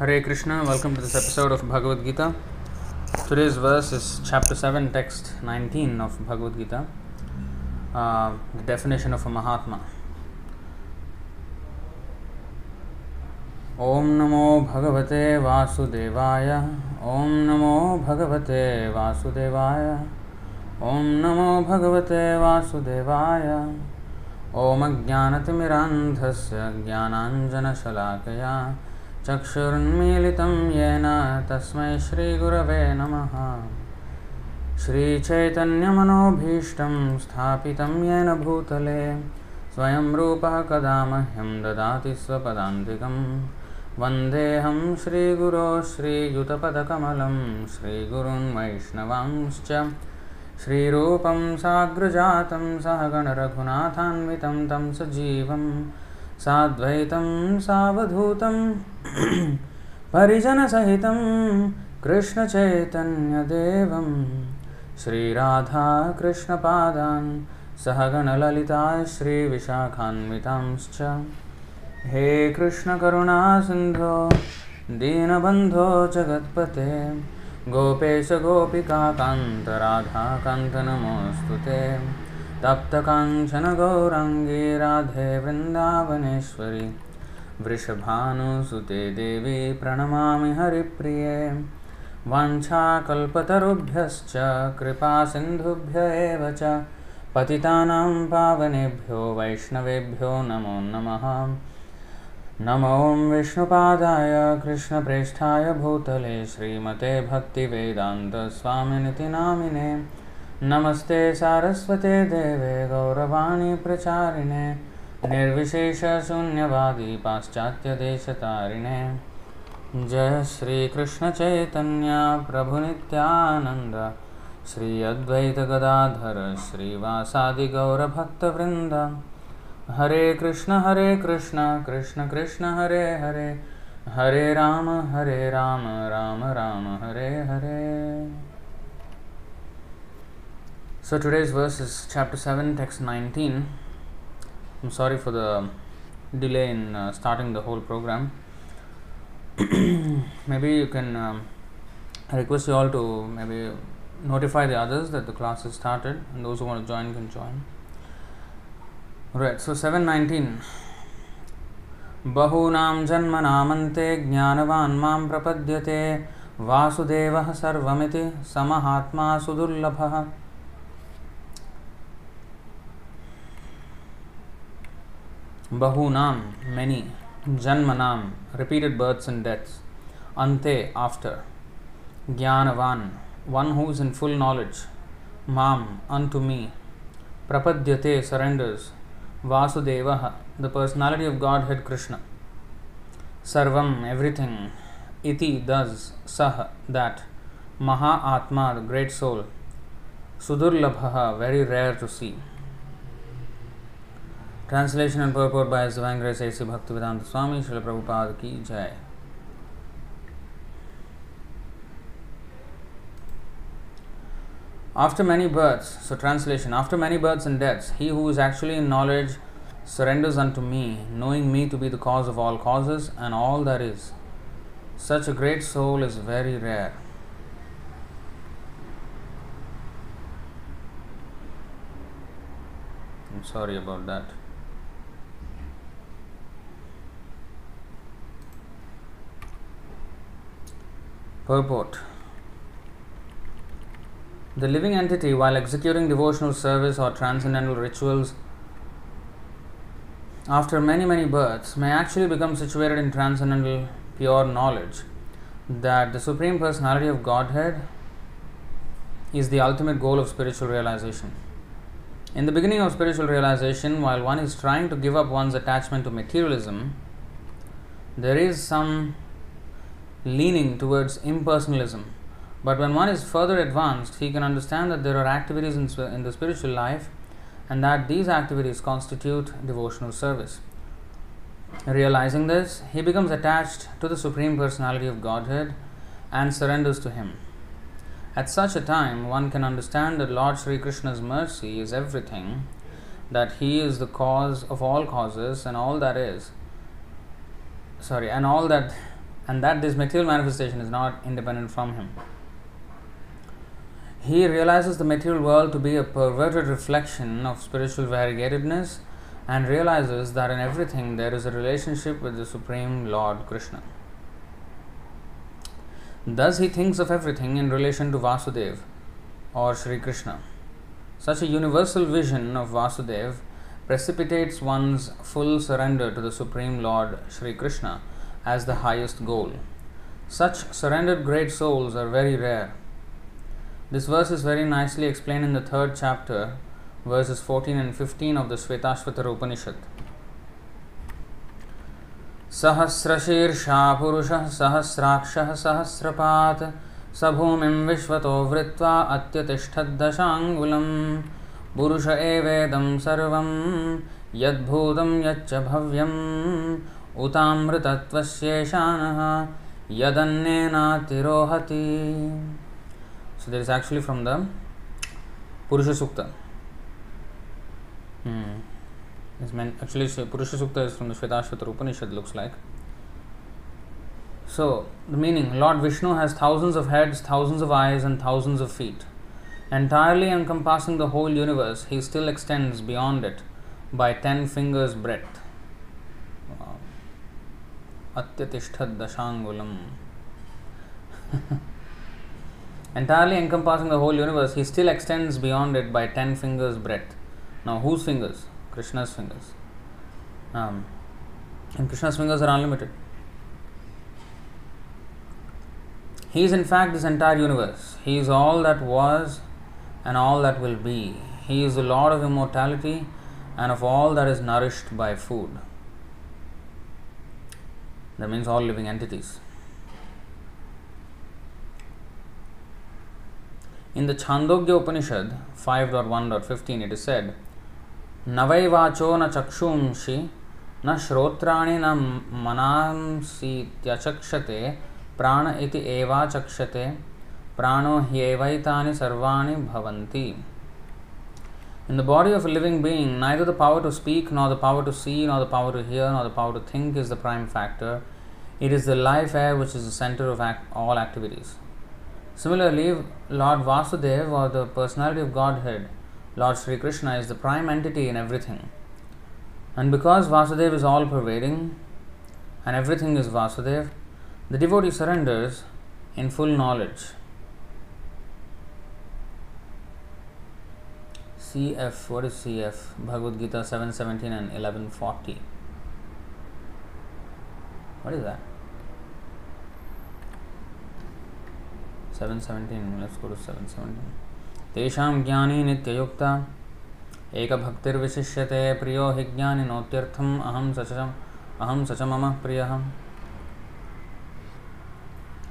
Hare Krishna, welcome to this episode of Bhagavad Gita. Today's verse is chapter 7, text 19 of Bhagavad Gita, uh, the definition of a Mahatma. ॐ नमो भगवते वासुदेवाय ॐ नमो भगवते वासुदेवाय ॐ नमो भगवते वासुदेवाय ॐ अज्ञानतिमिरान्धस्य ज्ञानाञ्जनशलाकया चक्षुरुन्मीलितं येन तस्मै श्रीगुरवे नमः। श्रीचैतन्यमनोभीष्टं स्थापितं येन भूतले स्वयं रूपः कदा मह्यं ददाति स्वपदान्तिकं। वन्देऽहं श्रीगुरो श्रीयुतपदकमलं श्रीगुरुन् वैष्णवांश्च। श्रीरूपं साग्रजातं सहगणरघुनाथान्वितं तं सजीवं साद्वैतं सावधूतं परिजनसहितं कृष्णचैतन्यदेवं। श्रीराधाकृष्णपादान् सहगणललिता श्रीविशाखान्वितांश्च। हे कृष्णकरुणासिन्धो, दीनबन्धो जगत्पते। गोपेश गोपिकान्त नमोऽस्तु ते। तप्तकाञ्चन गौराङ्गी राधे वृन्दावनेश्वरि। वृषभानुसुते देवी प्रणमामि हरिप्रिये। वाञ्छाकल्पतरुभ्यश्च कृपासिन्धुभ्य एव च। पतितानां पावनेभ्यो वैष्णवेभ्यो नमो नमः। नमो विष्णुपादाय कृष्णप्रेष्ठाय भूतले श्रीमते भक्तिवेदान्तस्वामिनिति नामिने नमस्ते सारस्वते देवे गौरवाणी प्रचारिणे निर्विशेषशून्यवादी पाश्चात्यदेशतारिणे जय श्री श्रीकृष्णचैतन्य प्रभुनित्यानन्द श्री अद्वैतगदाधर श्रीवासादिगौरभक्तवृन्द हरे कृष्ण हरे कृष्ण कृष्ण कृष्ण, हरे हरे। हरे राम हरे Ram Ram Ram, Hare Hare. So today's verse is chapter 7, text 19. I'm sorry for the delay in uh, starting the whole program. maybe you can um, I request you all to maybe notify the others that the class has started and those who want to join can join. Right, so 719. बहूनां जन्मनामन्ते ज्ञानवान् मां प्रपद्यते वासुदेवः सर्वमिति समहात्मा सुदुर्लभः Bahunam, many, Janmanam, repeated births and deaths, Ante, after, Jnanavan, one who is in full knowledge, Mam, unto me, Prapadyate, surrenders, Vasudeva, the personality of Godhead Krishna, Sarvam, everything, Iti, does, Sah, that, Maha Atma, the great soul, Sudurlabha, very rare to see. Translation and purport by His Divine. Bhaktivedanta Swami Srila Ki Jai. After many births, so translation, after many births and deaths, he who is actually in knowledge surrenders unto me, knowing me to be the cause of all causes and all that is. Such a great soul is very rare. I'm sorry about that. Purport The living entity, while executing devotional service or transcendental rituals, after many, many births, may actually become situated in transcendental pure knowledge that the Supreme Personality of Godhead is the ultimate goal of spiritual realization. In the beginning of spiritual realization, while one is trying to give up one's attachment to materialism, there is some leaning towards impersonalism. But when one is further advanced, he can understand that there are activities in, in the spiritual life and that these activities constitute devotional service. Realizing this, he becomes attached to the Supreme Personality of Godhead and surrenders to Him. At such a time, one can understand that Lord Sri Krishna's mercy is everything, that He is the cause of all causes and all that is, sorry, and all that and that this material manifestation is not independent from him. He realizes the material world to be a perverted reflection of spiritual variegatedness and realizes that in everything there is a relationship with the Supreme Lord Krishna. Thus, he thinks of everything in relation to Vasudev or Sri Krishna. Such a universal vision of Vasudev precipitates one's full surrender to the Supreme Lord Sri Krishna as the highest goal. Such surrendered great souls are very rare. This verse is very nicely explained in the third chapter, verses 14 and 15 of the Svetashvatara Upanishad. सहस्रशीर्षा पुरुषः सहस्राक्षः सहस्रपात् स भूमिं विश्वतो वृत्वा अत्यतिष्ठद्दशाङ्गुलं पुरुष एवेदं सर्वं यद्भूतं यच्च भव्यम् उतामृतत्वस्येषानः यदन्नेनातिरोहति So there is actually from the Purusha Sukta. Hmm. It's meant, actually, Purusha Sukta is from the Shvetashvatara Upanishad, looks like. So, the meaning Lord Vishnu has thousands of heads, thousands of eyes, and thousands of feet. Entirely encompassing the whole universe, he still extends beyond it by ten fingers' breadth. Atyatishthad dashangulam. Entirely encompassing the whole universe, he still extends beyond it by ten fingers' breadth. Now, whose fingers? Krishna's fingers. Um, and Krishna's fingers are unlimited. He is, in fact, this entire universe. He is all that was and all that will be. He is the Lord of immortality and of all that is nourished by food. That means all living entities. In the Chandogya Upanishad 5.1.15, it is said, नवैवाचो न चक्षुंषि न श्रोत्राणि न मनांसीत्यचक्षते प्राण इति एवाचक्षते प्राणो ह्येवैतानि सर्वाणि भवन्ति In the body of a living being, neither the power to speak, nor the power to see, nor the power to hear, nor the power to think is the prime factor. It is the life air which is the center of act- all activities. Similarly, Lord Vasudev, or the personality of Godhead, Lord Sri Krishna, is the prime entity in everything. And because Vasudev is all pervading and everything is Vasudev, the devotee surrenders in full knowledge. CF, what is CF? Bhagavad Gita 717 and 1140. What is that? 717, let's go to 717. तेषां ज्ञानी नित्ययुक्ता एकभक्तिर्विशिष्यते प्रियो हि ज्ञानिनोत्यर्थम् अहं स च अहं स च मम प्रियः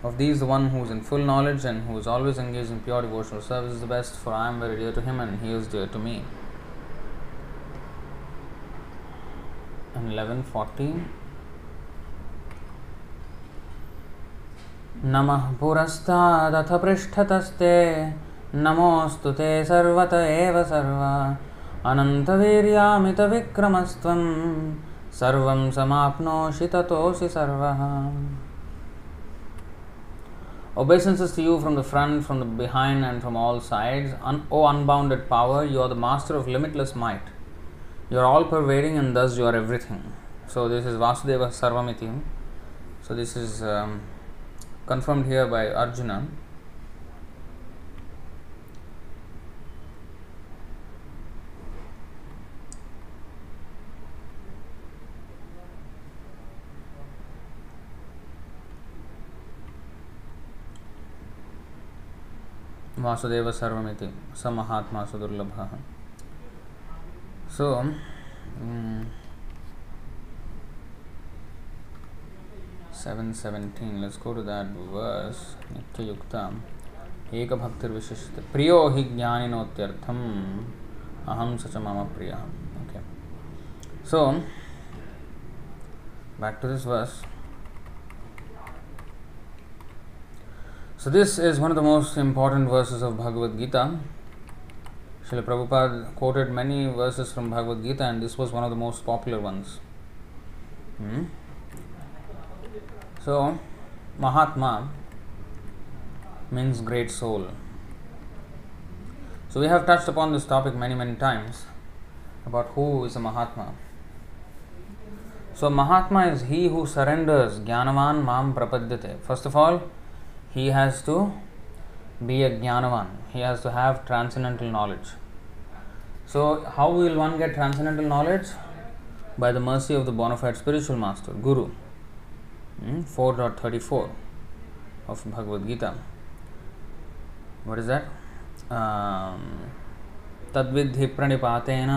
Of these, the one who is in full knowledge and who is always engaged in pure devotional service is the best, for I am very dear to him and he is dear to me. And 1140. नमः पुरस्तादथ पृष्ठतस्ते नमोऽस्तु ते सर्वत एव सर्व अनन्तवीर्यामितविक्रमस्त्वं सर्वं समाप्नोषि ततोऽसि सर्वः Obeisances to you from the front, from the behind, and from all sides. Un- o unbounded power, you are the master of limitless might. You are all pervading, and thus you are everything. So, this is Vasudeva Sarvamiti. So, this is um, confirmed here by Arjuna. Vasudev सर्वमिति स महात्मा सुदुर्लभः so seven seventeen let's go to that verse नित्ययुक्ता एक भक्तिर्विशिष्ट प्रियो हि मम प्रिय okay so back to this verse So this is one of the most important verses of Bhagavad Gita. Srila Prabhupada quoted many verses from Bhagavad Gita and this was one of the most popular ones. Hmm? So Mahatma means great soul. So we have touched upon this topic many, many times about who is a Mahatma. So Mahatma is he who surrenders Jnanavan Mam Prapadyate. First of all, he has to be a Jnanavan. He has to have transcendental knowledge. So how will one get transcendental knowledge? By the mercy of the bona fide spiritual master, Guru. 4.34 of Bhagavad Gita. What is that? तद्विद्धि प्रणिपातेन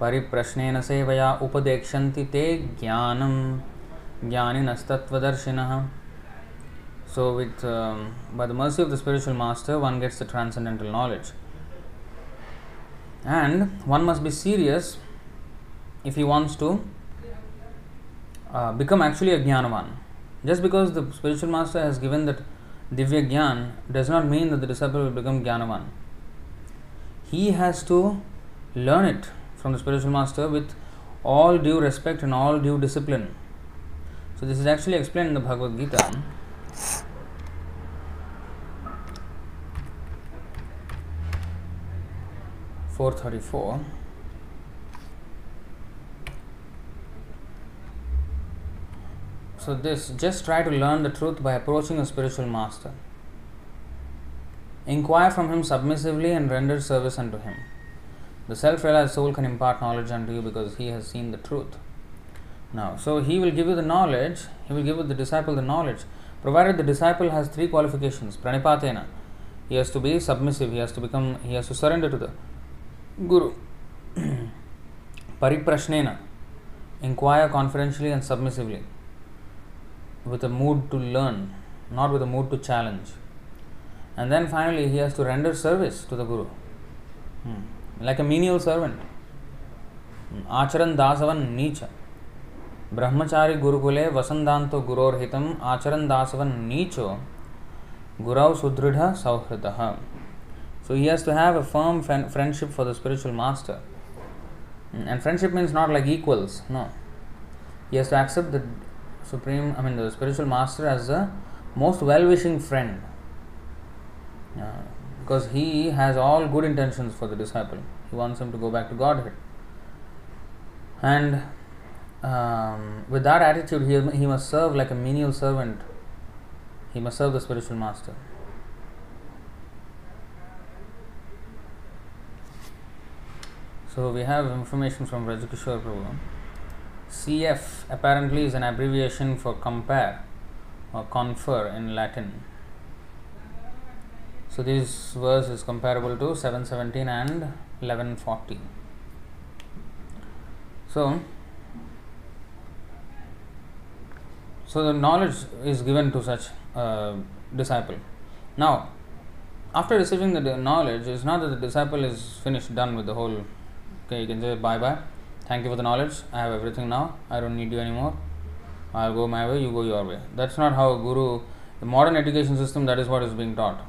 परिप्रश्नेन सेवया उपदेक्षन्ति ते ज्ञानं ज्ञानिनस्तत्त्वदर्शिनः so, with um, by the mercy of the spiritual master, one gets the transcendental knowledge, and one must be serious if he wants to uh, become actually a jnanavan. Just because the spiritual master has given that divya gyan does not mean that the disciple will become jnanavan. He has to learn it from the spiritual master with all due respect and all due discipline. So, this is actually explained in the Bhagavad Gita. Four thirty four. So, this just try to learn the truth by approaching a spiritual master. Inquire from him submissively and render service unto him. The self realized soul can impart knowledge unto you because he has seen the truth. Now, so he will give you the knowledge, he will give the disciple the knowledge, provided the disciple has three qualifications. Pranipatena, he has to be submissive, he has to become, he has to surrender to the Pariprashnena, inquire confidentially and submissively, with a mood to learn, not with a mood to challenge. And then finally, he has to render service to the Guru, hmm. like a menial servant. आचरन दासवन नीच ब्रह्मचारी गुरुकुले वसंदांतो गुरोर्हितम आचरन दासवन नीचो गुरौ सुदृढ़ सौहृदः So he has to have a firm friendship for the spiritual master. And friendship means not like equals, no. He has to accept the supreme, I mean, the spiritual master as the most well wishing friend. Uh, because he has all good intentions for the disciple. He wants him to go back to Godhead. And um, with that attitude, he, he must serve like a menial servant. He must serve the spiritual master. So we have information from Rajikishore Prabhu. CF apparently is an abbreviation for compare or confer in Latin. So this verse is comparable to 717 and 1140. So, so the knowledge is given to such a disciple. Now, after receiving the knowledge, it's not that the disciple is finished, done with the whole. Okay, you can say bye bye. Thank you for the knowledge. I have everything now. I don't need you anymore. I'll go my way. You go your way. That's not how a guru. The modern education system. That is what is being taught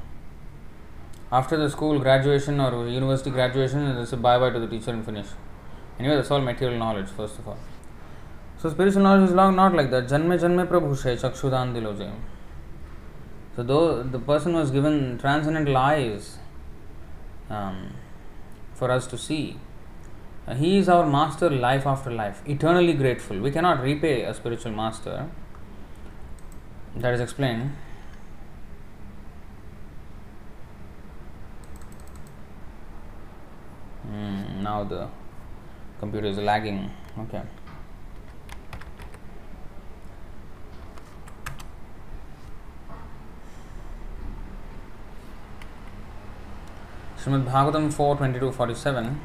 after the school graduation or university graduation, they say bye bye to the teacher and finish. Anyway, that's all material knowledge, first of all. So, spiritual knowledge is not like that. Janme janme prabhushe chakshudan diloje. So, though the person was given transcendental eyes um, for us to see, uh, he is our master life after life, eternally grateful. We cannot repay a spiritual master. That is explained. Mm, now the computer is lagging. Okay. Srimad Bhagavatam 4 22 47.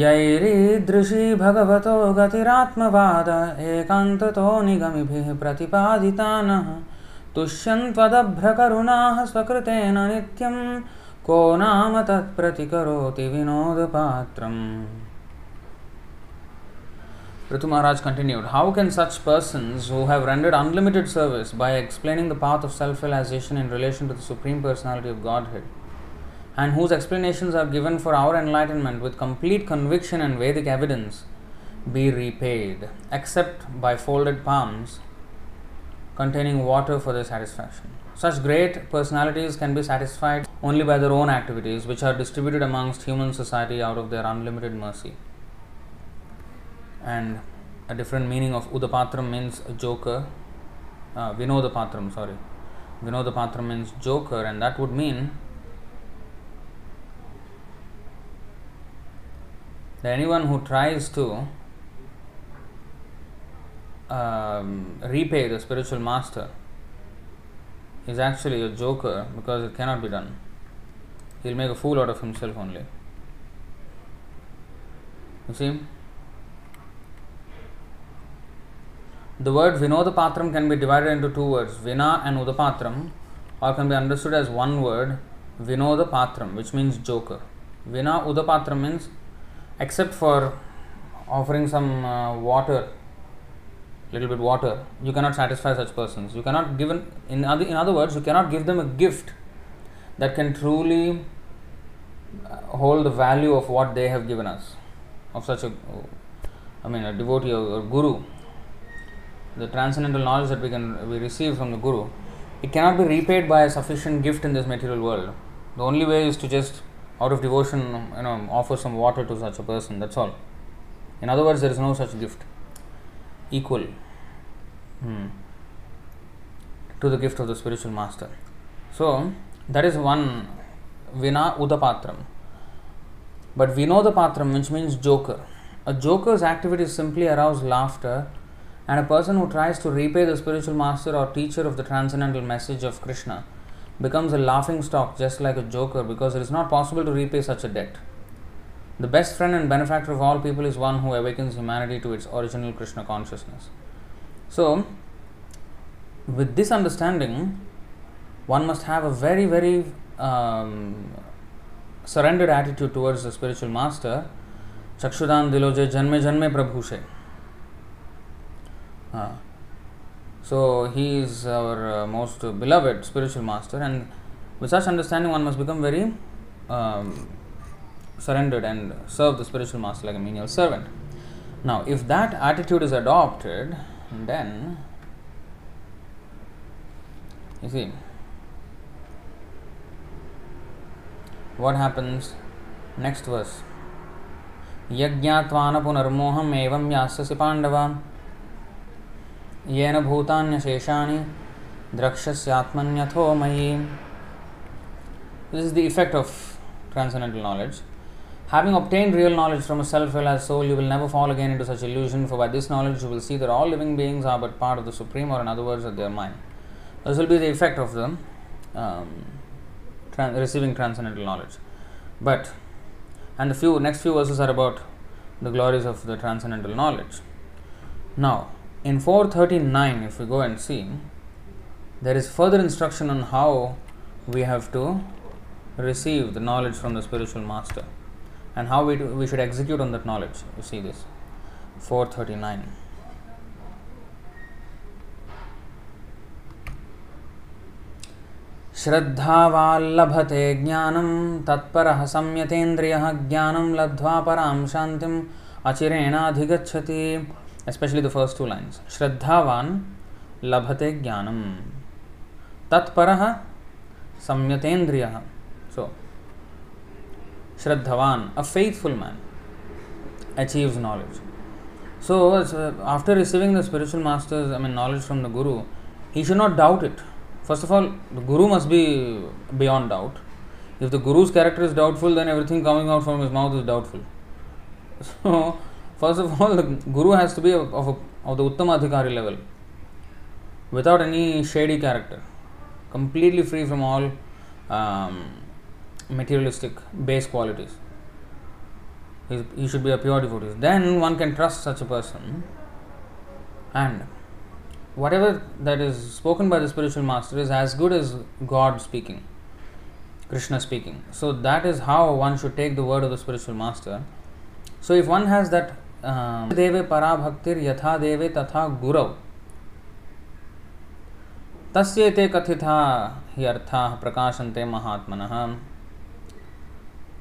यैरीदृशी भगवतो गतिरात्मवाद एकान्ततो निगमिभिः प्रतिपादितानः तुष्यन्त्वदभ्रकरुणाः स्वकृतेन नित्यं को नाम तत्प्रतिकरोति विनोदपात्रम् Ritu Maharaj continued, How can such persons who have rendered unlimited service by explaining the path of self realization in relation to the Supreme Personality of Godhead, and whose explanations are given for our enlightenment with complete conviction and Vedic evidence, be repaid, except by folded palms containing water for their satisfaction. Such great personalities can be satisfied only by their own activities, which are distributed amongst human society out of their unlimited mercy. And a different meaning of Udapatram means joker, uh, Vinodapatram, sorry. Vinodapatram means joker, and that would mean that anyone who tries to um, repay the spiritual master is actually a joker because it cannot be done. He'll make a fool out of himself only. You see? The word Vinodapatram can be divided into two words, Vina and Udapatram, or can be understood as one word, Vinodapatram, which means joker. Vina Udapatram means except for offering some uh, water little bit water you cannot satisfy such persons. You cannot give an, in other in other words you cannot give them a gift that can truly uh, hold the value of what they have given us of such a i mean a devotee or, or guru. The transcendental knowledge that we can we receive from the guru it cannot be repaid by a sufficient gift in this material world. The only way is to just out of devotion you know offer some water to such a person that's all. In other words there is no such gift. Equal hmm, to the gift of the spiritual master. So that is one vina udapatram but vinodapatram which means joker. A joker's activity simply arouse laughter and a person who tries to repay the spiritual master or teacher of the transcendental message of krishna becomes a laughing stock just like a joker because it is not possible to repay such a debt the best friend and benefactor of all people is one who awakens humanity to its original Krishna consciousness. So, with this understanding, one must have a very, very um, surrendered attitude towards the spiritual master. Chakshudan diloje janme janme prabhushe. Uh, so, he is our uh, most beloved spiritual master, and with such understanding, one must become very um, surrendered and serve the spiritual master like a menial servant. Now, if that attitude is adopted, then you see what happens next verse यज्ञात्वान पुनर्मोहम एवं यास्यसि पांडव येन भूतान्यशेषाणि द्रक्ष्यस्यात्मन्यथो मयि This is the effect of transcendental knowledge. Having obtained real knowledge from a self realized soul, you will never fall again into such illusion, for by this knowledge you will see that all living beings are but part of the Supreme, or in other words, that they are mine. This will be the effect of the um, tran- receiving transcendental knowledge. But, and the few next few verses are about the glories of the transcendental knowledge. Now, in 439, if we go and see, there is further instruction on how we have to receive the knowledge from the spiritual master and how we, do, we should execute on that knowledge. You see this 439. श्रद्धावाल्लभते ज्ञानं तत्परः संयतेन्द्रियः ज्ञानं लब्ध्वा परां शान्तिम् अचिरेणाधिगच्छति especially the first two lines श्रद्धावान् लभते ज्ञानं तत्परः संयतेन्द्रियः so Shraddhavan, a faithful man, achieves knowledge. So, uh, after receiving the spiritual master's, I mean, knowledge from the Guru, he should not doubt it. First of all, the Guru must be beyond doubt. If the Guru's character is doubtful, then everything coming out from his mouth is doubtful. So, first of all, the Guru has to be of, of, of the Uttamadhikari level, without any shady character, completely free from all um, materialistic base qualities. He, he should be a pure devotee. Then one can trust such a person, and whatever that is spoken by the spiritual master is as good as God speaking, Krishna speaking. So that is how one should take the word of the spiritual master. So if one has that देवे पराभक्तिर यथा देवे तथा Gurav taste कथिता ही अर्था प्रकाशंते महात्मन।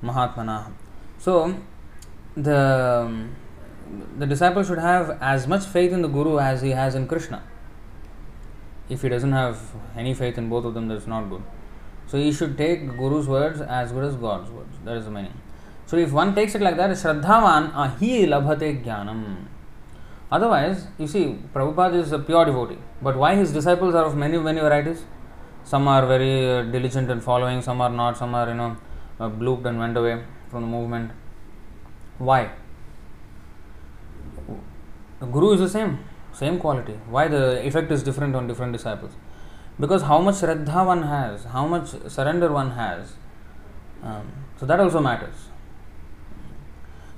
महात्मना। So the the disciple should have as much faith in the guru as he has in Krishna if he doesn't have any faith in both of them that not good so he should take guru's words as good as god's words that is the meaning So if one takes it like that, Shraddhavan ahi labhate jnanam. Otherwise, you see, Prabhupada is a pure devotee. But why his disciples are of many, many varieties? Some are very uh, diligent in following, some are not, some are, you know, uh, blooped and went away from the movement. Why? Guru is the same, same quality. Why the effect is different on different disciples? Because how much Shraddha one has, how much surrender one has, um, so that also matters.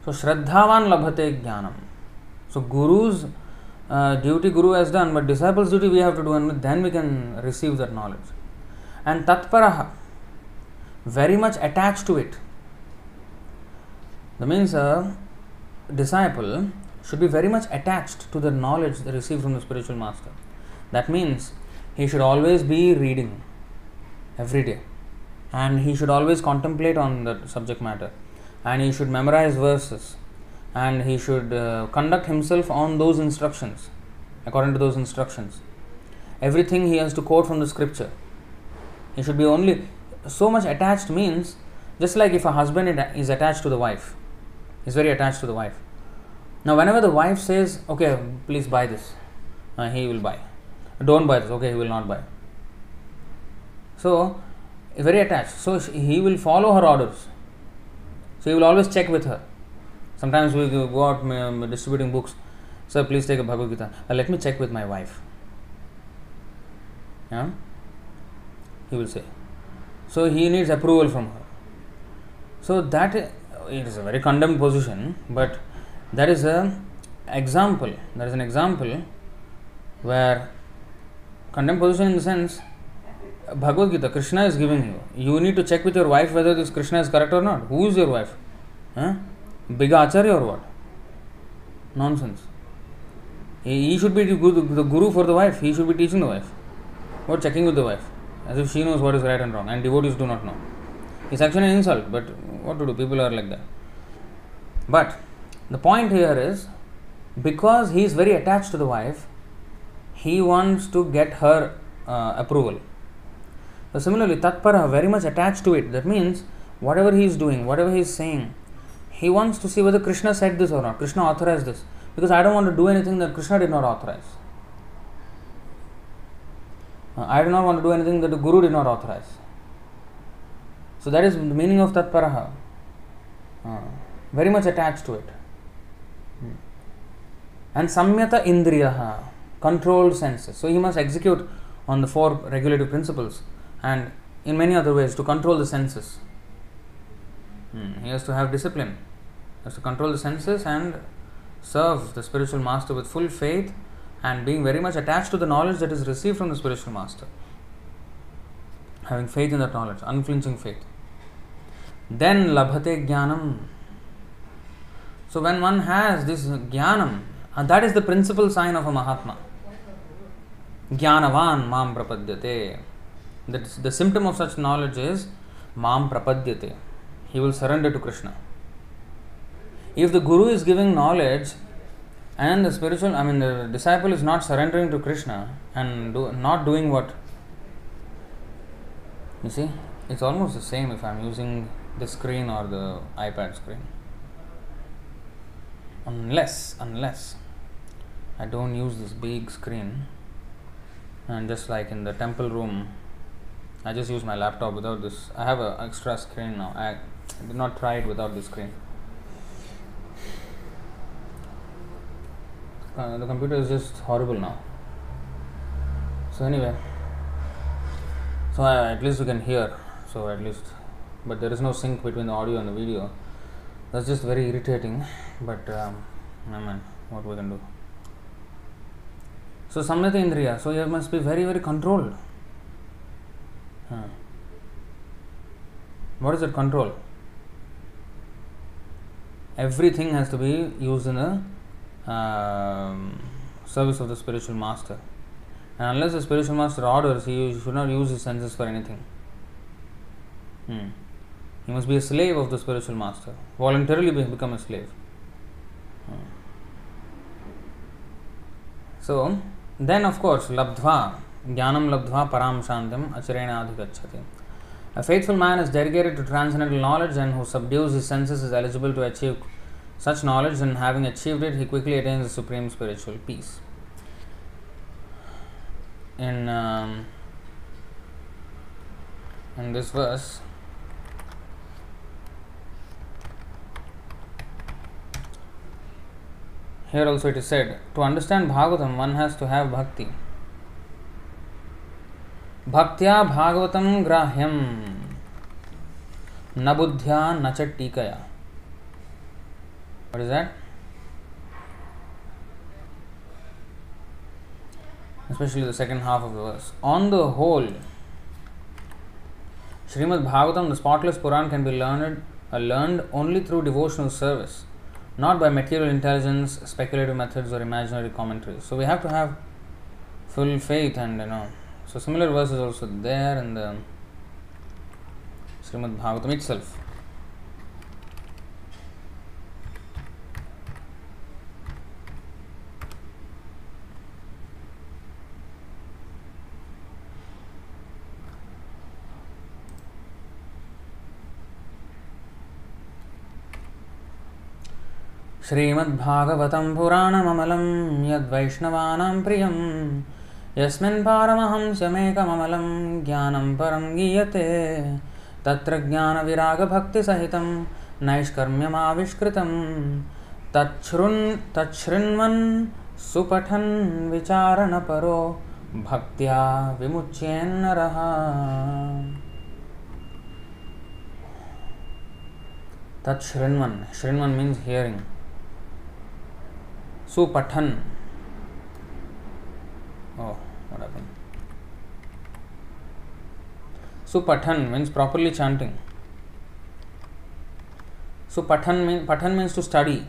So श्रद्धावान लभते ज्ञानम so guru's duty guru has done but disciple's duty we have to do and then we can receive that knowledge and तत्पर very much attach to it the means disciple should be very much attach to the knowledge receive from the spiritual master that means he should always be reading every day and he should always contemplate on the subject matter and he should memorize verses. And he should uh, conduct himself on those instructions according to those instructions. Everything he has to quote from the scripture. He should be only so much attached means just like if a husband is attached to the wife. He's very attached to the wife. Now whenever the wife says okay please buy this uh, he will buy. Don't buy this. Okay he will not buy. So very attached. So he will follow her orders so he will always check with her. Sometimes we go out um, distributing books. Sir please take a bhagavad gita. Uh, let me check with my wife. Yeah? He will say. So he needs approval from her. So that it is a very condemned position but that is a example. That is an example where condemned position in the sense Bhagavad Gita, Krishna is giving you. You need to check with your wife whether this Krishna is correct or not. Who is your wife? Huh? Big Acharya or what? Nonsense. He he should be the guru the guru for the wife. He should be teaching the wife. What checking with the wife? As if she knows what is right and wrong. And devotees do not know. It's actually an insult, but what to do? People are like that. But the point here is because he is very attached to the wife, he wants to get her uh, approval. So similarly, Tatpara very much attached to it. That means whatever he is doing, whatever he is saying, he wants to see whether Krishna said this or not. Krishna authorized this. Because I don't want to do anything that Krishna did not authorize. Uh, I do not want to do anything that the Guru did not authorize. So that is the meaning of Tatparaha. Uh, very much attached to it. Hmm. And Samyata Indriyaha, controlled senses. So he must execute on the four regulative principles and in many other ways to control the senses. Hmm. He has to have discipline, he has to control the senses and serve the spiritual master with full faith and being very much attached to the knowledge that is received from the spiritual master. Having faith in that knowledge, unflinching faith. Then labhate jnanam. So when one has this jnanam, and that is the principal sign of a Mahatma. Jnanavan mam prapadyate. That's the symptom of such knowledge is mam prapadyate. He will surrender to Krishna. If the Guru is giving knowledge and the spiritual, I mean, the disciple is not surrendering to Krishna and do, not doing what, you see, it's almost the same if I'm using the screen or the iPad screen. Unless, unless I don't use this big screen and just like in the temple room I just use my laptop without this. I have an extra screen now. I did not try it without the screen. Uh, the computer is just horrible now. So anyway, so uh, at least you can hear. So at least, but there is no sync between the audio and the video. That's just very irritating. But um, I mean, what we can do. So samyata indriya. So you must be very very controlled. Huh. What is that control? Everything has to be used in the um, service of the spiritual master. And unless the spiritual master orders, he should not use his senses for anything. Hmm. He must be a slave of the spiritual master, voluntarily become a slave. Hmm. So, then of course, labdva, ज्ञानम लब्ध्वा पराम शांतिम अचरेण अधिगछति a faithful man is dedicated to transcendental knowledge and who subdues his senses is eligible to achieve such knowledge and having achieved it he quickly attains the supreme spiritual peace in in this verse Here also it is said to understand Bhagavatam, one has to have bhakti. भक्त्या भागवतं ग्राह्यं न बुद्ध्या न च टीकया What is that? Especially the second half of the verse. On the whole, Srimad Bhagavatam, the spotless Puran, can be learned, uh, learned only through devotional service, not by material intelligence, speculative methods, or imaginary commentaries. So we have to have full faith and you know. So similar verses also there in the Srimad Bhagavatam itself. श्रीमद्भागवतं पुराणममलं यद्वैष्णवानां प्रियं यस्मिन् पारमहंस्यमेकममलं ज्ञानं परं गीयते। तत्र ज्ञानविरागभक्तिसहितं नैष्कर्म्यमाविष्कृतं। तच्छृन् तच्छृण्वन् सुपठन् विचारणपरो भक्त्या विमुच्येन्नरः। तच्छृण्वन् शृण्वन् means hearing supathan supathan means properly chanting. So pathan mean, pathan means to study.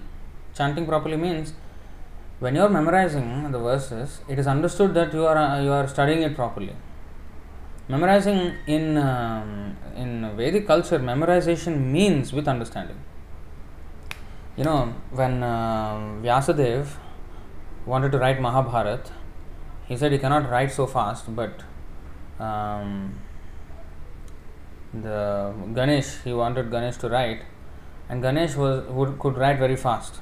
Chanting properly means when you are memorizing the verses it is understood that you are uh, you are studying it properly. Memorizing in um, in vedic culture memorization means with understanding. You know, when uh, Vyasadev wanted to write Mahabharat, he said he cannot write so fast, but um, the Ganesh, he wanted Ganesh to write, and Ganesh was would, could write very fast.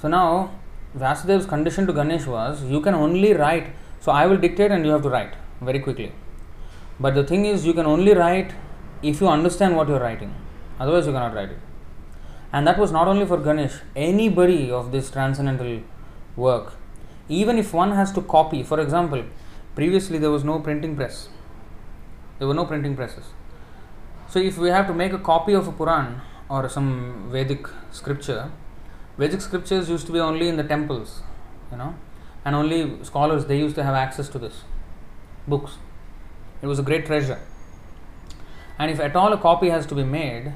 So now Vyasadev's condition to Ganesh was you can only write, so I will dictate and you have to write very quickly. But the thing is, you can only write if you understand what you are writing, otherwise, you cannot write it. And that was not only for Ganesh, anybody of this transcendental work. Even if one has to copy, for example, previously there was no printing press, there were no printing presses. So, if we have to make a copy of a Puran or some Vedic scripture, Vedic scriptures used to be only in the temples, you know, and only scholars they used to have access to this books. It was a great treasure. And if at all a copy has to be made,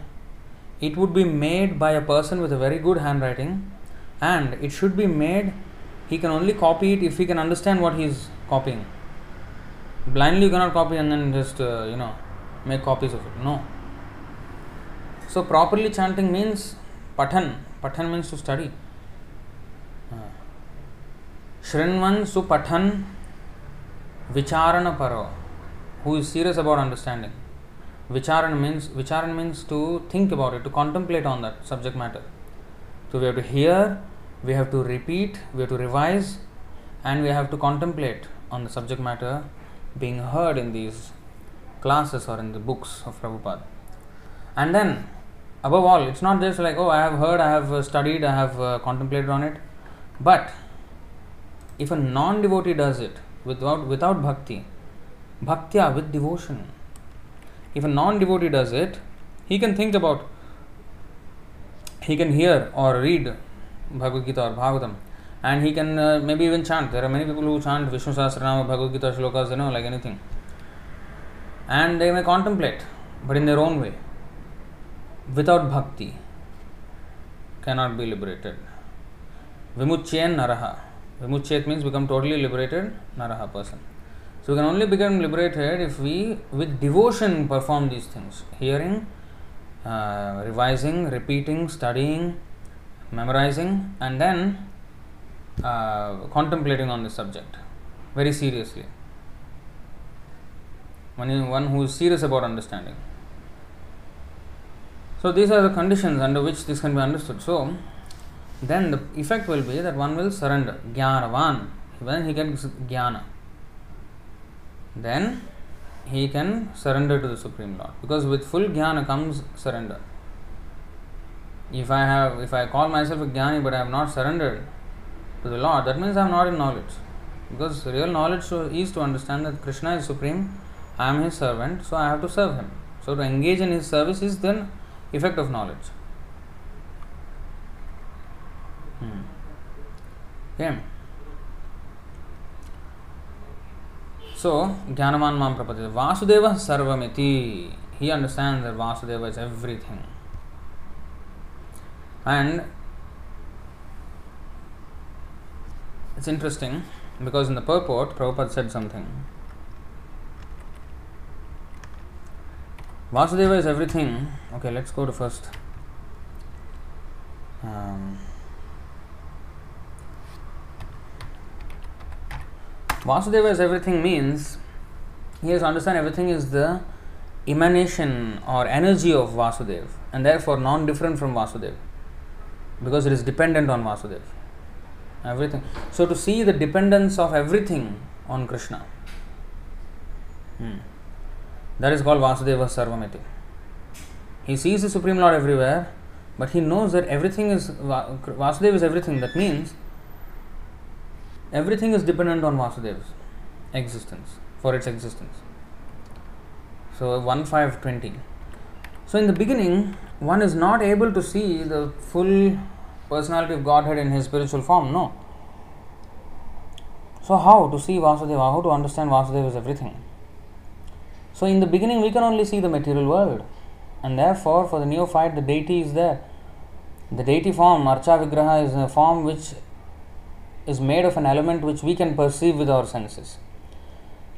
it would be made by a person with a very good handwriting and it should be made he can only copy it if he can understand what he is copying blindly you cannot copy and then just uh, you know make copies of it no. So properly chanting means patan patan means to study. Uh, shrinvan supathan vicharana paro. Who is serious about understanding? Vicharan means vicharan means to think about it, to contemplate on that subject matter. So we have to hear, we have to repeat, we have to revise, and we have to contemplate on the subject matter being heard in these classes or in the books of Prabhupada. And then, above all, it's not just like, oh, I have heard, I have studied, I have uh, contemplated on it, but if a non devotee does it without, without bhakti, bhaktya with devotion, if a non devotee does it, he can think about, he can hear or read Bhagavad Gita or Bhagavatam, and he can uh, maybe even chant. There are many people who chant Vishnu Sahasranama, Bhagavad Gita shlokas, you know, like anything. And they may contemplate, but in their own way. Without bhakti, cannot be liberated. Vimuchyen naraha. Vimuchyet means become totally liberated, naraha person. So we can only become liberated if we, with devotion, perform these things hearing, uh, revising, repeating, studying, memorizing, and then uh, contemplating on the subject. very seriously. One, one who is serious about understanding. So these are the conditions under which this can be understood. So then the effect will be that one will surrender. Gyanavan. When he gets jnana, then he can surrender to the Supreme Lord. Because with full jnana comes surrender. If I have if I call myself a jnani but I have not surrendered to the Lord, that means I am not in knowledge. Because real knowledge is to understand that Krishna is supreme, I am his servant, so I have to serve him. So to engage in his service is then effect of knowledge. Hmm. Okay. So, Jnanavan Mam Prapati. Vasudeva Sarvamiti. He understands that Vasudeva is everything. And it's interesting because in the purport, Prabhupada said something. Vasudeva is everything. Okay, let's go to first. Um, Vasudeva is everything means he has understand everything is the emanation or energy of Vasudev and therefore non different from Vasudev because it is dependent on Vasudev. Everything. So to see the dependence of everything on Krishna. Hmm. That is called Vasudeva Sarvamiti. He sees the Supreme Lord everywhere, but he knows that everything is Vasudeva is everything. That means everything is dependent on Vasudeva's existence for its existence. So one 1520. So in the beginning, one is not able to see the full personality of Godhead in his spiritual form. No. So how to see Vasudeva? How to understand Vasudeva is everything? So in the beginning, we can only see the material world, and therefore, for the neophyte, the deity is there. The deity form, Archa Vigraha, is a form which is made of an element which we can perceive with our senses,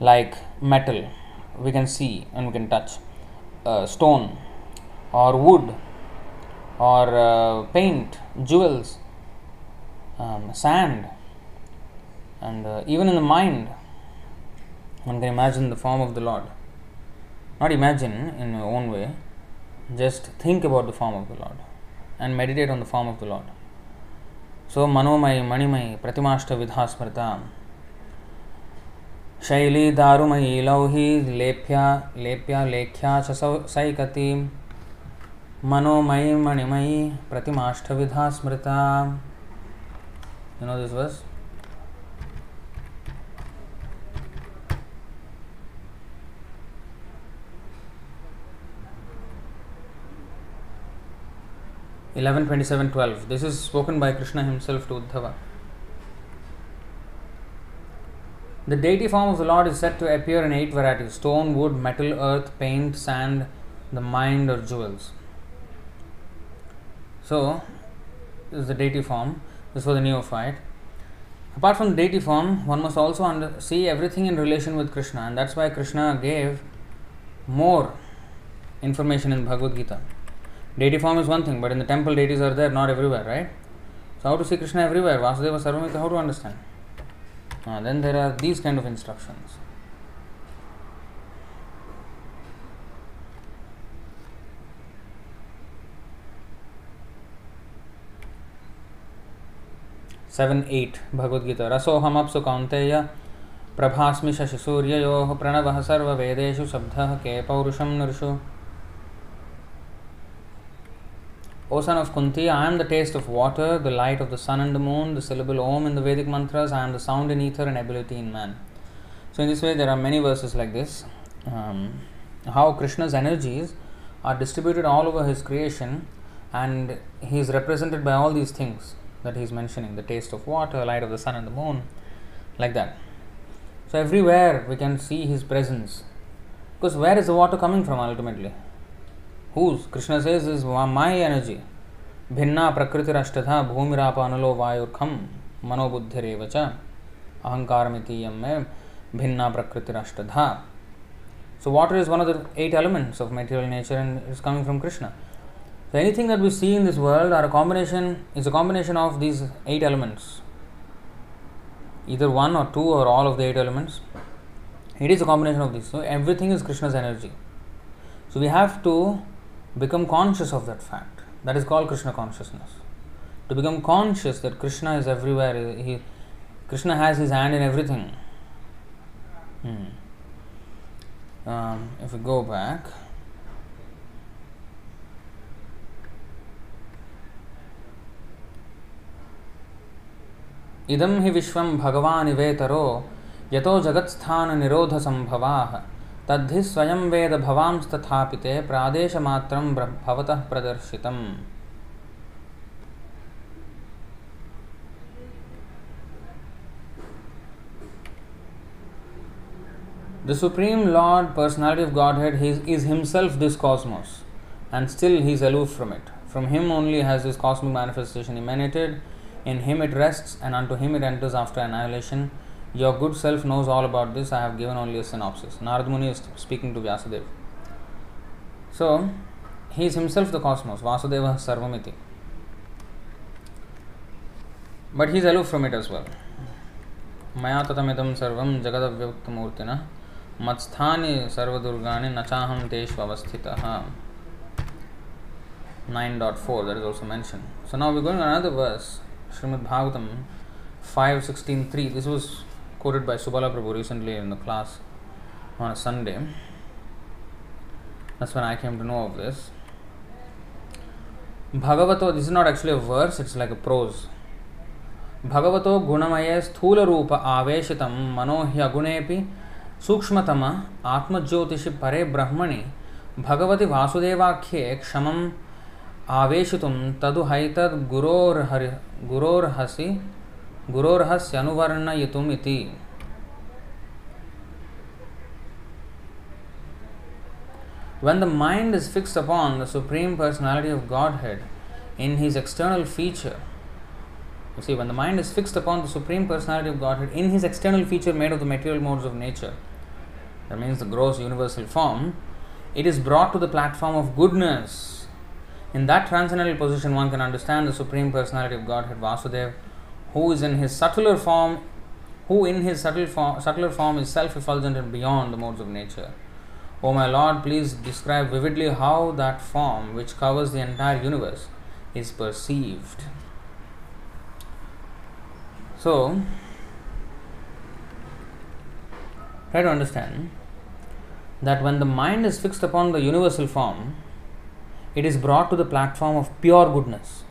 like metal, we can see and we can touch, uh, stone, or wood, or paint jewels sand and even in the mind one can imagine the form of the lord not imagine in own way just think about the form of the lord and meditate on the form of the lord so मनोमय मणिमय प्रतिमाष्ट विधास्मृत शैली दारुमयी लौही लेप्या लेप्या लेख्या सैकती Manomayi Manimayi Pratimashtavidha Smrita. You know this verse? Eleven twenty-seven twelve. This is spoken by Krishna himself to Uddhava. The deity form of the Lord is said to appear in eight varieties stone, wood, metal, earth, paint, sand, the mind, or jewels so this is the deity form this was the neophyte apart from the deity form one must also under, see everything in relation with krishna and that's why krishna gave more information in bhagavad gita Deity form is one thing, but in the temple deities are there, not everywhere, right? So how to see Krishna everywhere? Vasudeva Sarvamiti, how to understand? Uh, then there are these kind of instructions. Seven eight Bhagavad Gita रसोहमप्सु कौन्तेय प्रभास्मि शशिसूर्ययोः प्रणवः सर्ववेदेषु शब्दः के पौरुषं नृषु O son of Kunti, I am the taste of water, the light of the sun and the moon, the syllable Om in the Vedic mantras, I am the sound in ether and ability in man. So, in this way, there are many verses like this. Um, how Krishna's energies are distributed all over his creation, and he is represented by all these things That he is mentioning the taste of water, light of the sun and the moon, like that. So, everywhere we can see his presence. Because where is the water coming from ultimately? whose Krishna says is my energy. भूमिराप अनलो वायुर्खम मनोबुद्धिरेव च अहंकारमितीयम में भिन्ना प्रकृतिरष्टधा So water is one of the eight elements of material nature and is coming from Krishna. So anything that we see in this world are a combination is a combination of these eight elements. either one or two or all of the eight elements. It is a combination of these. So everything is Krishna's energy. So we have to become conscious of that fact. That is called Krishna consciousness. To become conscious that Krishna is everywhere, he, Krishna has his hand in everything. Hmm. Um, if we go back, इदं हि विश्वं भगवानिवेतरो यतो जगत्स्थाननिरोधसम्भवाः तद्धि स्वयं वेद भवांस्तथापि ते प्रादेशमात्रं भवतः प्रदर्शितम् The Supreme Lord, Personality of Godhead, he is, is Himself this cosmos, and still He is aloof from it. From Him only has this cosmic manifestation emanated, in Him it rests, and unto Him it enters after annihilation. Your good self knows all about this, I have given only a synopsis. Narad Muni is speaking to Vyasadeva. So, He is Himself the cosmos, Vasudeva Sarvamiti. But He is aloof from it as well. मया ततमिदं सर्वं जगदव्यक्तमूर्तिनः मत्स्थानि सर्वदुर्गाणि न चाहं तेषु अवस्थितः 9.4 that is also mentioned. So now we're going to another verse, Srimad Bhagavatam 5.16.3. This was quoted by Subala Prabhu recently in the class on a Sunday. That's when I came to know of this. Bhagavato, this is not actually a verse, it's like a prose. भगवतो गुणमये स्थूलरूप आवेशितं मनो ह्यगुणेऽपि सूक्ष्मतम आत्मज्योतिषि परे ब्रह्मणि भगवति वासुदेवाख्ये क्षमम् आवेशितुं तदु हैतद्गुरोर्हरि गुरोर्हसि गुरोर्हस्यनुवर्णयितुम् When the mind is fixed upon the Supreme Personality of Godhead in his external feature, you see, when the mind is fixed upon the Supreme Personality of Godhead in his external feature made of the material modes of nature, that means the gross universal form, it is brought to the platform of goodness. In that transcendental position, one can understand the Supreme Personality of Godhead, Vasudev, who is in his subtler form, who in his subtle form, subtler form is self effulgent and beyond the modes of nature. O my Lord, please describe vividly how that form, which covers the entire universe, is perceived. So, try to understand that when the mind is fixed upon the universal form, it is brought to the platform of pure goodness.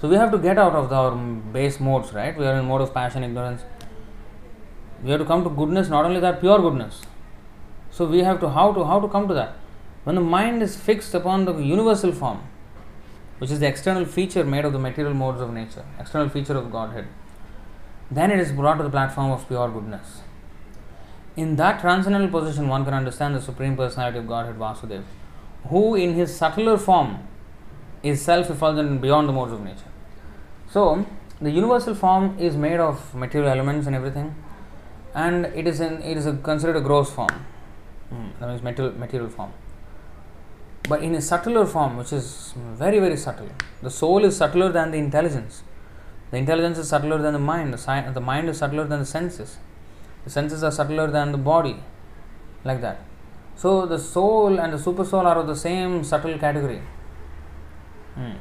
So, we have to get out of our base modes, right? We are in mode of passion, ignorance. We have to come to goodness, not only that, pure goodness. So, we have to how to how to come to that? When the mind is fixed upon the universal form, which is the external feature made of the material modes of nature, external feature of Godhead then it is brought to the platform of pure goodness. In that transcendental position, one can understand the Supreme Personality of Godhead Vasudev, who in his subtler form is self effulgent beyond the modes of nature. So, the universal form is made of material elements and everything, and it is in, it is a, considered a gross form, mm, that means material, material form. But in a subtler form, which is very, very subtle, the soul is subtler than the intelligence. The intelligence is subtler than the mind, the, si- the mind is subtler than the senses, the senses are subtler than the body, like that. So the soul and the super soul are of the same subtle category. Hmm.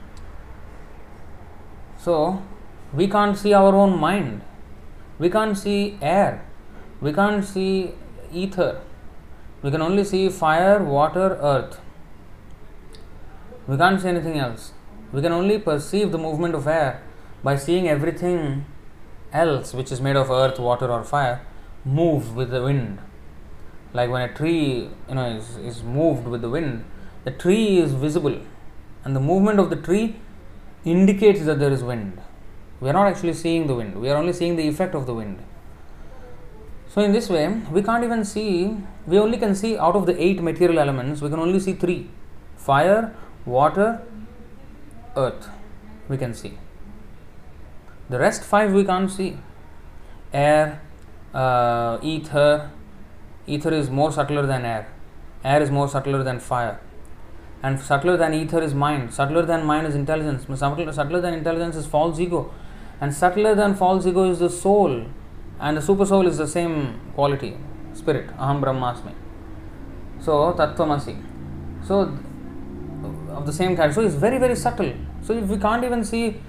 So we can't see our own mind, we can't see air, we can't see ether, we can only see fire, water, earth. We can't see anything else. We can only perceive the movement of air by seeing everything else which is made of earth, water, or fire move with the wind. Like when a tree, you know, is, is moved with the wind, the tree is visible, and the movement of the tree indicates that there is wind. We are not actually seeing the wind, we are only seeing the effect of the wind. So, in this way, we can't even see, we only can see out of the eight material elements, we can only see three fire, water, earth. We can see. The rest five we can't see. Air, uh, ether. Ether is more subtler than air. Air is more subtler than fire. And subtler than ether is mind. Subtler than mind is intelligence. Subtler, than intelligence is false ego. And subtler than false ego is the soul. and the super soul is the same quality, spirit, aham brahmasmi. So tattvamasi. So of the same kind. So it's very very subtle. So if we can't even see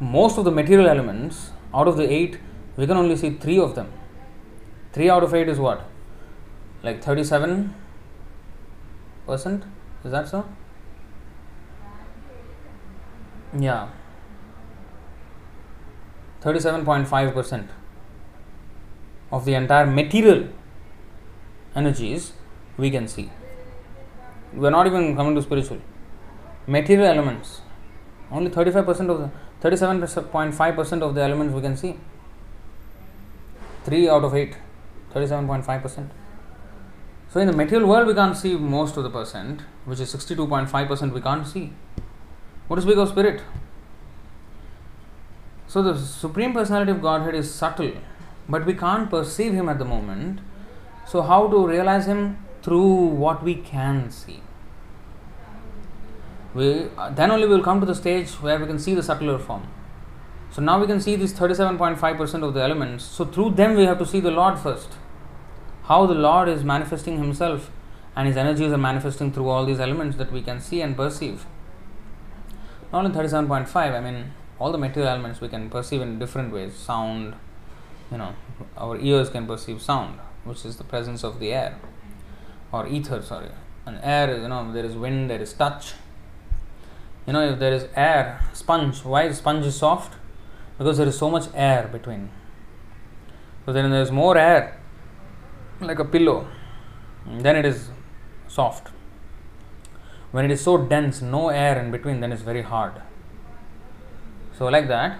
most of the material elements out of the eight, we can only see three of them. Three out of eight is what? Like thirty-seven percent. Is that so? Yeah. 37.5% of the entire material energies we can see. We are not even coming to spiritual. Material elements, only 35% of the 37.5% of the elements we can see. 3 out of 8, 37.5%. So in the material world we can't see most of the percent, which is 62.5% we can't see. What is big of spirit? So the Supreme Personality of Godhead is subtle, but we can't perceive Him at the moment. So, how to realize Him? Through what we can see. We, uh, then only we will come to the stage where we can see the subtler form. So now we can see these 37.5% of the elements. So through them we have to see the Lord first. How the Lord is manifesting Himself and His energies are manifesting through all these elements that we can see and perceive. Not only 37.5, I mean all the material elements we can perceive in different ways. Sound, you know, our ears can perceive sound, which is the presence of the air or ether, sorry. And air, you know, there is wind, there is touch. You know, if there is air, sponge, why is sponge is soft? Because there is so much air between. So then there is more air, like a pillow, then it is soft. When it is so dense, no air in between, then it's very hard. So, like that,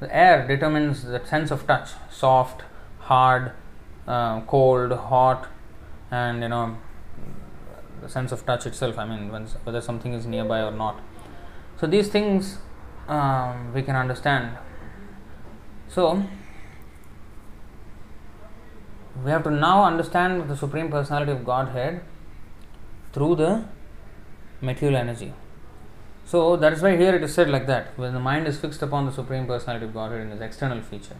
the air determines the sense of touch soft, hard, uh, cold, hot, and you know, the sense of touch itself. I mean, when, whether something is nearby or not. So, these things um, we can understand. So, we have to now understand the Supreme Personality of Godhead through the material energy. So that is why here it is said like that when the mind is fixed upon the Supreme Personality of Godhead in its external feature.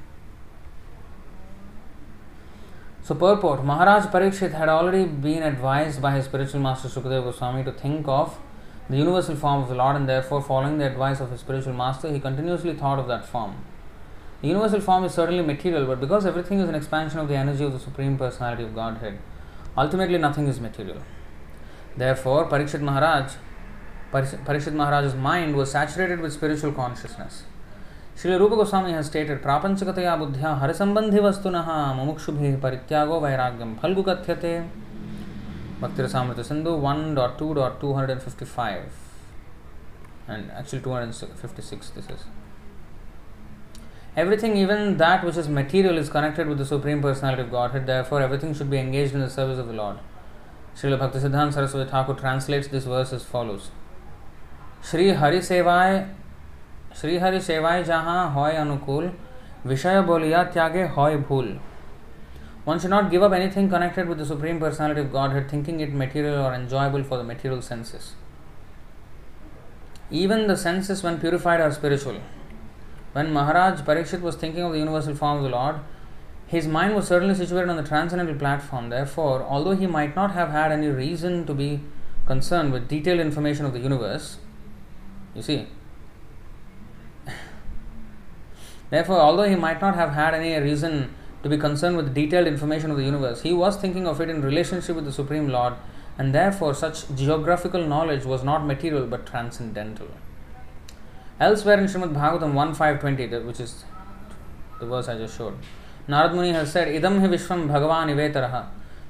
So, purport Maharaj Parikshit had already been advised by his spiritual master Sukadeva Goswami to think of the universal form of the Lord, and therefore, following the advice of his spiritual master, he continuously thought of that form. The universal form is certainly material, but because everything is an expansion of the energy of the Supreme Personality of Godhead, ultimately nothing is material. Therefore, Parikshit Maharaj Parikshit Maharaj's mind was saturated with spiritual consciousness. Srila Rupa Goswami has stated, Prapanchakataya buddhya harisambandhi vastunaha mumukshubhi parityago vairagyam phalgu kathyate. Bhakti Rasamrita Sindhu 1.2.255 and actually 256 this is. Everything, even that which is material, is connected with the Supreme Personality of Godhead, therefore, everything should be engaged in the service of the Lord. Srila Bhaktisiddhanta Saraswati Thakur translates this verse as follows Shri Hari Sevai Shri Hari Sevai Jaha Hoy Anukul Vishaya Boliya Tyage Hoy Bhul. One should not give up anything connected with the Supreme Personality of Godhead, thinking it material or enjoyable for the material senses. Even the senses, when purified, are spiritual. When Maharaj Parikshit was thinking of the universal form of the Lord, his mind was certainly situated on the transcendental platform. Therefore, although he might not have had any reason to be concerned with detailed information of the universe, you see, therefore, although he might not have had any reason to be concerned with detailed information of the universe, he was thinking of it in relationship with the Supreme Lord, and therefore, such geographical knowledge was not material but transcendental. Elsewhere in Srimad Bhagavatam 1.520, which is the verse I just showed, Narad Muni has said, Idam hi Vishwam Bhagavan Ivetaraha.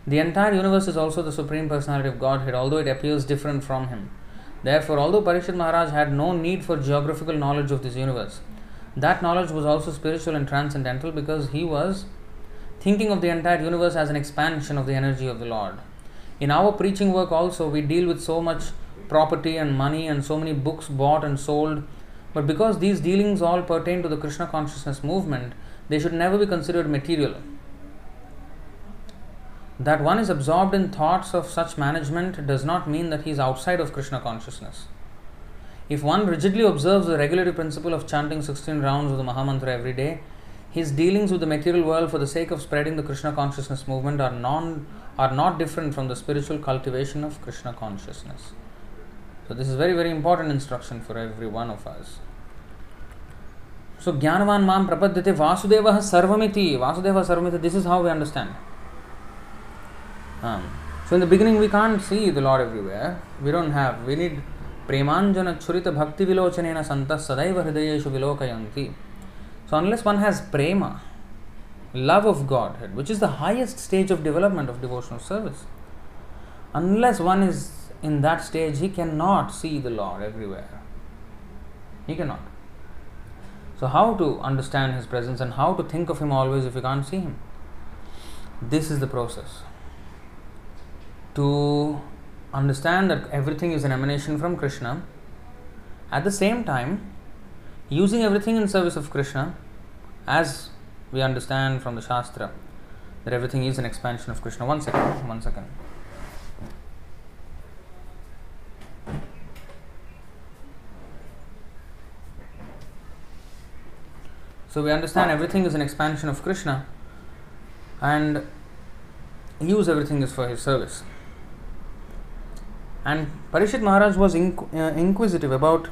The entire universe is also the Supreme Personality of Godhead, although it appears different from Him. Therefore, although Parikshit Maharaj had no need for geographical knowledge of this universe, that knowledge was also spiritual and transcendental because he was thinking of the entire universe as an expansion of the energy of the Lord. In our preaching work, also, we deal with so much property and money and so many books bought and sold, but because these dealings all pertain to the Krishna consciousness movement, they should never be considered material. That one is absorbed in thoughts of such management does not mean that he is outside of Krishna consciousness. If one rigidly observes the regulatory principle of chanting 16 rounds of the Mahamantra every day, his dealings with the material world for the sake of spreading the Krishna consciousness movement are non are not different from the spiritual cultivation of Krishna consciousness. So this is very very important instruction for every one of us. So Jnanavan Mam Prapadyate Vasudeva Sarvamiti. Vasudeva Sarvamiti, this is how we understand. Um, so in the beginning we can't see the Lord everywhere. We don't have, we need Premanjana Churita Bhakti Vilochanena Santa Sadaiva Hridayeshu Vilokayanti. So unless one has prema, love of Godhead, which is the highest stage of development of devotional service, unless one is in that stage, he cannot see the Lord everywhere. He cannot. So, how to understand His presence and how to think of Him always if you can't see Him? This is the process. To understand that everything is an emanation from Krishna, at the same time, using everything in service of Krishna, as we understand from the Shastra, that everything is an expansion of Krishna. One second, one second. So we understand everything is an expansion of Krishna and use everything is for his service. And Parikshit Maharaj was inqu- uh, inquisitive about,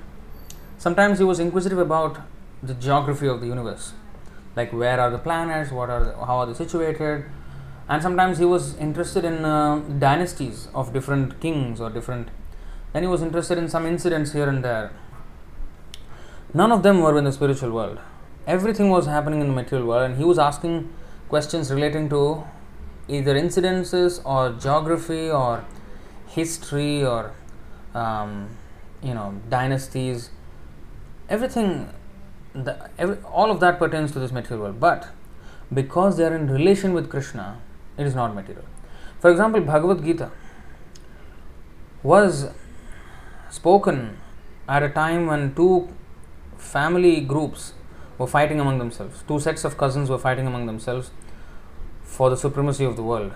sometimes he was inquisitive about the geography of the universe. Like where are the planets, what are the, how are they situated, and sometimes he was interested in uh, dynasties of different kings or different. Then he was interested in some incidents here and there. None of them were in the spiritual world everything was happening in the material world and he was asking questions relating to either incidences or geography or history or um, you know dynasties. Everything the, every, all of that pertains to this material world. But because they are in relation with krishna it is not material. For example bhagavad gita was spoken at a time when two family groups were fighting among themselves. Two sets of cousins were fighting among themselves for the supremacy of the world.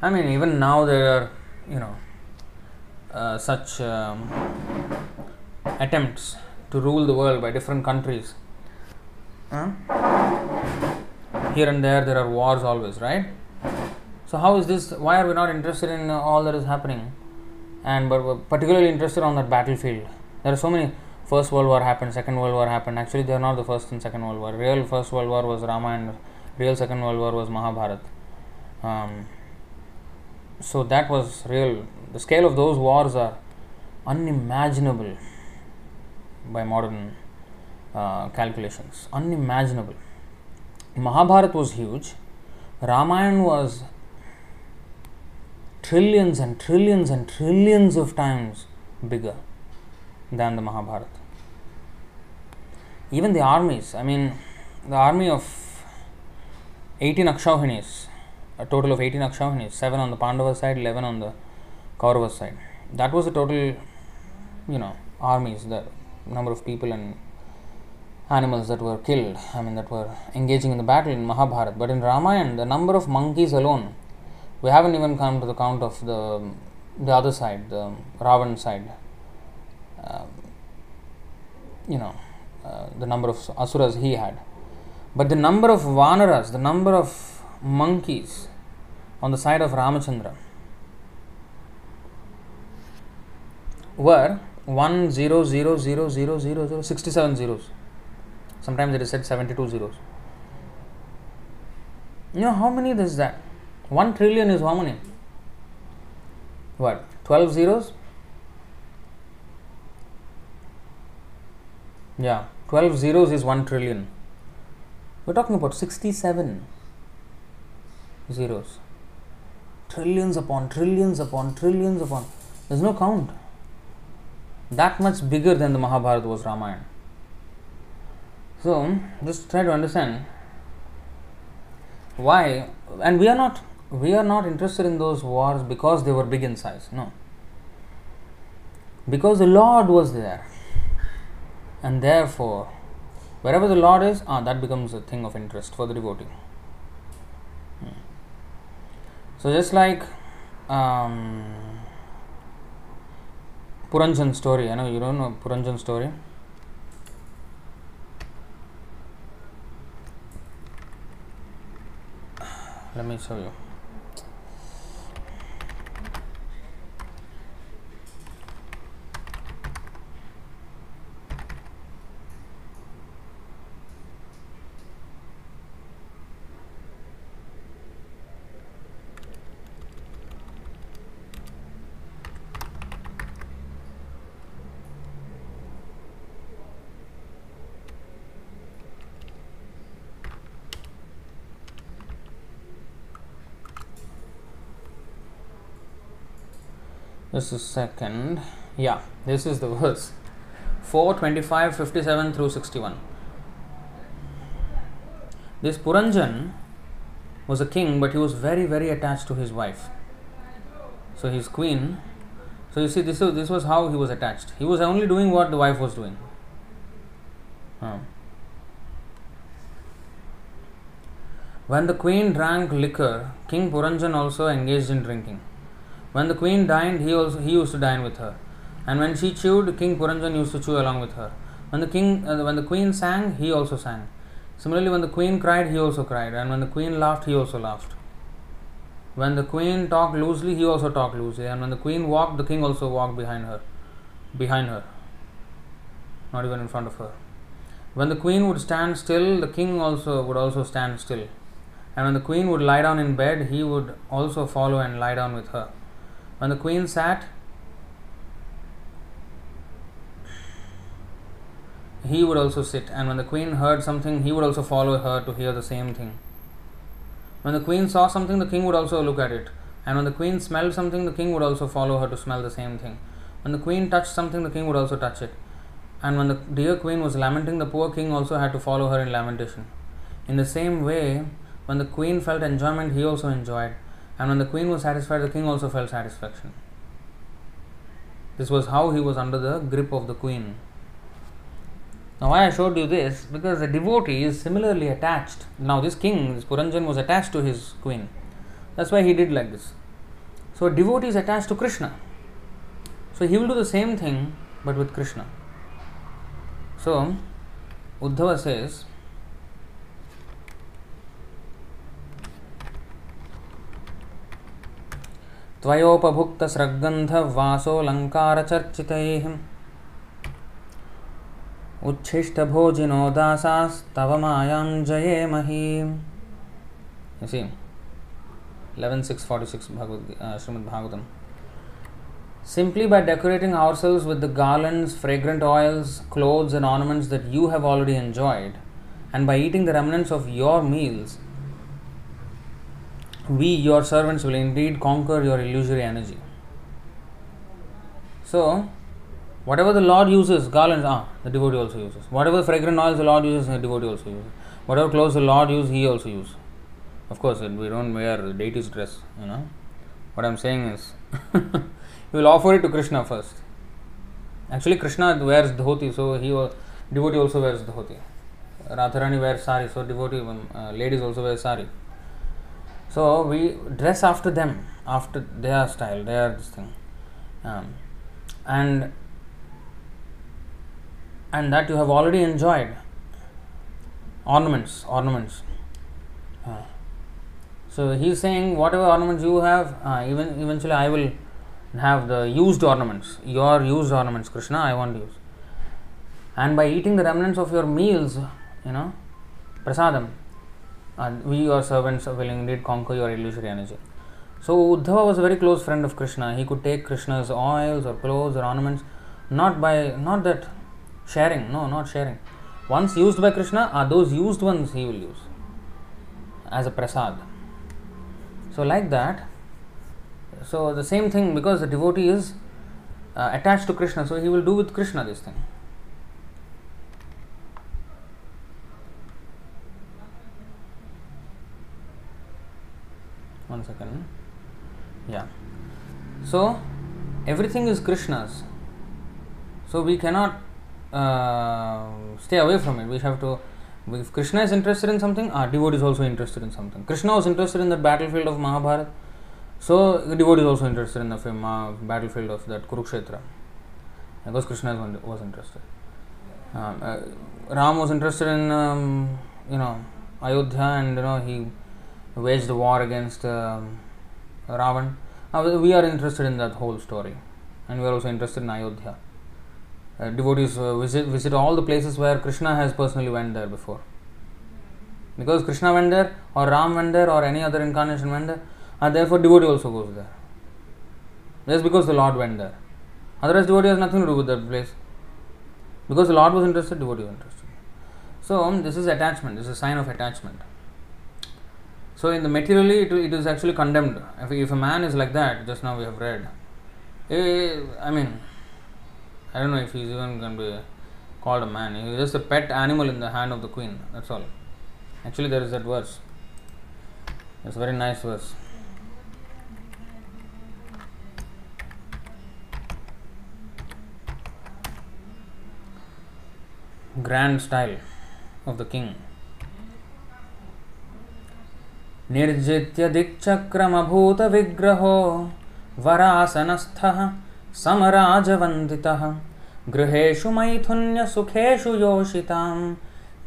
I mean, even now there are, you know, uh, such um, attempts to rule the world by different countries. Huh? Here and there, there are wars always, right? So, how is this? Why are we not interested in all that is happening? And but we're particularly interested on that battlefield. There are so many First World War happened, Second World War happened. Actually, they are not the first and Second World War. Real First World War was Ramayana. Real Second World War was Mahabharat. Um, so that was real. The scale of those wars are unimaginable by modern uh, calculations. Unimaginable. Mahabharat was huge. Ramayana was trillions and trillions and trillions of times bigger than the Mahabharata. Even the armies, I mean, the army of 18 Akshauhinis, a total of 18 Akshauhinis, 7 on the Pandava side, 11 on the Kaurava side. That was the total, you know, armies, the number of people and animals that were killed, I mean, that were engaging in the battle in Mahabharata. But in Ramayana, the number of monkeys alone, we haven't even come to the count of the, the other side, the Ravan side. Um, you know, uh, the number of asuras he had. But the number of vanaras, the number of monkeys on the side of Ramachandra were 1 0 0 0 0 0 0 67 zeros. Sometimes it is said 72 zeros. You know how many is that? 1 trillion is how many? What? 12 zeros? Yeah, 12 zeros is 1 trillion. We're talking about 67 zeros. Trillions upon trillions upon trillions upon. There's no count. That much bigger than the Mahabharata was Ramayana. So, just try to understand why. And we are not we are not interested in those wars because they were big in size. No. Because the Lord was there and therefore wherever the lord is ah, that becomes a thing of interest for the devotee. Hmm. So just like um, puranjan story i know you don't know puranjan story? Let me show you. This is second. Yeah, this is the verse 4 25 57 through 61. This Puranjan was a king, but he was very, very attached to his wife. So his queen. So you see, this was, this was how he was attached. He was only doing what the wife was doing. Huh. When the queen drank liquor, King Puranjan also engaged in drinking. When the queen dined, he also he used to dine with her, and when she chewed, King Puranjan used to chew along with her. When the king, uh, when the queen sang, he also sang. Similarly, when the queen cried, he also cried, and when the queen laughed, he also laughed. When the queen talked loosely, he also talked loosely, and when the queen walked, the king also walked behind her, behind her, not even in front of her. When the queen would stand still, the king also would also stand still, and when the queen would lie down in bed, he would also follow and lie down with her. When the queen sat, he would also sit, and when the queen heard something, he would also follow her to hear the same thing. When the queen saw something, the king would also look at it, and when the queen smelled something, the king would also follow her to smell the same thing. When the queen touched something, the king would also touch it. And when the dear queen was lamenting, the poor king also had to follow her in lamentation. In the same way, when the queen felt enjoyment, he also enjoyed, and when the queen was satisfied, the king also felt satisfaction. This was how he was under the grip of the queen. Now, why I showed you this? Because the devotee is similarly attached. Now, this king, this Puranjan, was attached to his queen. That's why he did like this. So, a devotee is attached to Krishna. So, he will do the same thing but with Krishna. So, Uddhava says, त्वयोपभुक्तस्रग्गन्धवासोऽलङ्कारचर्चितैः उच्छिष्टभोजिनो दासास्तव मायां जयेमहि You see, 11.646 Bhagavad, uh, Srimad Bhagavatam. Simply by decorating ourselves with the garlands, fragrant oils, clothes, and ornaments that you have already enjoyed, and by eating the remnants of your meals, we, your servants, will indeed conquer your illusory energy. So, whatever the Lord uses, garlands, ah, the devotee also uses. Whatever fragrant oils the Lord uses, the devotee also uses. Whatever clothes the Lord uses, he also uses. Of course, we don't wear deity's dress, you know. What I'm saying is, you will offer it to Krishna first. Actually, Krishna wears dhoti, so he devotee also wears dhoti. Radharani wears sari, so devotee um, uh, ladies also wear sari. So we dress after them, after their style, their thing, um, and and that you have already enjoyed. Ornaments, ornaments. Uh, so he is saying whatever ornaments you have, uh, even eventually I will have the used ornaments, your used ornaments, Krishna, I want use. And by eating the remnants of your meals, you know, prasadam, and we your servants will indeed conquer your illusory energy. So Uddhava was a very close friend of Krishna. He could take Krishna's oils or clothes or ornaments, not by not that sharing, no, not sharing. Once used by Krishna, are those used ones he will use as a prasad. So like that. So the same thing because the devotee is uh, attached to Krishna, so he will do with Krishna this thing. One second. Yeah. So everything is krishna's. So we cannot uh, stay away from it. We have to if krishna is interested in something our devotee is also interested in something. Krishna was interested in the battlefield of mahabharata so the devotee is also interested in the uh, battlefield of that kurukshetra. Because krishna was interested. Um, uh, ram was interested in um, you know ayodhya and you know he waged the war against um, Ravan. Uh, we are interested in that whole story, and we are also interested in Ayodhya. Uh, devotees uh, visit visit all the places where Krishna has personally went there before. Because Krishna went there, or Ram went there, or any other incarnation went there, and therefore devotee also goes there. Just because the Lord went there. Otherwise, devotee has nothing to do with that place. Because the Lord was interested, devotee was interested. So, um, this is attachment, this is a sign of attachment. So, in the materially, it, it is actually condemned. If, if a man is like that, just now we have read, eh, I mean, I don't know if he's even going to be called a man. He's just a pet animal in the hand of the queen. That's all. Actually, there is that verse. It's a very nice verse. Grand style of the king. निर्जित्य दिक्चक्रमभूत विग्रहो वरासनस्थ समराजवन्दितः। गृहेषु मैथुन्यसुखेषु योषितां।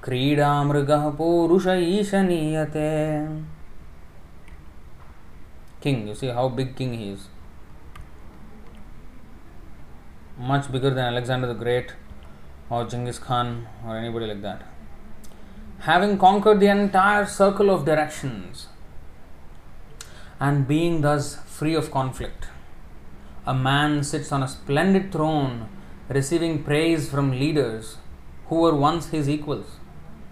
क्रीडामृगः पूरुष ईश नीयते king you see how big king he's much bigger than Alexander the great or Genghis Khan or anybody like that having conquer the entire circle of directions and being thus free of conflict, a man sits on a splendid throne receiving praise from leaders who were once his equals.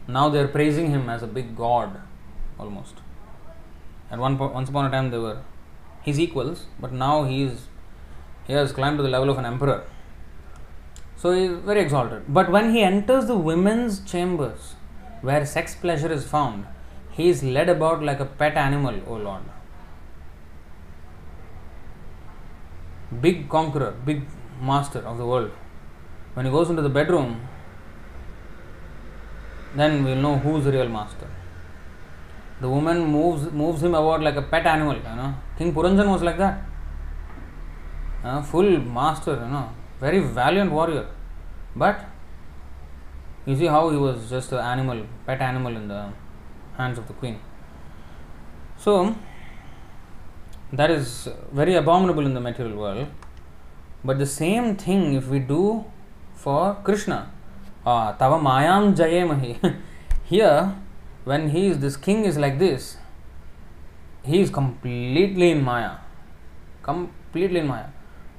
Now they are praising him as a big god almost. At one po- once upon a time they were his equals, but now he is he has climbed to the level of an emperor. So he is very exalted. But when he enters the women's chambers where sex pleasure is found, he is led about like a pet animal, O Lord. Big conqueror, big master of the world. When he goes into the bedroom, then we'll know who's the real master. The woman moves moves him about like a pet animal, you know. King Puranjan was like that. Uh, full master, you know, very valiant warrior. But you see how he was just an animal, pet animal in the hands of the queen. So that is very abominable in the material world. But the same thing if we do for Krishna, uh, Tava Mayam Jayemahi. Here, when he is this king is like this, he is completely in Maya. Completely in Maya.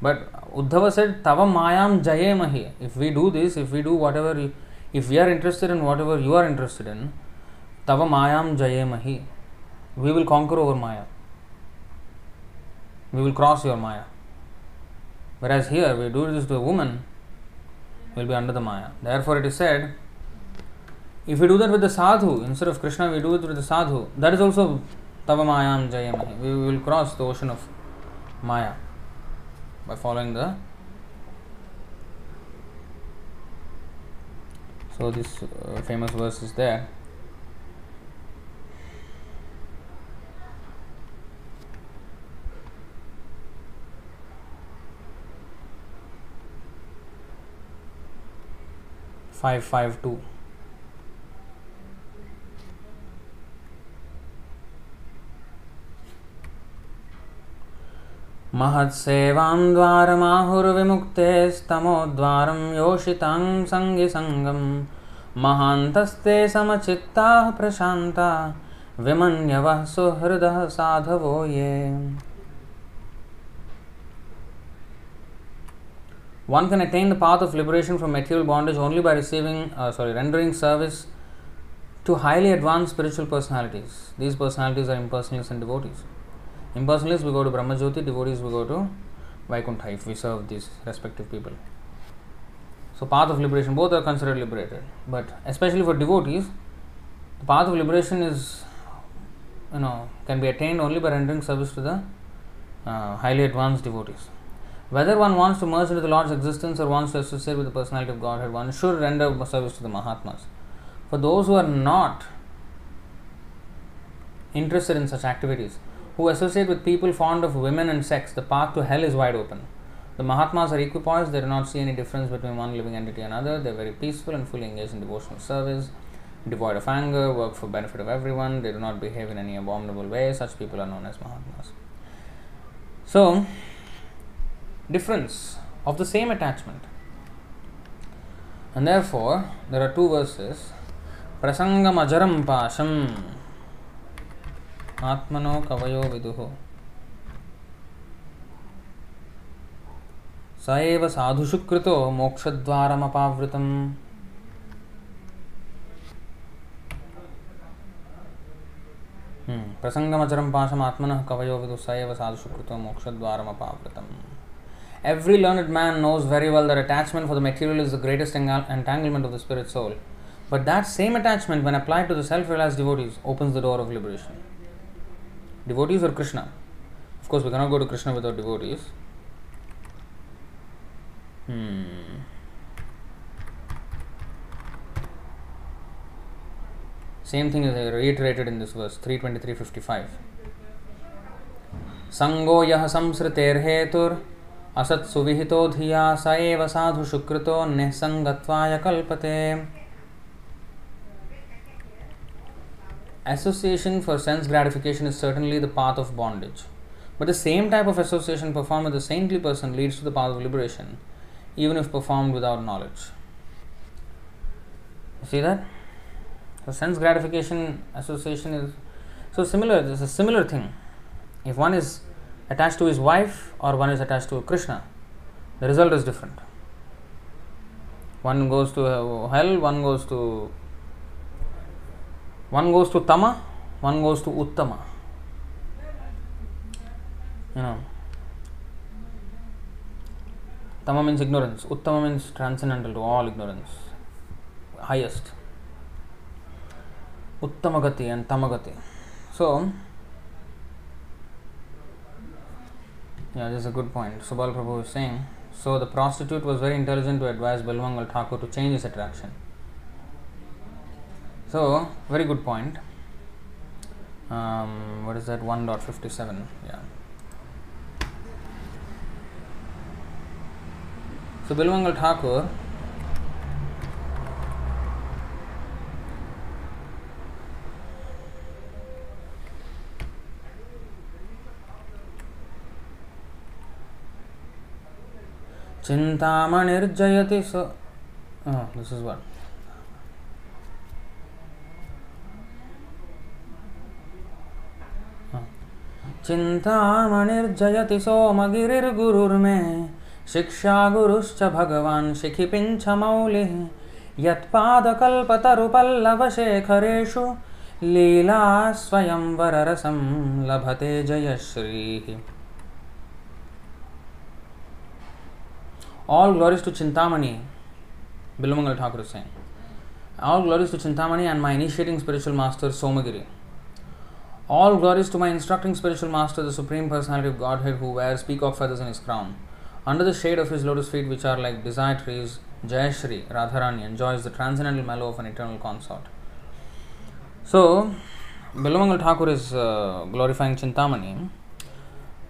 But Uddhava said, Tava Mayam Jayemahi. If we do this, if we do whatever, if we are interested in whatever you are interested in, Tava Mayam Jayemahi. We will conquer over Maya. We will cross your Maya. Whereas here, we do this to a woman, will be under the Maya. Therefore, it is said, if we do that with the sadhu, instead of Krishna, we do it with the sadhu, that is also Tava Mayam Jayemahi. We will cross the ocean of Maya by following the. So, this uh, famous verse is there. Five five two. महत्सेवां द्वारमाहुर्विमुक्तेस्तमोद्वारं योषितां सङ्गिसङ्गं महान्तस्ते समचित्ताः प्रशान्ता विमन्यवः सुहृदः साधवो ये One can attain the path of liberation from material bondage only by receiving, uh, sorry, rendering service to highly advanced spiritual personalities. These personalities are impersonalists and devotees. Impersonalists, we go to Brahmajyoti, devotees, we go to Vaikuntha if we serve these respective people. So, path of liberation, both are considered liberated. But especially for devotees, the path of liberation is, you know, can be attained only by rendering service to the uh, highly advanced devotees. Whether one wants to merge into the Lord's existence or wants to associate with the personality of Godhead, one should render service to the Mahatmas. For those who are not interested in such activities, who associate with people fond of women and sex, the path to hell is wide open. The Mahatmas are equipoised, they do not see any difference between one living entity and another, they are very peaceful and fully engaged in devotional service. devoid of anger, work for benefit of everyone, they do not behave in any abominable way. Such people are known as Mahatmas. So, difference of the same attachment. And therefore, there are two verses. Prasangam ajaram pasham atmano kavayo viduho स एव साधुषु कृतो मोक्षद्वारमपावृतम् प्रसङ्गमचरं पाशमात्मनः कवयो विदुः स एव साधुषु कृतो मोक्षद्वारमपावृतम् Every learned man knows very well that attachment for the material is the greatest entanglement of the spirit soul. But that same attachment, when applied to the self realized devotees, opens the door of liberation. Devotees or Krishna? Of course, we cannot go to Krishna without devotees. Hmm. Same thing is reiterated in this verse 323.55. Sango yaha samsriterhetur असत्सु विहितो धिया स एव साधु शुकृतो निःसङ्गत्वाय कल्पते Association for sense gratification is certainly the path of bondage. But the same type of association performed with a saintly person leads to the path of liberation, even if performed without knowledge. You see that? So sense gratification association is so similar. Is a similar thing. If one is attached to his wife or one is attached to Krishna, the result is different. One goes to hell, one goes to one goes to Tama, one goes to Uttama. You know. Tama means ignorance, Uttama means transcendental to all ignorance, highest. Uttamagati and Tamagati. So, yeah, this is a good point. Subal Prabhu is saying so the prostitute was very intelligent to advise Bilvamangal Thakur to change his attraction. So, very good point. Um, what is that? 1.57. Yeah. So, Bilvamangal Thakur चिंतामणिर्जयति स। This is what. चिन्तामणिर्जयति सोमगिरिर्गुरुर्मे शिक्षा गुरुश्च भगवान् शिखिपिञ्छमौलिः यत्पादकल्पतरुपल्लवशेखरेषु लीला स्वयंवररसं लभते जयश्रीः। All glories to Chintamani, Bilvamangal Thakur is saying. All glories to Chintamani and my initiating spiritual master Somagiri. All glories to my instructing spiritual master, the Supreme Personality of Godhead, who wears peacock feathers in his crown. Under the shade of his lotus feet, which are like desire trees, Jayashri, Radharani, enjoys the transcendental mellow of an eternal consort. So, Bilvamangal Thakur is uh, glorifying Chintamani,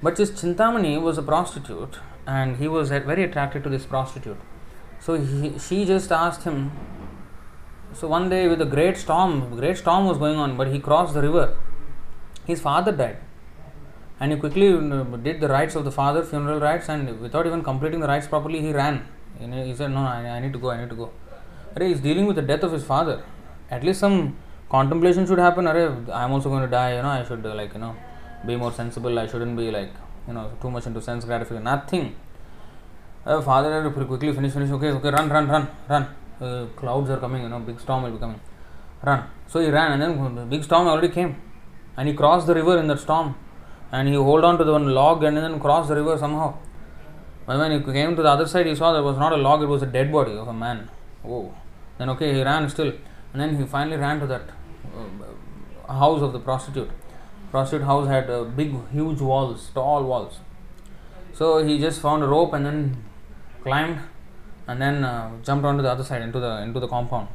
but this Chintamani was a prostitute and he was very attracted to this prostitute. So he, she just asked him. So one day, with a great storm, great storm was going on, but he crossed the river. His father died, and he quickly did the rites of the father, funeral rites, and without even completing the rites properly, he ran. He said, "No, I, need to go. I need to go." Array, he's dealing with the death of his father. At least some contemplation should happen. Array, I'm also going to die. You know, I should like you know be more sensible. I shouldn't be like you know too much into sense gratification nothing. Uh, father had to quickly finish finish. Okay okay run run run run. Uh, clouds are coming you know big storm will be coming. Run. So he ran and then big storm already came. And he crossed the river in that storm. And he hold on to the one log and then crossed the river somehow. But when he came to the other side he saw there was not a log it was a dead body of a man. Oh then okay he ran still. And then he finally ran to that uh, house of the prostitute prostitute house had uh, big huge walls tall walls. So he just found a rope and then climbed and then uh, jumped onto the other side into the into the compound.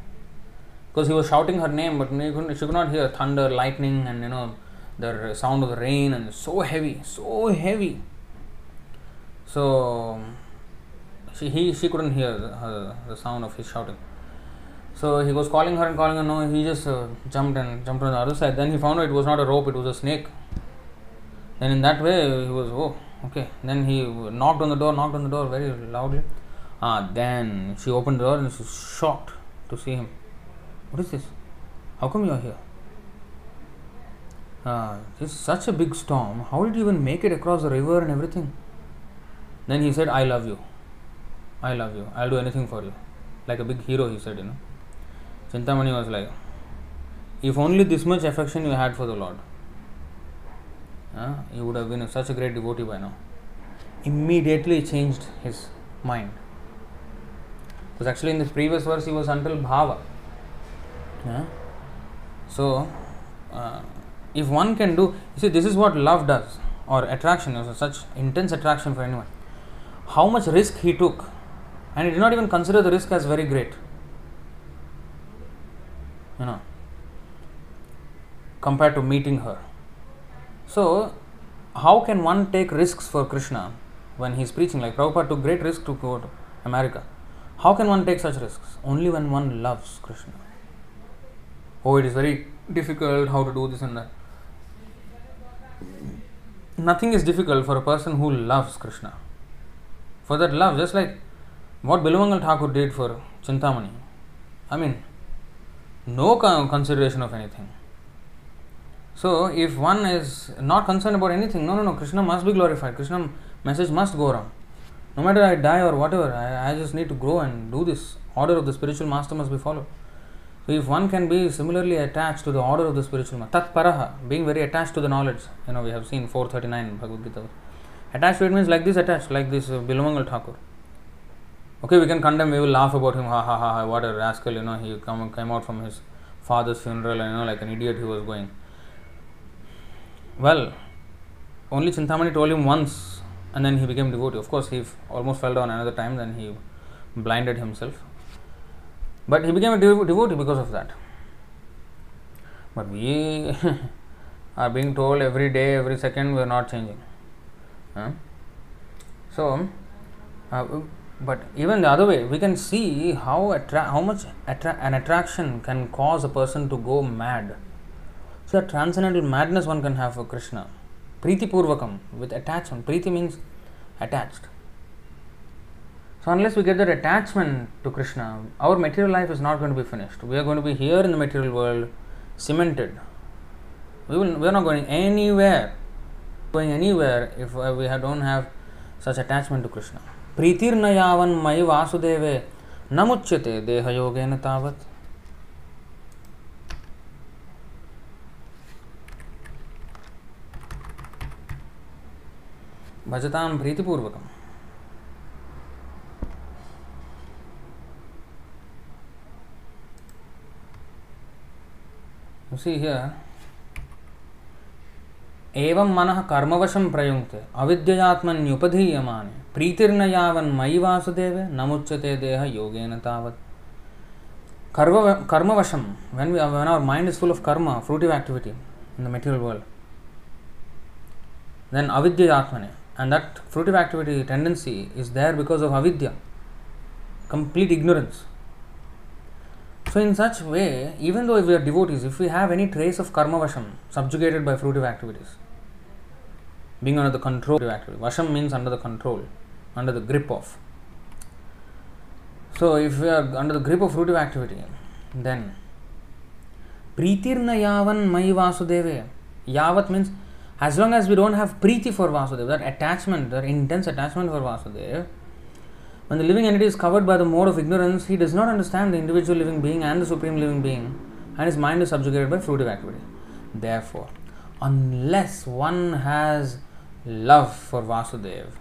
Because he was shouting her name but she could not hear thunder lightning and you know the sound of the rain and so heavy so heavy. So she he she couldn't hear the, her, the sound of his shouting So he was calling her and calling her. No, he just uh, jumped and jumped on the other side. Then he found out it was not a rope; it was a snake. Then in that way he was oh okay. Then he knocked on the door, knocked on the door very loudly. Ah, then she opened the door and she was shocked to see him. What is this? How come you are here? Ah, this is such a big storm. How did you even make it across the river and everything? Then he said, I love you. I love you. I'll do anything for you. Like a big hero, he said, you know. Chintamani was like, if only this much affection you had for the Lord, uh, you would have been such a great devotee by now. Immediately changed his mind. Because actually in this previous verse he was until bhava. So, uh, if one can do, you see, this is what love does, or attraction, is such intense attraction for anyone. How much risk he took, and he did not even consider the risk as very great. You know, compared to meeting her. So, how can one take risks for Krishna when he is preaching? Like Prabhupada took great risk to go to America. How can one take such risks? Only when one loves Krishna. Oh, it is very difficult how to do this and that. Nothing is difficult for a person who loves Krishna. For that love, just like what Bilavangal Thakur did for Chintamani. I mean, no consideration of anything. So, if one is not concerned about anything, no, no, no, Krishna must be glorified. Krishna message must go around. No matter I die or whatever, I, I just need to grow and do this. Order of the spiritual master must be followed. So, if one can be similarly attached to the order of the spiritual master, paraha, being very attached to the knowledge, you know, we have seen 439 Bhagavad Gita. Attached to it means like this attached, like this uh, Bilvamangal Thakur. Okay, we can condemn, we will laugh about him, ha ha ha, ha what a rascal, you know, he come, came out from his father's funeral and, you know, like an idiot he was going. Well, only Chintamani told him once and then he became devotee. Of course, he almost fell down another time, then he blinded himself. But he became a devotee because of that. But we are being told every day, every second, we are not changing. Huh? So, uh, but even the other way, we can see how attra- how much attra- an attraction can cause a person to go mad. So, a transcendental madness one can have for Krishna. Preeti Purvakam with attachment. Preeti means attached. So, unless we get that attachment to Krishna, our material life is not going to be finished. We are going to be here in the material world, cemented. We will. We are not going anywhere. Going anywhere if uh, we don't have such attachment to Krishna. प्रीतिर्न यावन वासुदेवे न मुच्यते देहयोगेन तावत्। भजतां प्रीतिपूर्वकम्। एवं मन कर्मवशं प्रयुङ्क्ते अविद्ययात्मन्युपधीयमाने। प्रीतिर्न यावन मयि वासुदेव, नमुच्यते देह योगेन तावत्। कर्व कर्मवशम when when our mind is full of karma fruitive activity in the material world then अविद्य आत्मने and that fruitive activity tendency is there because of अविद्य complete ignorance so in such way even though if you are devotees if you have any trace of कर्मवशम subjugated by fruitive activities being under the control activity. Vasham means under the control under the grip of. So if we are under the grip of fruitive activity then pritirna yavan mai vasudeve. Yavat means as long as we don't have preeti for Vasudeva, that attachment, that intense attachment for Vasudeva, when the living entity is covered by the mode of ignorance, he does not understand the individual living being and the supreme living being, and his mind is subjugated by fruitive activity. Therefore, unless one has love for Vasudeva,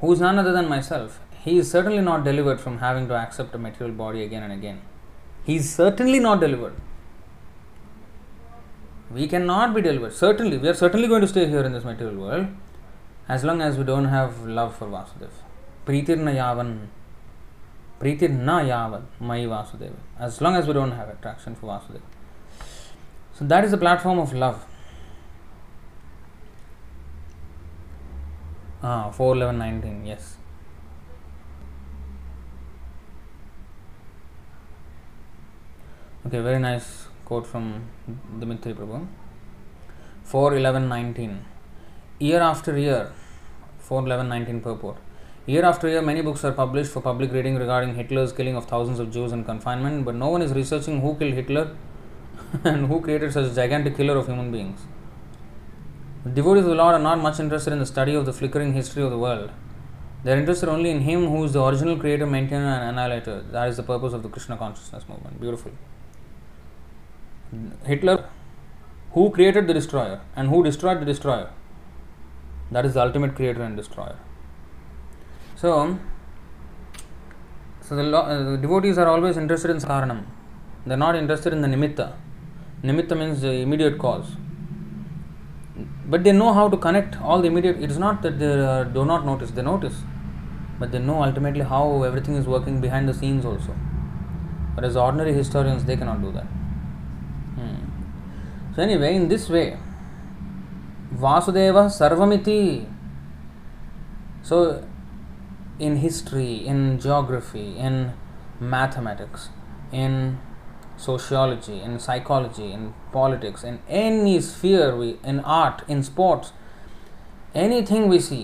who is none other than myself, he is certainly not delivered from having to accept a material body again and again. He is certainly not delivered we cannot be delivered. Certainly, we are certainly going to stay here in this material world as long as we don't have love for Vasudev. Pritirna yavan. Pritirna yavan. Mai Vasudev. As long as we don't have attraction for Vasudev. So that is the platform of love. Ah, 4, 11, 19, yes. Okay, very nice quote from Dimitri Prabhu. 4 11 19. Year after year, 4 11 19 purport. Year after year, many books are published for public reading regarding Hitler's killing of thousands of Jews in confinement, but no one is researching who killed Hitler and who created such a gigantic killer of human beings. Devotees of the Lord are not much interested in the study of the flickering history of the world. They are interested only in Him who is the original creator, maintainer, and annihilator. That is the purpose of the Krishna consciousness movement. Beautiful. Hitler, who created the destroyer and who destroyed the destroyer? That is the ultimate creator and destroyer. So, so the, uh, the devotees are always interested in karanam. They are not interested in the nimitta. Nimitta means the immediate cause. But they know how to connect all the immediate. It is not that they uh, do not notice, they notice. But they know ultimately how everything is working behind the scenes also. But as ordinary historians, they cannot do that. Hmm. So, anyway, in this way, Vasudeva Sarvamiti. So, in history, in geography, in mathematics, in sociology, in psychology, in politics, in any sphere, we, in art, in sports, anything we see,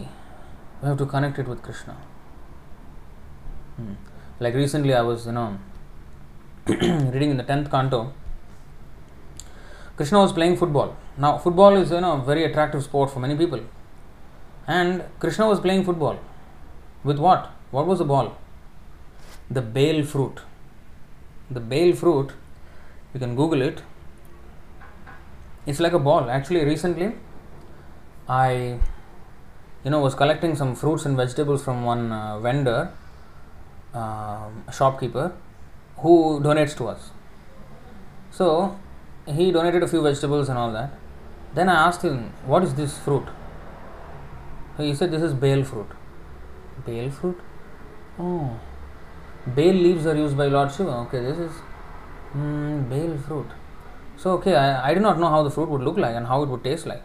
we have to connect it with Krishna. Hmm. Like recently, I was, you know, reading in the tenth canto. Krishna was playing football. Now, football is, you know, a very attractive sport for many people, and Krishna was playing football. With what? What was the ball? The bael fruit. The bael fruit, you can Google it. It's like a ball. Actually, recently, I, you know, was collecting some fruits and vegetables from one uh, vendor, uh, shopkeeper, who donates to us. So, he donated a few vegetables and all that. Then I asked him, What is this fruit? He said, This is bael fruit. Bael fruit? Oh. Bael leaves are used by Lord Shiva. Okay, this is mm, bael fruit. So, okay, I, I did not know how the fruit would look like and how it would taste like.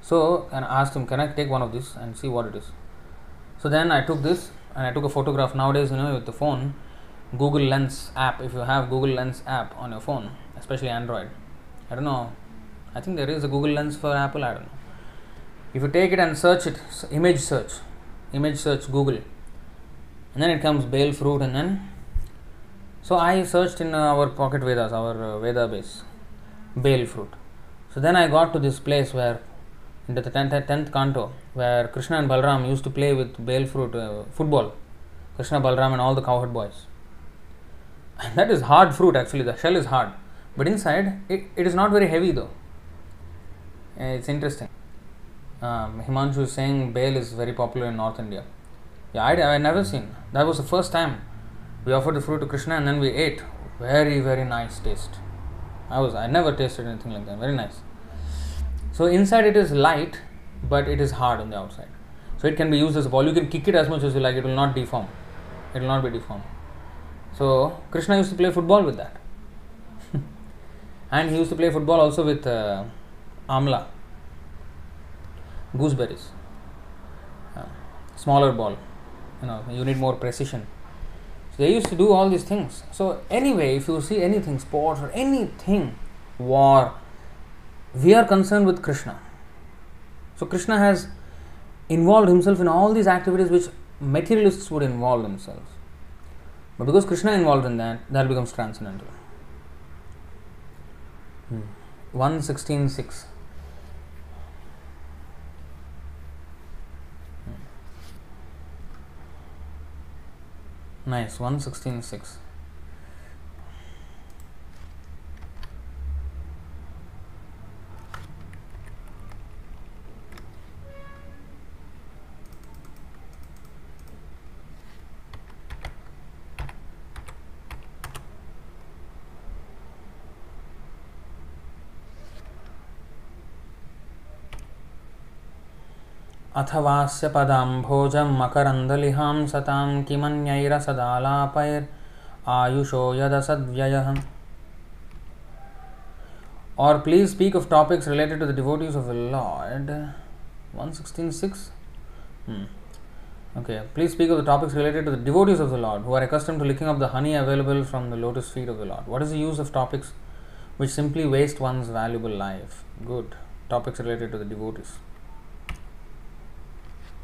So, and I asked him, Can I take one of these and see what it is? So, then I took this and I took a photograph. Nowadays, you know, with the phone, Google Lens app, if you have Google Lens app on your phone, especially Android, I don't know, I think there is a Google Lens for Apple, I don't know. If you take it and search it, image search, image search Google, and then it comes bael fruit, and then so I searched in our pocket Vedas, our uh, Veda base, bael fruit. So then I got to this place where, in the 10th, 10th canto, where Krishna and Balram used to play with bael fruit uh, football. Krishna, Balram, and all the cowherd boys. And that is hard fruit actually, the shell is hard, but inside it, it is not very heavy though. It's interesting. Um, Himanshu is saying bael is very popular in North India. Yeah, I, I never seen. That was the first time we offered the fruit to Krishna and then we ate. Very very nice taste. I was I never tasted anything like that. Very nice. So inside it is light, but it is hard on the outside. So it can be used as a ball. You can kick it as much as you like. It will not deform. It will not be deformed. So Krishna used to play football with that, and he used to play football also with uh, amla, gooseberries, uh, smaller ball. You know, you need more precision. They used to do all these things. So anyway, if you see anything, sports or anything, war, we are concerned with Krishna. So Krishna has involved himself in all these activities which materialists would involve themselves. But because Krishna involved in that, that becomes transcendental. Hmm. 116.6 Nice, 116.6. अथवा अथवास्य पदाम्भोजं मकरन्दलिहां सतां किमन्यैरसदालापैर्आयुषो यदसद्व्ययः। और please speak of topics related to the devotees of the lord 166 okay please speak of the topics related to the devotees of the lord who are accustomed to licking up the honey available from the lotus feet of the lord what is the use of topics which simply waste one valuable life good topics related to the devotees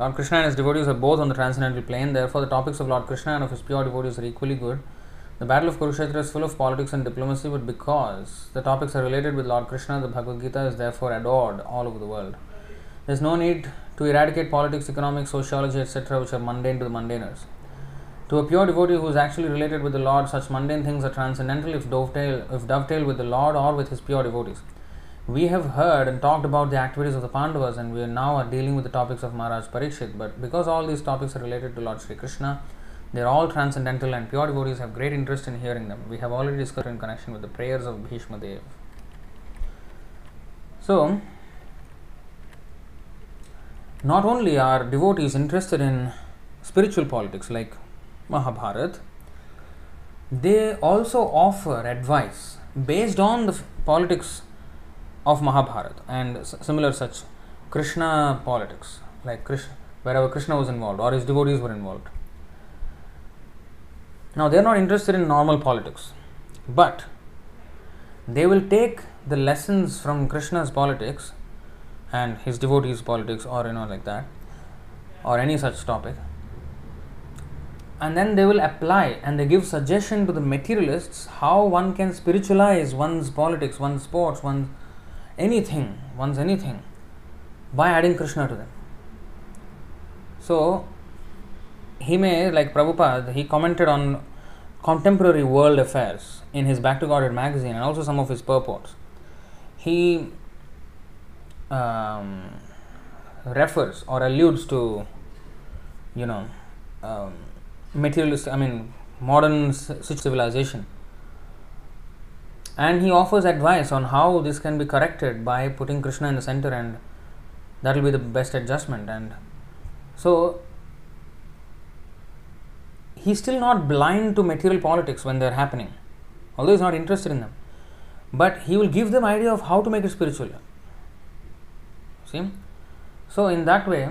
Lord Krishna and his devotees are both on the transcendental plane, therefore, the topics of Lord Krishna and of his pure devotees are equally good. The battle of Kurukshetra is full of politics and diplomacy, but because the topics are related with Lord Krishna, the Bhagavad Gita is therefore adored all over the world. There is no need to eradicate politics, economics, sociology, etc., which are mundane to the mundaners. To a pure devotee who is actually related with the Lord, such mundane things are transcendental if dovetail, if dovetail with the Lord or with his pure devotees. We have heard and talked about the activities of the Pandavas, and we are now are dealing with the topics of Maharaj Parikshit. But because all these topics are related to Lord Sri Krishna, they are all transcendental, and pure devotees have great interest in hearing them. We have already discussed in connection with the prayers of Bhishma Dev. So, not only are devotees interested in spiritual politics like Mahabharat, they also offer advice based on the politics of Mahabharat and similar such Krishna politics, like Krishna, wherever Krishna was involved or his devotees were involved. Now, they are not interested in normal politics, but they will take the lessons from Krishna's politics and his devotees' politics, or you know, like that, or any such topic, and then they will apply and they give suggestion to the materialists how one can spiritualize one's politics, one's sports, one's anything, one's anything by adding Krishna to them. So, he may, like Prabhupada, he commented on contemporary world affairs in his Back to Godhead magazine and also some of his purports. He um, refers or alludes to, you know, um, materialist, I mean, modern civilization. And he offers advice on how this can be corrected by putting Krishna in the center, and that will be the best adjustment. And so, he's still not blind to material politics when they're happening, although he's not interested in them. But he will give them idea of how to make it spiritual. See? So, in that way,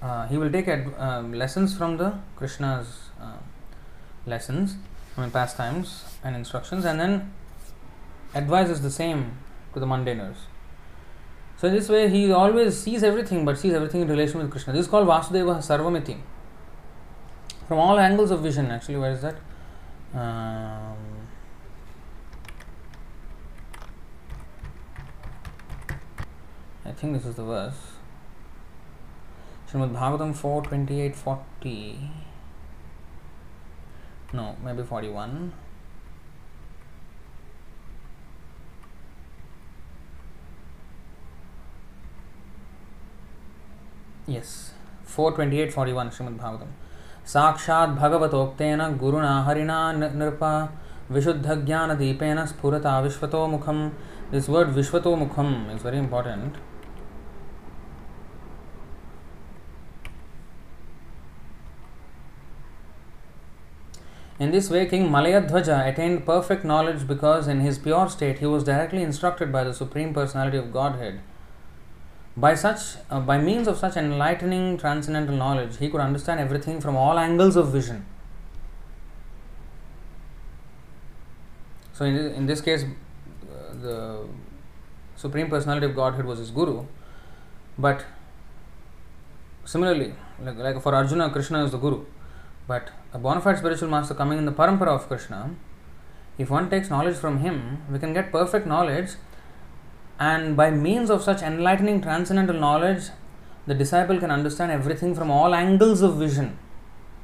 uh, he will take ad- uh, lessons from the Krishna's uh, lessons, I mean, pastimes and instructions, and then advises the same to the mundaners. So, in this way, he always sees everything but sees everything in relation with Krishna. This is called Vasudeva Sarvamiti. From all angles of vision, actually, where is that? Um, I think this is the verse. Srimad Bhagavatam 4 28 40. No, maybe 41. Yes, 428 41 Srimad Bhagavatam. साक्षात् भगवतोक्तेन गुरुणा हरिणा नृप विशुद्धज्ञानदीपेन स्फुरता विश्वतो मुखम this word विश्वतो मुखम is very important In this way, King Malayadhwaja attained perfect knowledge because, in his pure state, he was directly instructed by the Supreme Personality of Godhead. By such, uh, by means of such enlightening transcendental knowledge, he could understand everything from all angles of vision. So, in this, in this case, uh, the Supreme Personality of Godhead was his guru, but similarly, like, like for Arjuna, Krishna is the guru. But a bona fide spiritual master coming in the parampara of Krishna, if one takes knowledge from him, we can get perfect knowledge, and by means of such enlightening transcendental knowledge, the disciple can understand everything from all angles of vision.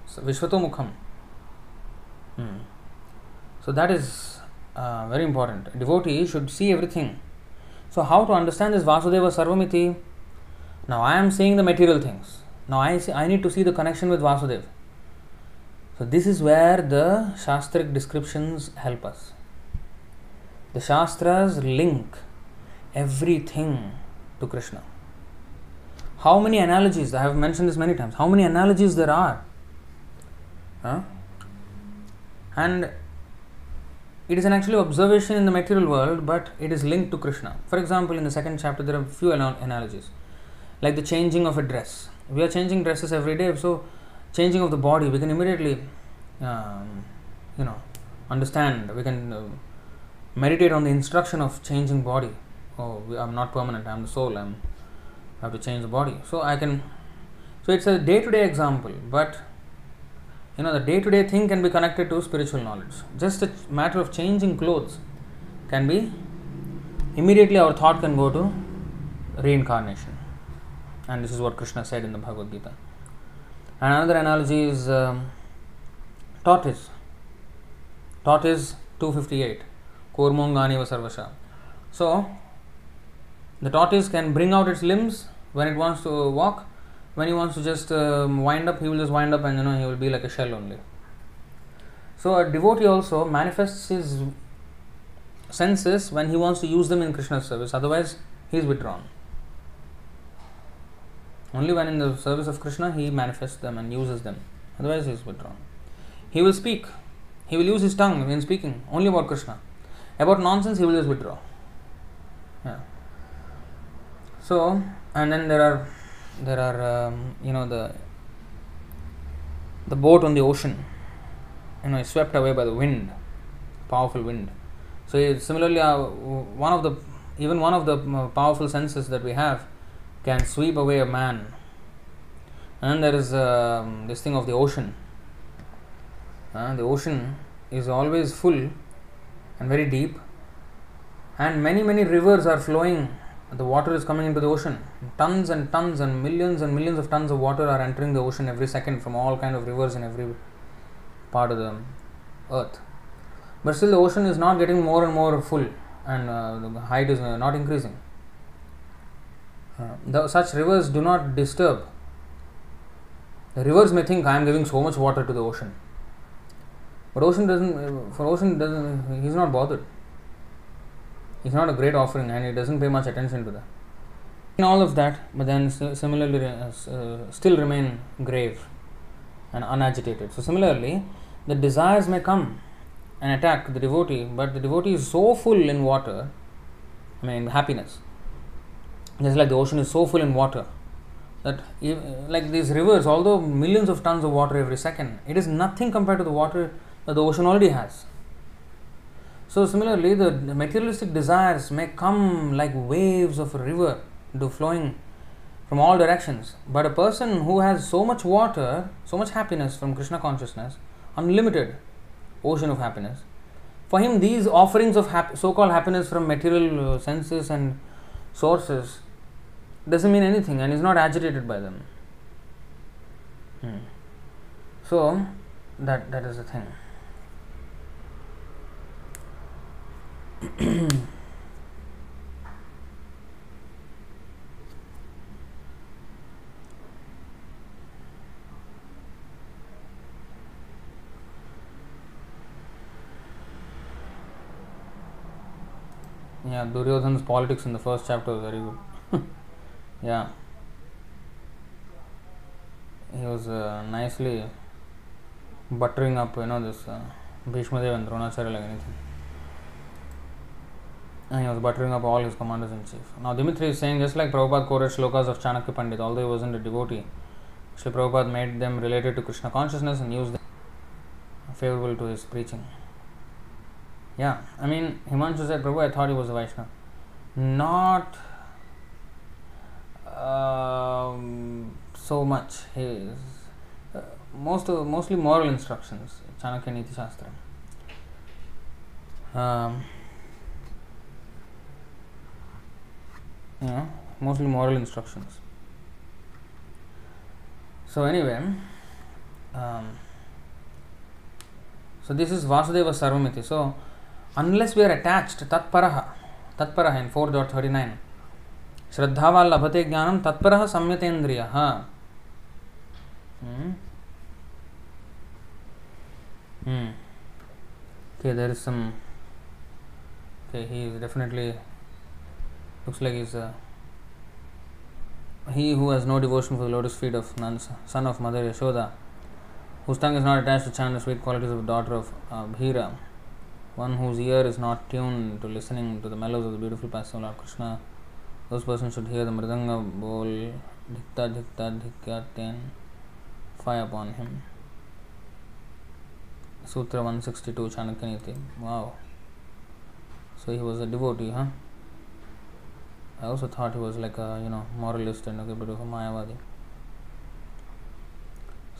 So, Vishwato Mukham. Hmm. So, that is uh, very important. A devotee should see everything. So, how to understand this Vasudeva Sarvamiti? Now, I am seeing the material things. Now, I, see, I need to see the connection with Vasudeva. So, this is where the Shastric descriptions help us. The Shastras link everything to Krishna. How many analogies? I have mentioned this many times. How many analogies there are? Huh? And it is an actual observation in the material world, but it is linked to Krishna. For example, in the second chapter, there are few analogies, like the changing of a dress. We are changing dresses every day, so changing of the body, we can immediately, um, you know, understand. We can uh, meditate on the instruction of changing body. Oh, I'm not permanent. I'm the soul. I'm I have to change the body. So I can. So it's a day-to-day example, but you know the day-to-day thing can be connected to spiritual knowledge. Just a matter of changing clothes can be immediately our thought can go to reincarnation, and this is what Krishna said in the Bhagavad Gita. And another analogy is um, tortoise. Tortoise 258. Kormongani Sarvasha. So, the tortoise can bring out its limbs when it wants to walk. When he wants to just um, wind up, he will just wind up and you know he will be like a shell only. So, a devotee also manifests his senses when he wants to use them in Krishna's service, otherwise, he is withdrawn. Only when in the service of Krishna he manifests them and uses them, otherwise, he is withdrawn. He will speak, he will use his tongue in speaking only about Krishna. About nonsense, he will just withdraw. So, and then there are there are um, you know the the boat on the ocean you know is swept away by the wind powerful wind. So similarly uh, one of the even one of the uh, powerful senses that we have can sweep away a man. And then there is um, this thing of the ocean. Uh, the ocean is always full and very deep. And many many rivers are flowing the water is coming into the ocean. Tons and tons and millions and millions of tons of water are entering the ocean every second from all kind of rivers in every part of the earth. But still the ocean is not getting more and more full and uh, the height is uh, not increasing. Uh, the, such rivers do not disturb. The rivers may think i am giving so much water to the ocean. But ocean doesn't for ocean doesn't he's not bothered it's not a great offering and it doesn't pay much attention to that. In all of that, but then similarly uh, uh, still remain grave and unagitated. So, similarly, the desires may come and attack the devotee, but the devotee is so full in water, I mean, happiness. Just like the ocean is so full in water that, like these rivers, although millions of tons of water every second, it is nothing compared to the water that the ocean already has. So, similarly, the materialistic desires may come like waves of a river into flowing from all directions. But a person who has so much water, so much happiness from Krishna consciousness, unlimited ocean of happiness, for him, these offerings of hap- so called happiness from material uh, senses and sources doesn't mean anything and is not agitated by them. Hmm. So, that, that is the thing. Yeah, Duryodhana's politics in the first chapter was very good. yeah. He was uh, nicely buttering up, you know, this uh, Bhishma Dev and Dronacharya like anything. And he was buttering up all his commanders in chief. Now, Dimitri is saying just like Prabhupada quoted shlokas of Chanakya Pandit, although he wasn't a devotee, Sri Prabhupada made them related to Krishna consciousness and used them favorable to his preaching. Yeah, I mean, Himanshu said, Prabhu, I thought he was a Vaishnava. Not um, so much. He is, uh, most of, mostly moral instructions, Chanakya Niti Shastra. Um, you know, mostly moral instructions. So, anyway, um, so this is Vasudeva Sarvamiti. So, unless we are attached, tatparaha, tatparaha in 4.39, श्रद्धावाल लभते ज्ञानम तत्पर संयतेन्द्रिय okay there is some okay he is definitely looks like he's a he who has no devotion for the lotus feet of Nans, son of Mother Yashoda, whose tongue is not attached to chant the sweet qualities of the daughter of uh, Bhira, one whose ear is not tuned to listening to the mellows of the beautiful pastimes of Lord Krishna, those persons should hear the mridanga bowl dhikta dhikta dhikyaten fire upon him. Sutra 162 Chanakyaniti. Wow. So he was a devotee, huh? I also thought he was like a you know moralist and a bit of a Mayavadi.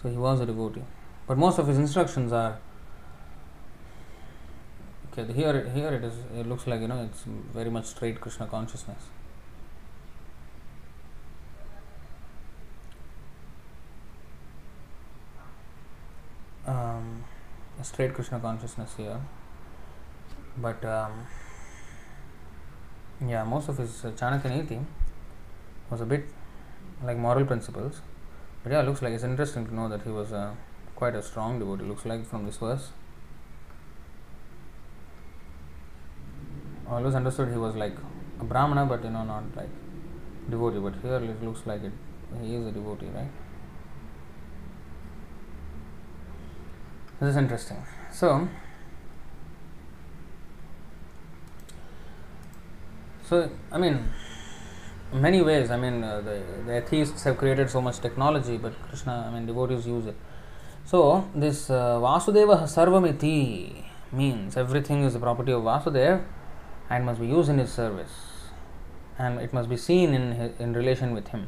So he was a devotee, but most of his instructions are okay. Here, here it is. It looks like you know it's very much straight Krishna consciousness. Um, straight Krishna consciousness here, but um, yeah, most of his uh, Chanakya was a bit like moral principles. But yeah, looks like it's interesting to know that he was uh, quite a strong devotee. Looks like from this verse. Always understood he was like a Brahmana, but you know, not like devotee. But here it looks like it. He is a devotee, right? This is interesting. So, so I mean, many ways. I mean, uh, the, the atheists have created so much technology, but Krishna, I mean, devotees use it. So, this uh, Vasudeva Sarvamiti means everything is the property of Vasudeva and must be used in his service, and it must be seen in in relation with him.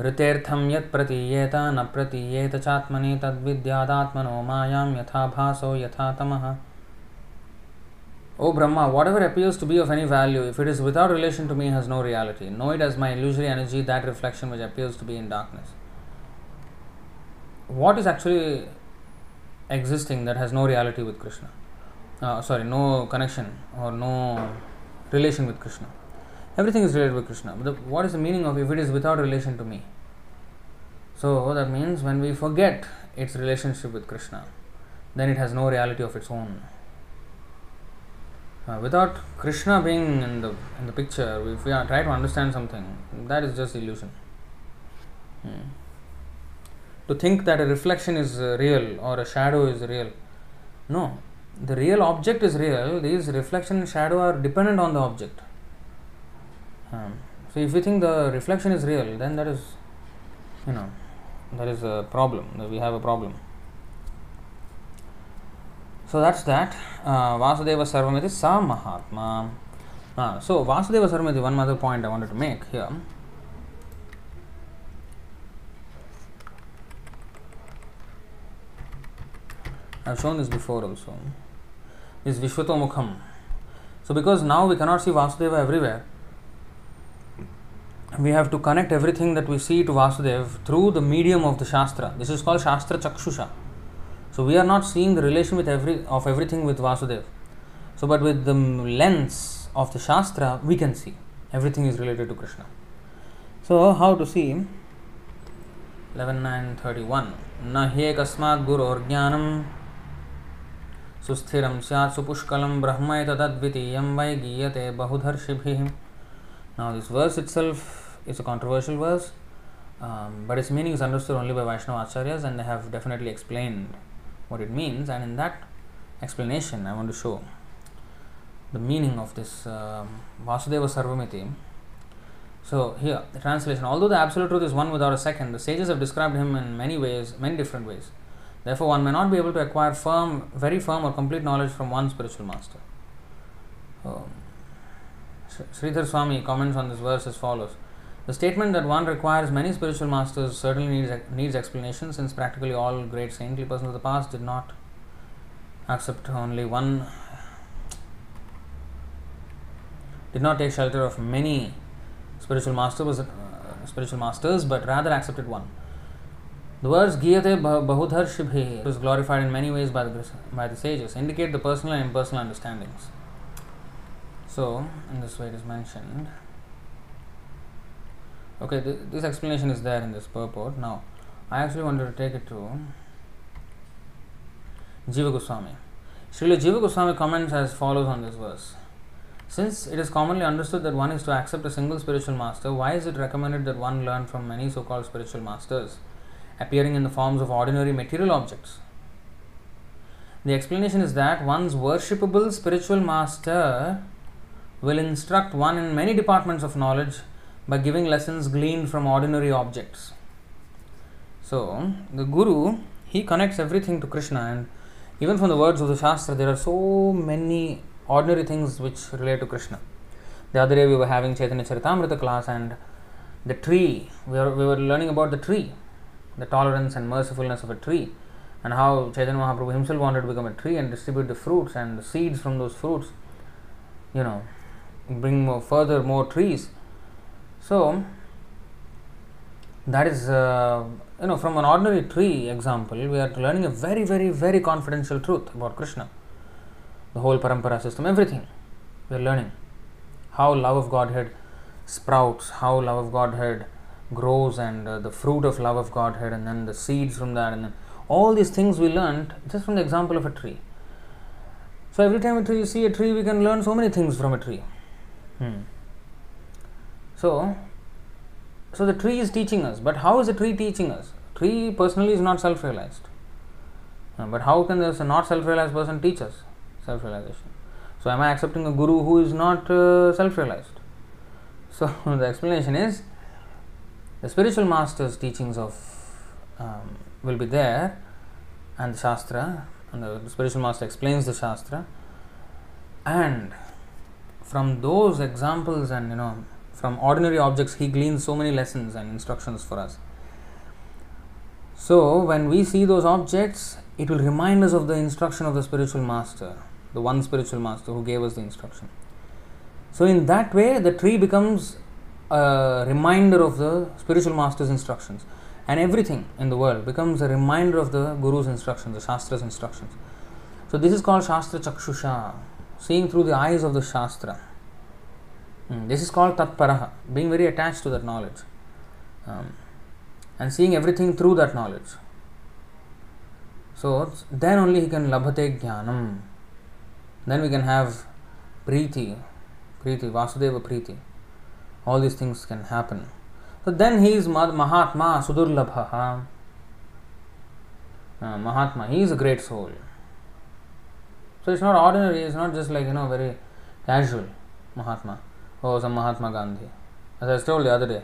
ऋतेर्थम यतीयेत न प्रतीयेत चात्मनि तद्विद्यादात्मनो मायाम यथा यथा तमः। O Brahma whatever appears to be of any value if it is without relation to me has no reality know it as my illusory energy that reflection which appears to be in darkness what is actually existing that has no reality with Krishna sorry no connection or no relation with Krishna Everything is related with Krishna. But the, what is the meaning of if it is without relation to me? So that means when we forget its relationship with Krishna, then it has no reality of its own. Uh, without Krishna being in the in the picture, if we are, try to understand something, that is just illusion. Hmm. To think that a reflection is uh, real or a shadow is real, no. The real object is real. These reflection and shadow are dependent on the object. Um, so if we think the reflection is real, then that is, you know, that is a problem. We have a problem. So that's that. Uh, Vasudeva Sarvamiti Sa Mahatma. Uh, so Vasudeva Sarvamiti, one other point I wanted to make here. I've shown this before also. Is Vishwatomukham. So because now we cannot see Vasudeva everywhere, we have to connect everything that we see to Vasudev through the medium of the Shastra. This is called Shastra Chakshusha. So we are not seeing the relation with every of everything with Vasudev. So but with the lens of the Shastra we can see everything is related to Krishna. So how to see 11.9.31 न ह्येकस्मात् गुरोर्ज्ञानं सुस्थिरं स्यात् सुपुष्कलं ब्रह्मैतदद्वितीयं वै गीयते बहुधर्षिभिः Now this verse itself is a controversial verse, um, but its meaning is understood only by Vaishnava Acharyas and they have definitely explained what it means and in that explanation I want to show the meaning of this um, Vasudeva Sarvamiti. So here the translation although the absolute truth is one without a second, the sages have described him in many ways, many different ways. Therefore one may not be able to acquire firm, very firm or complete knowledge from one spiritual master. Um, Sridhar Swami comments on this verse as follows. The statement that one requires many spiritual masters certainly needs, needs explanation since practically all great saintly persons of the past did not accept only one, did not take shelter of many spiritual masters, uh, spiritual masters, but rather accepted one. The words Giyate Bahudhar Shibhi was glorified in many ways by the, by the sages, indicate the personal and impersonal understandings. So, in this way it is mentioned. Okay, th- this explanation is there in this purport. Now, I actually wanted to take it to Jiva Goswami. Srila Jiva Goswami comments as follows on this verse. Since it is commonly understood that one is to accept a single spiritual master, why is it recommended that one learn from many so called spiritual masters? appearing in the forms of ordinary material objects. The explanation is that one's worshipable spiritual master will instruct one in many departments of knowledge by giving lessons gleaned from ordinary objects. So, the Guru he connects everything to Krishna, and even from the words of the Shastra, there are so many ordinary things which relate to Krishna. The other day we were having Chaitanya Charitamrita class, and the tree, we were, we were learning about the tree, the tolerance and mercifulness of a tree, and how Chaitanya Mahaprabhu himself wanted to become a tree and distribute the fruits and the seeds from those fruits, you know, bring more, further more trees. So, that is, uh, you know, from an ordinary tree example, we are learning a very, very, very confidential truth about Krishna. The whole parampara system, everything we are learning. How love of Godhead sprouts, how love of Godhead grows, and uh, the fruit of love of Godhead, and then the seeds from that, and then all these things we learned just from the example of a tree. So every time we see a tree, we can learn so many things from a tree. Hmm. So, so the tree is teaching us, but how is the tree teaching us? Tree personally is not self-realized, uh, but how can this a not self-realized person teach us self-realization? So, am I accepting a guru who is not uh, self-realized? So the explanation is the spiritual master's teachings of um, will be there, and the shastra, and the spiritual master explains the shastra, and from those examples and you know from ordinary objects he gleans so many lessons and instructions for us. So when we see those objects, it will remind us of the instruction of the spiritual master, the one spiritual master who gave us the instruction. So, in that way, the tree becomes a reminder of the spiritual master's instructions, and everything in the world becomes a reminder of the Guru's instructions, the Shastra's instructions. So, this is called Shastra Chakshusha, seeing through the eyes of the Shastra. Hmm, this is called Tatparaha, being very attached to that knowledge um, and seeing everything through that knowledge. So, then only he can labhate jnanam. Then we can have preeti, Preeti, Vasudeva Preeti. All these things can happen. So then he is Mahatma Sudurlabha. Uh, Mahatma, he is a great soul. So it's not ordinary, it's not just like, you know, very casual Mahatma. Oh, some Mahatma Gandhi. As I told the other day,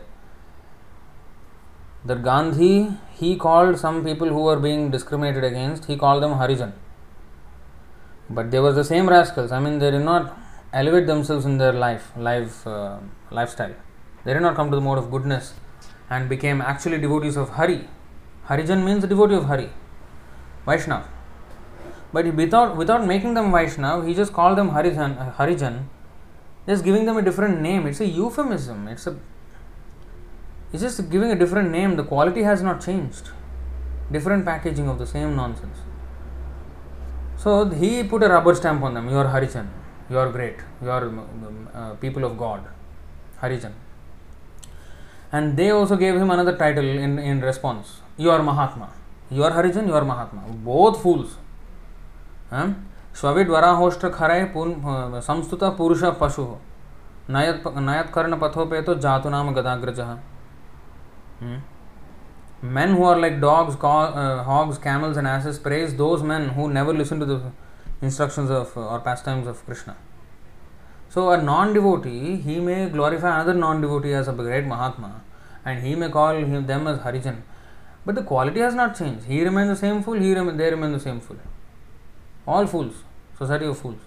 that Gandhi, he called some people who were being discriminated against, he called them Harijan. But they were the same rascals. I mean, they did not elevate themselves in their life, life uh, lifestyle. They did not come to the mode of goodness and became actually devotees of Hari. Harijan means devotee of Hari, Vaishnav. But without without making them Vaishnav, he just called them Harijan, Harijan, just giving them a different name. It's a euphemism. It's a it's just giving a different name. The quality has not changed. Different packaging of the same nonsense. So he put a rubber stamp on them. You are Harijan. You are great you are um, um, uh, people of god. Harijan. And they also gave him another title in, in response. You are mahatma. You are Harijan you are mahatma. Both fools. Huh? स्वीडराहोष्ट खर पू संस्तुत पुरुष पशु नयत् नयत्कर्ण पथोपे तो जातुनाम गदाग्रज। Men who are like dogs hogs camels and asses praise those men who never listen to the instructions of और pastimes of Krishna so a non devotee he may glorify other non devotee as a great mahatma and he may call them as Harijan but the quality has not change he remain the same fool he remain they remain the same fool All fools, society of fools.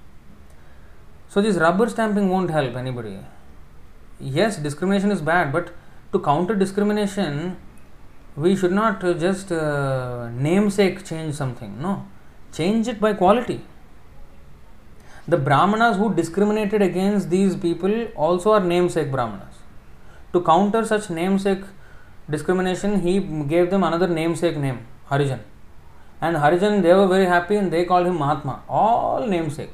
So, this rubber stamping won't help anybody. Yes, discrimination is bad, but to counter discrimination, we should not just uh, namesake change something. No, change it by quality. The Brahmanas who discriminated against these people also are namesake Brahmanas. To counter such namesake discrimination, he gave them another namesake name, Harijan. And Harijan, they were very happy and they called him Mahatma. All namesake.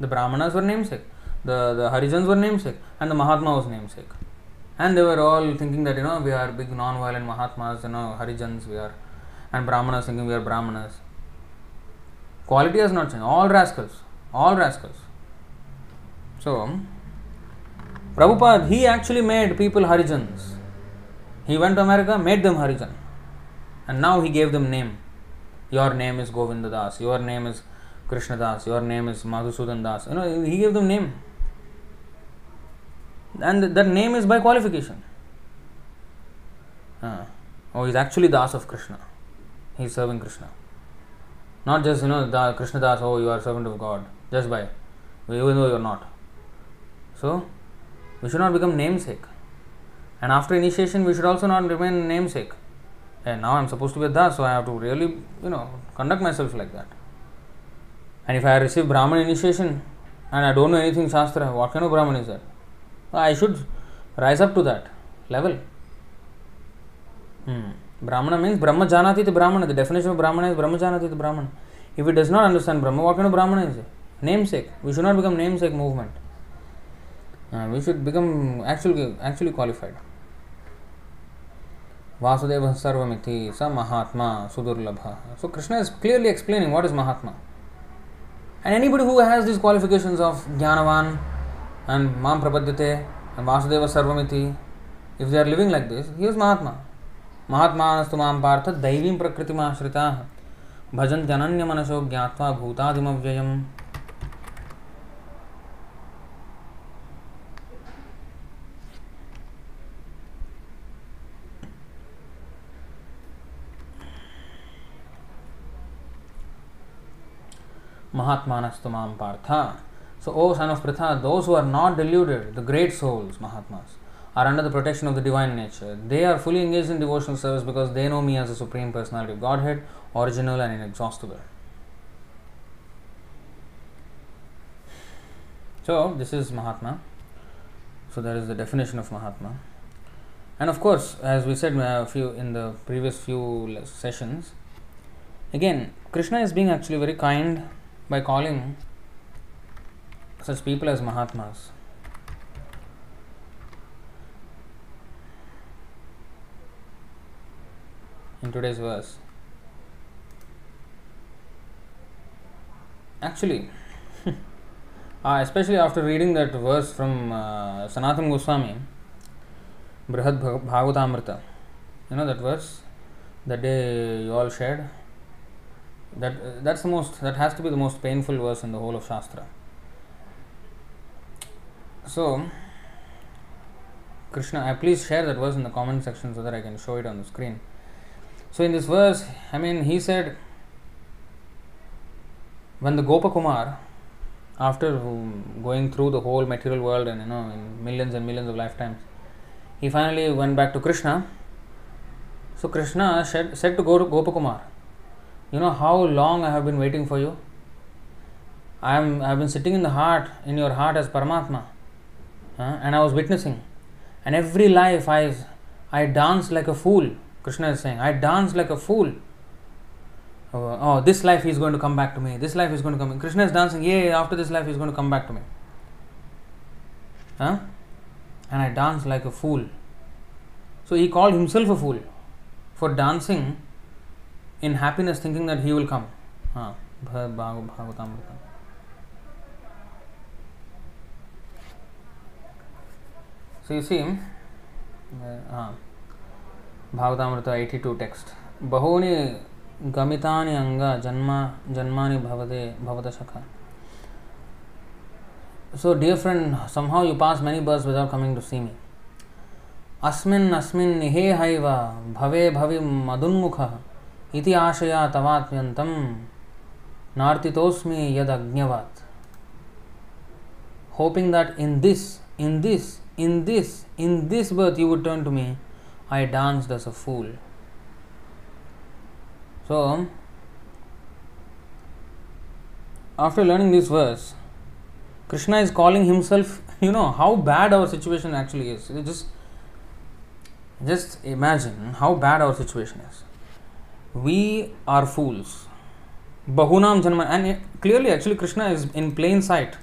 The Brahmanas were namesake, the, the Harijans were namesake, and the Mahatma was namesake. And they were all thinking that, you know, we are big non-violent Mahatmas, you know, Harijans we are, and Brahmanas thinking we are Brahmanas. Quality has not changed. All rascals. All rascals. So, Prabhupada, he actually made people Harijans. He went to America, made them Harijan. And now he gave them name. Your name is Govinda Das, your name is Krishna Das, your name is Madhusudan Das. You know, he gave them name. And that name is by qualification. Uh, oh, he's actually Das of Krishna. He's serving Krishna. Not just, you know, da, Krishna Das, oh, you are servant of God, just by, even though you are not. So, we should not become namesake. And after initiation, we should also not remain namesake. And now I'm supposed to be a Das, so I have to really, you know, conduct myself like that. And if I receive Brahman initiation and I don't know anything Shastra, what kind of Brahman is that? I should rise up to that level. Hmm. Brahmana means Brahma Janati the Brahmana. The definition of Brahmana is Brahma Janati the Brahmana. If he does not understand Brahma, what kind of Brahmana is he? Namesake. We should not become namesake movement. Uh, we should become actually actually qualified. Vasudev सर्वमिति स महात्मा सुदुर्लभ so Krishna is clearly explaining what is mahatma and anybody who has this qualifications of ज्ञानवान and माम प्रपद्यते and Vasudev सर्वमिति if they are living like this he is mahatma महात्मास्तु माम पार्थ दैवीं प्रकृतिमाश्रिता भजन्त्यनन्य मनसो ज्ञात्वा भूतादिमव्ययम् Mahatmanastu Mam Partha. So, O son of Pritha, those who are not deluded, the great souls, Mahatmas, are under the protection of the divine nature. They are fully engaged in devotional service because they know me as the Supreme Personality of Godhead, original and inexhaustible. So, this is Mahatma. So, that is the definition of Mahatma. And of course, as we said a few in the previous few sessions, again, Krishna is being actually very kind by calling such people as Mahatmas. In today's verse. Actually, uh, especially after reading that verse from uh, Sanatana Goswami, Brihad Bhagavatamrita, you know that verse that day you all shared? That that's the most that has to be the most painful verse in the whole of Shastra. So, Krishna, uh, please share that verse in the comment section so that I can show it on the screen. So, in this verse, I mean, he said, when the Gopakumar, after going through the whole material world and you know, in millions and millions of lifetimes, he finally went back to Krishna. So, Krishna said, said to Gopakumar, You know how long I have been waiting for you? I am I have been sitting in the heart, in your heart as Paramatma uh, and I was witnessing. And every life I, I danced like a fool. Krishna is saying, I danced like a fool. Oh, oh, this life is going to come back to me. This life is going to come. Krishna is dancing, yeah, after this life is going to come back to me. Huh? And I danced like a fool. So he called himself a fool for dancing in happiness thinking that he will come हाँ भाग भागवताम भाग, हाँ, Bhagavatamrita eighty two text बहूनी गमिता अंग जन्म जन्मा भवते भवत शख so dear friend somehow you pass many births without coming to see me अस्मिन् अस्मिन् निहेहैव भवे भवि मधुन्मुख इति आशया तवात्यन्तं नार्तितोऽस्मि यदज्ञवत् hoping that in this in this in this, in this birth you would turn to me, I danced as a fool. So, after learning this verse, Krishna is calling himself, you know, how bad our situation actually is. Just, just imagine how bad our situation is. We are fools. Bahunam Janma, and clearly, actually, Krishna is in plain sight.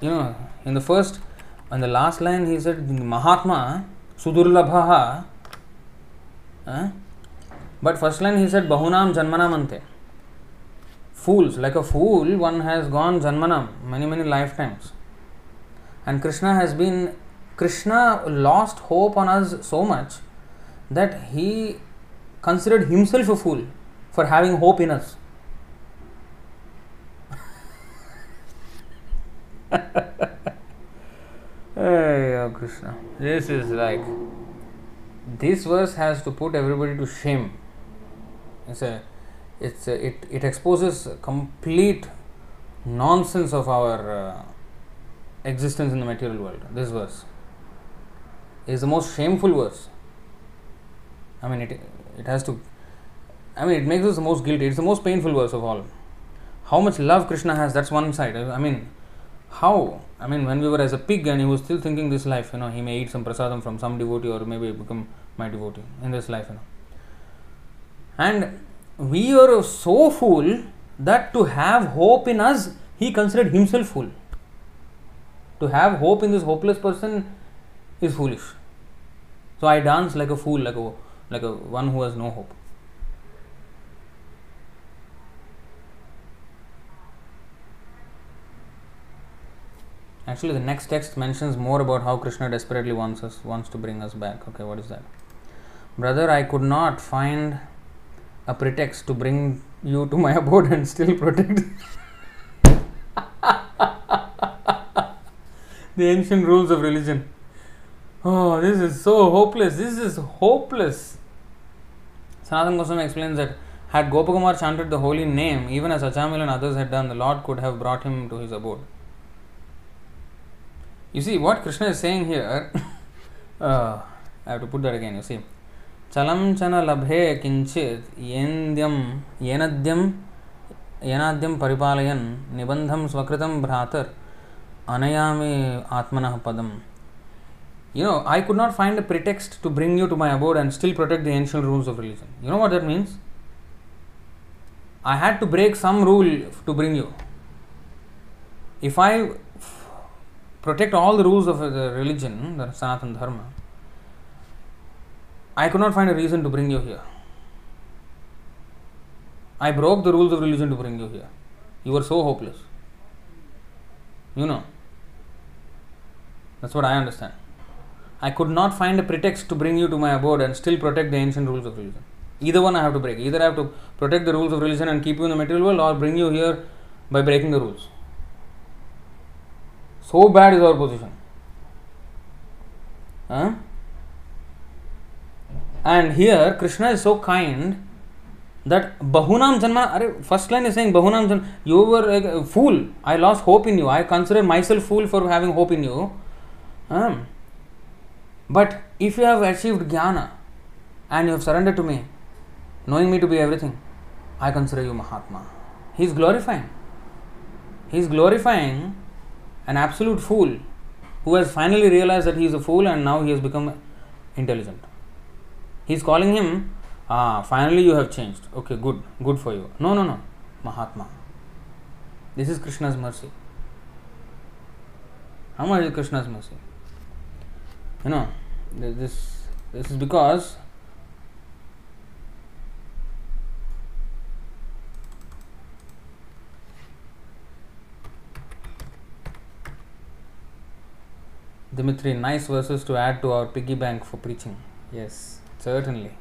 You know, in the first on the last line he said Mahatma Sudurlabhaha. Uh, but first line he said Bahunam Janmanamante. Fools, like a fool, one has gone Janmanam many, many lifetimes. And Krishna has been, Krishna lost hope on us so much that he considered himself a fool for having hope in us. hey, oh Krishna. This is like this verse has to put everybody to shame. It's a, it's a, it it exposes complete nonsense of our uh, existence in the material world. This verse is the most shameful verse. I mean, it it has to. I mean, it makes us the most guilty. It's the most painful verse of all. How much love Krishna has, that's one side. I mean, how? I mean, when we were as a pig and he was still thinking this life, you know, he may eat some prasadam from some devotee or maybe become my devotee in this life, you know. And we are so fool that to have hope in us, he considered himself fool. To have hope in this hopeless person is foolish. So I dance like a fool, like a like a one who has no hope. Actually, the next text mentions more about how Krishna desperately wants us, wants to bring us back. Okay, what is that? Brother, I could not find a pretext to bring you to my abode and still protect the ancient rules of religion. Oh, this is so hopeless. This is hopeless. Sanatana Goswami explains that had Gopakumar chanted the holy name, even as Ajamil and others had done, the Lord could have brought him to his abode. You see, what Krishna is saying here, uh, I have to put that again, you see. Chalam chana labhe kinchit yendyam yenadyam yenadyam paripalayan nibandham swakritam bhratar anayami atmanah padam. You know, I could not find a pretext to bring you to my abode and still protect the ancient rules of religion. You know what that means? I had to break some rule to bring you. If I protect all the rules of uh, the religion, the Sanatan Dharma, I could not find a reason to bring you here. I broke the rules of religion to bring you here. You were so hopeless. You know. That's what I understand. I could not find a pretext to bring you to my abode and still protect the ancient rules of religion. Either one I have to break. Either I have to protect the rules of religion and keep you in the material world or bring you here by breaking the rules. So bad is our position. Huh? And here Krishna is so kind that Bahunam Janma, first line is saying Bahunam Janma, you were a fool. I lost hope in you. I consider myself fool for having hope in you. Um, but if you have achieved jnana and you have surrendered to me, knowing me to be everything, I consider you Mahatma. He is glorifying. He is glorifying an absolute fool who has finally realized that he is a fool and now he has become intelligent. He is calling him, ah, finally you have changed. Okay, good, good for you. No, no, no, Mahatma. This is Krishna's mercy. How much is Krishna's mercy? You know, this this is because Dimitri, nice verses to add to our piggy bank for preaching. Yes, certainly.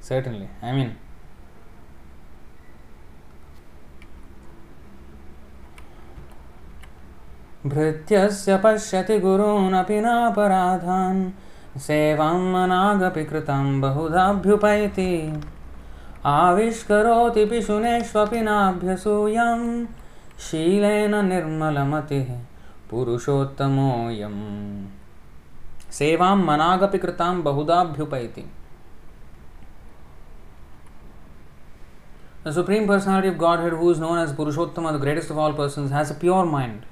Certainly. I mean, भृत्यस्य पश्यति गुरूनपि नापराधान् सेवां मनागपि कृतं बहुधाभ्युपैति आविष्करोति पिशुनेष्वपि नाभ्यसूयं शीलेन निर्मलमतिः पुरुषोत्तमोऽयम् सेवां मनागपि कृतां बहुधाभ्युपैति The Supreme Personality of Godhead, who is known as Purushottama, the greatest of all persons, has a pure mind.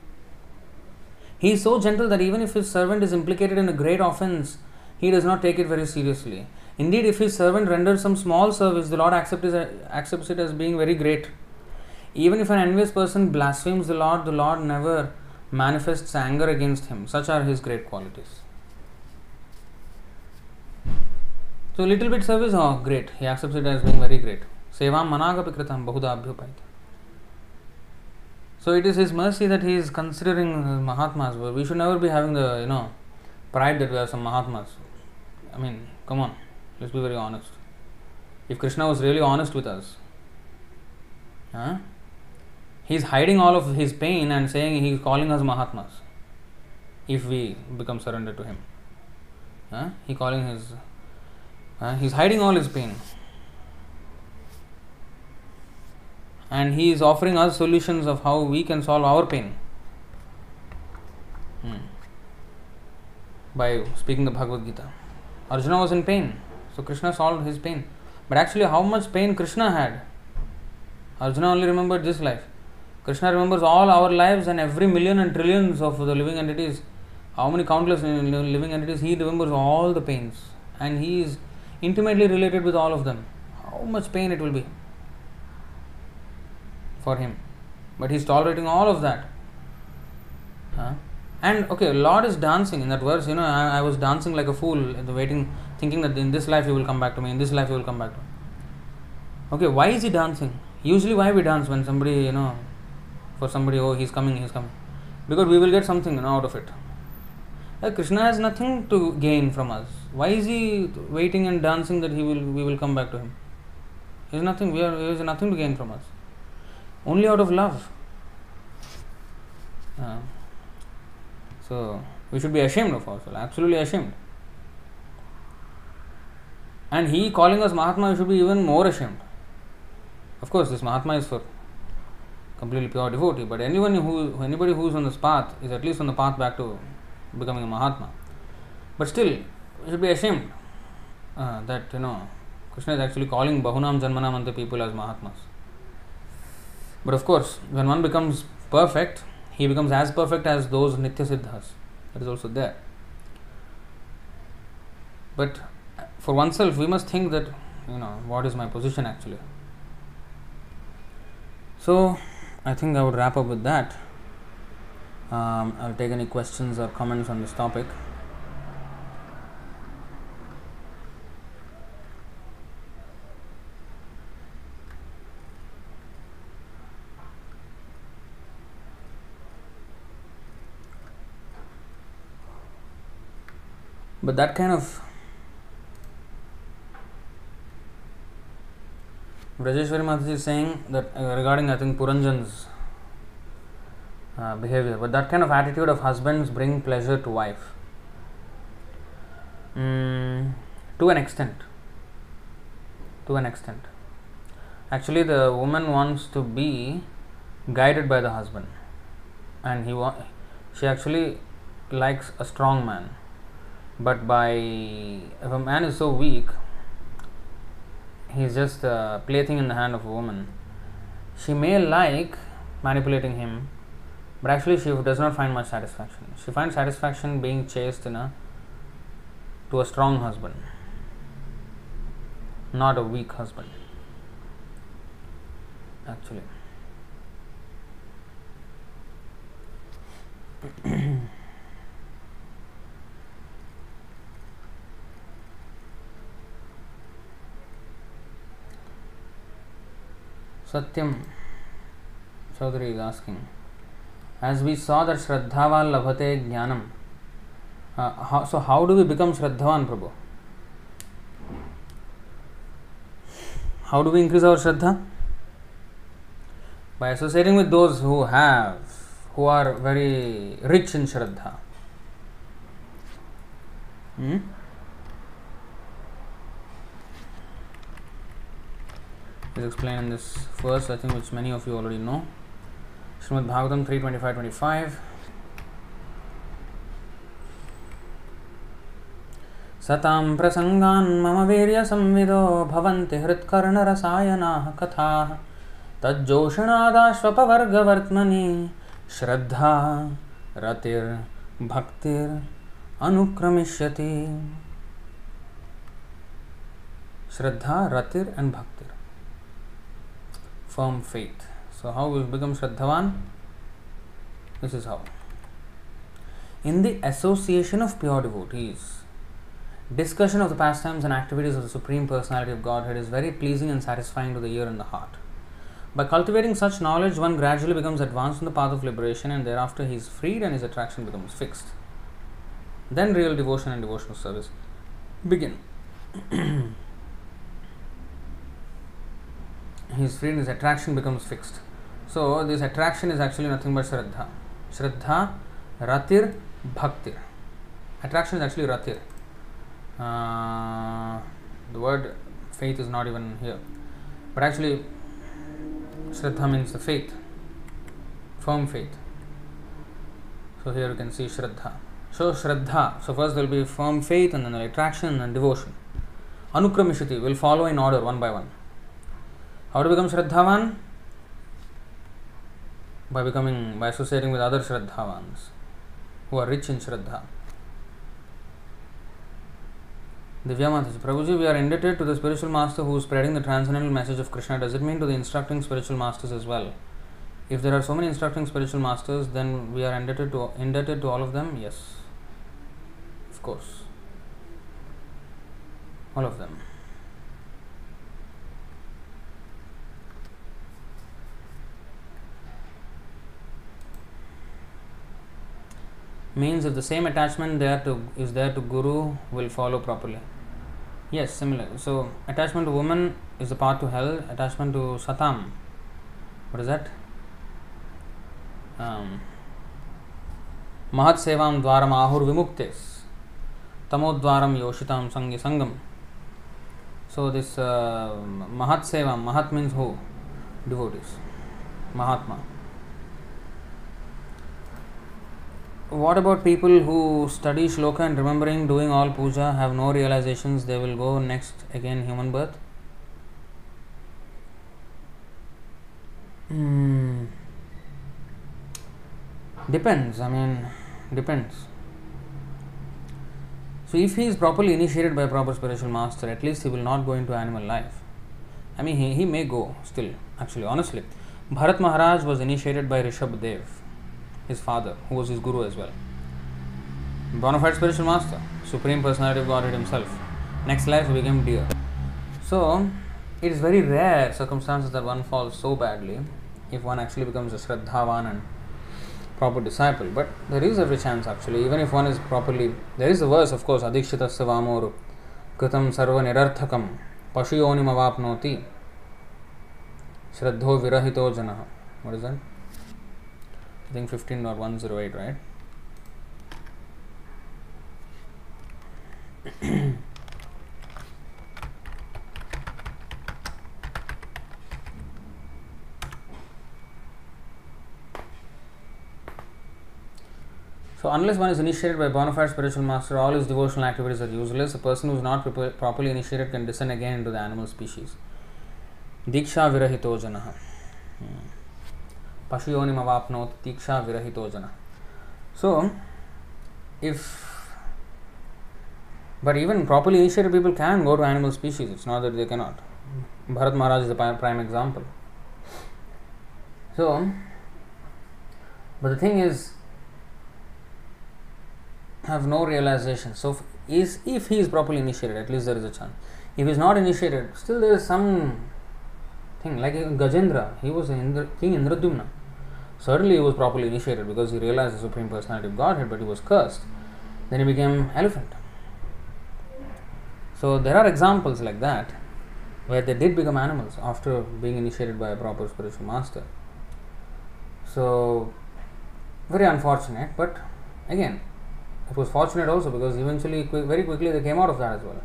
He is so gentle that even if his servant is implicated in a great offense, he does not take it very seriously. Indeed, if his servant renders some small service, the Lord accepts it, as being very great. Even if an envious person blasphemes the Lord, the Lord never manifests anger against him. Such are his great qualities. So, little bit service, oh, great. He accepts it as being very great. Sevam managapi kritam bahuda abhyupaita. So it is His mercy that He is considering Mahatmas. But we should never be having the you know pride that we are some Mahatmas. I mean, come on, let's be very honest. If Krishna was really honest with us, huh? he's hiding all of his pain and saying he's calling us Mahatmas if we become surrendered to him. Huh? He calling his uh, he's hiding all his pain. And he is offering us solutions of how we can solve our pain. Hmm. By speaking the Bhagavad Gita. Arjuna was in pain, so Krishna solved his pain. But actually, how much pain Krishna had? Arjuna only remembered this life. Krishna remembers all our lives and every million and trillions of the living entities. How many countless living entities? He remembers all the pains. And he is intimately related with all of them. How much pain it will be for him. But he's tolerating all of that. Huh? And okay, Lord is dancing in that verse. You know, I, I was dancing like a fool, waiting, thinking that in this life he will come back to me, in this life he will come back to me. Okay, why is he dancing? Usually, why we dance when somebody, you know, for somebody, oh, he's coming, he's coming. Because we will get something you know, out of it. Krishna has nothing to gain from us. Why is he waiting and dancing that he will we will come back to him? There is nothing. We are, there is nothing to gain from us. Only out of love. Uh, so we should be ashamed of ourselves. Absolutely ashamed. And he calling us Mahatma, we should be even more ashamed. Of course, this Mahatma is for completely pure devotee, but anyone who anybody who is on this path is at least on the path back to becoming a Mahatma. But still, we should be ashamed uh, that you know Krishna is actually calling Bahunam Janmanam people as Mahatmas. But of course, when one becomes perfect, he becomes as perfect as those Nitya Siddhas. That is also there. But for oneself, we must think that you know what is my position actually. So, I think I would wrap up with that. Um, I'll take any questions or comments on this topic. But that kind of Brajeshwari Mataji is saying that uh, regarding I think Puranjan's uh, behavior, but that kind of attitude of husbands bring pleasure to wife. Mm, to an extent. To an extent. Actually, the woman wants to be guided by the husband, and he wa- she actually likes a strong man. But by if a man is so weak, he's just a plaything in the hand of a woman. She may like manipulating him, but actually she does not find much satisfaction. She finds satisfaction being chased in a to a strong husband, not a weak husband. Actually. Satyam, Chaudhary asking as we saw that श्रद्धावा लभते ज्ञानम। So how do we become shraddhavan, prabhu? How do we increase our shraddha? By associating with those who have who are very rich in shraddha. Is explained in this verse, I think, which many of you already know. Srimad Bhagavatam 325-25. सतां प्रसङ्गान् मम वीर्यसंविदो भवन्ति हृत्कर्णरसायनाः कथाः तज्जोषणादाश्वपवर्गवर्त्मनि श्रद्धा रतिर्भक्तिर् Shraddha, Ratir and Bhaktir firm faith. So, how we become Shraddhavan? This is how. In the association of pure devotees, discussion of the pastimes and activities of the Supreme Personality of Godhead is very pleasing and satisfying to the ear and the heart. By cultivating such knowledge, one gradually becomes advanced in the path of liberation and thereafter he is freed and his attraction becomes fixed. Then real devotion and devotional service begin. he's freed and his attraction becomes fixed. So this attraction is actually nothing but Shraddha. Shraddha, Ratir, Bhaktir. Attraction is actually Ratir. Uh, the word faith is not even here. But actually, Shraddha means the faith, firm faith. So here you can see Shraddha. So Shraddha. So first there will be firm faith and then attraction and devotion. Anukramishati will follow in order one by one. How to become Shraddhavan? By becoming by associating with other Shraddhavans who are rich in Shraddha. Divya Mataji, Prabhuji, we are indebted to the spiritual master who is spreading the transcendental message of Krishna. Does it mean to the instructing spiritual masters as well? If there are so many instructing spiritual masters, then we are indebted to indebted to all of them. Yes, of course, all of them. Means if the same attachment there to is there to guru will follow properly. Yes, similar. So attachment to woman is the path to hell. Attachment to satam, what is that? Um, महत् सेवां द्वारम आहुर्विमुक्तेस् तमोद्वारम योषितां संग संगम so this uh, mahat seva mahat means who devotees what about people who study shloka and remembering doing all puja have no realizations they will go next again human birth? Hmm. depends i mean depends. So if he is properly initiated by a proper spiritual master at least he will not go into animal life. I mean he, he may go still actually honestly. Bharat maharaj was initiated by rishabh dev his father, who was his guru as well. Bona fide spiritual master, Supreme Personality of Godhead himself. Next life became deer. So, it is very rare circumstances that one falls so badly if one actually becomes a Shraddhavan and proper disciple. But there is every chance actually, even if one is properly. There is a verse, of course, Adikshitasya Vamoru Kritam Sarva Nirarthakam Pashuyonim Avapnoti Shraddho Virahito Janaha. What is that? I think 15 or 108 right? so, unless one is initiated by bona fide spiritual master, all his devotional activities are useless. A person who is not properly initiated can descend again into the animal species. Diksha virahito janaha. Hmm. पशुयोनिम अवापनोत तीक्षा विरहितो जन so if but even properly initiated people can go to animal species it's not that they cannot bharat maharaj is the prime example so but the thing is have no realization so if, is if he is properly initiated at least there is a chance if he is not initiated still there is some thing like gajendra he was Indra, king indradyumna Certainly, he was properly initiated because he realized the Supreme Personality of Godhead, but he was cursed. Then he became elephant. So there are examples like that where they did become animals after being initiated by a proper spiritual master. So very unfortunate, but again, it was fortunate also because eventually, quick, very quickly, they came out of that as well.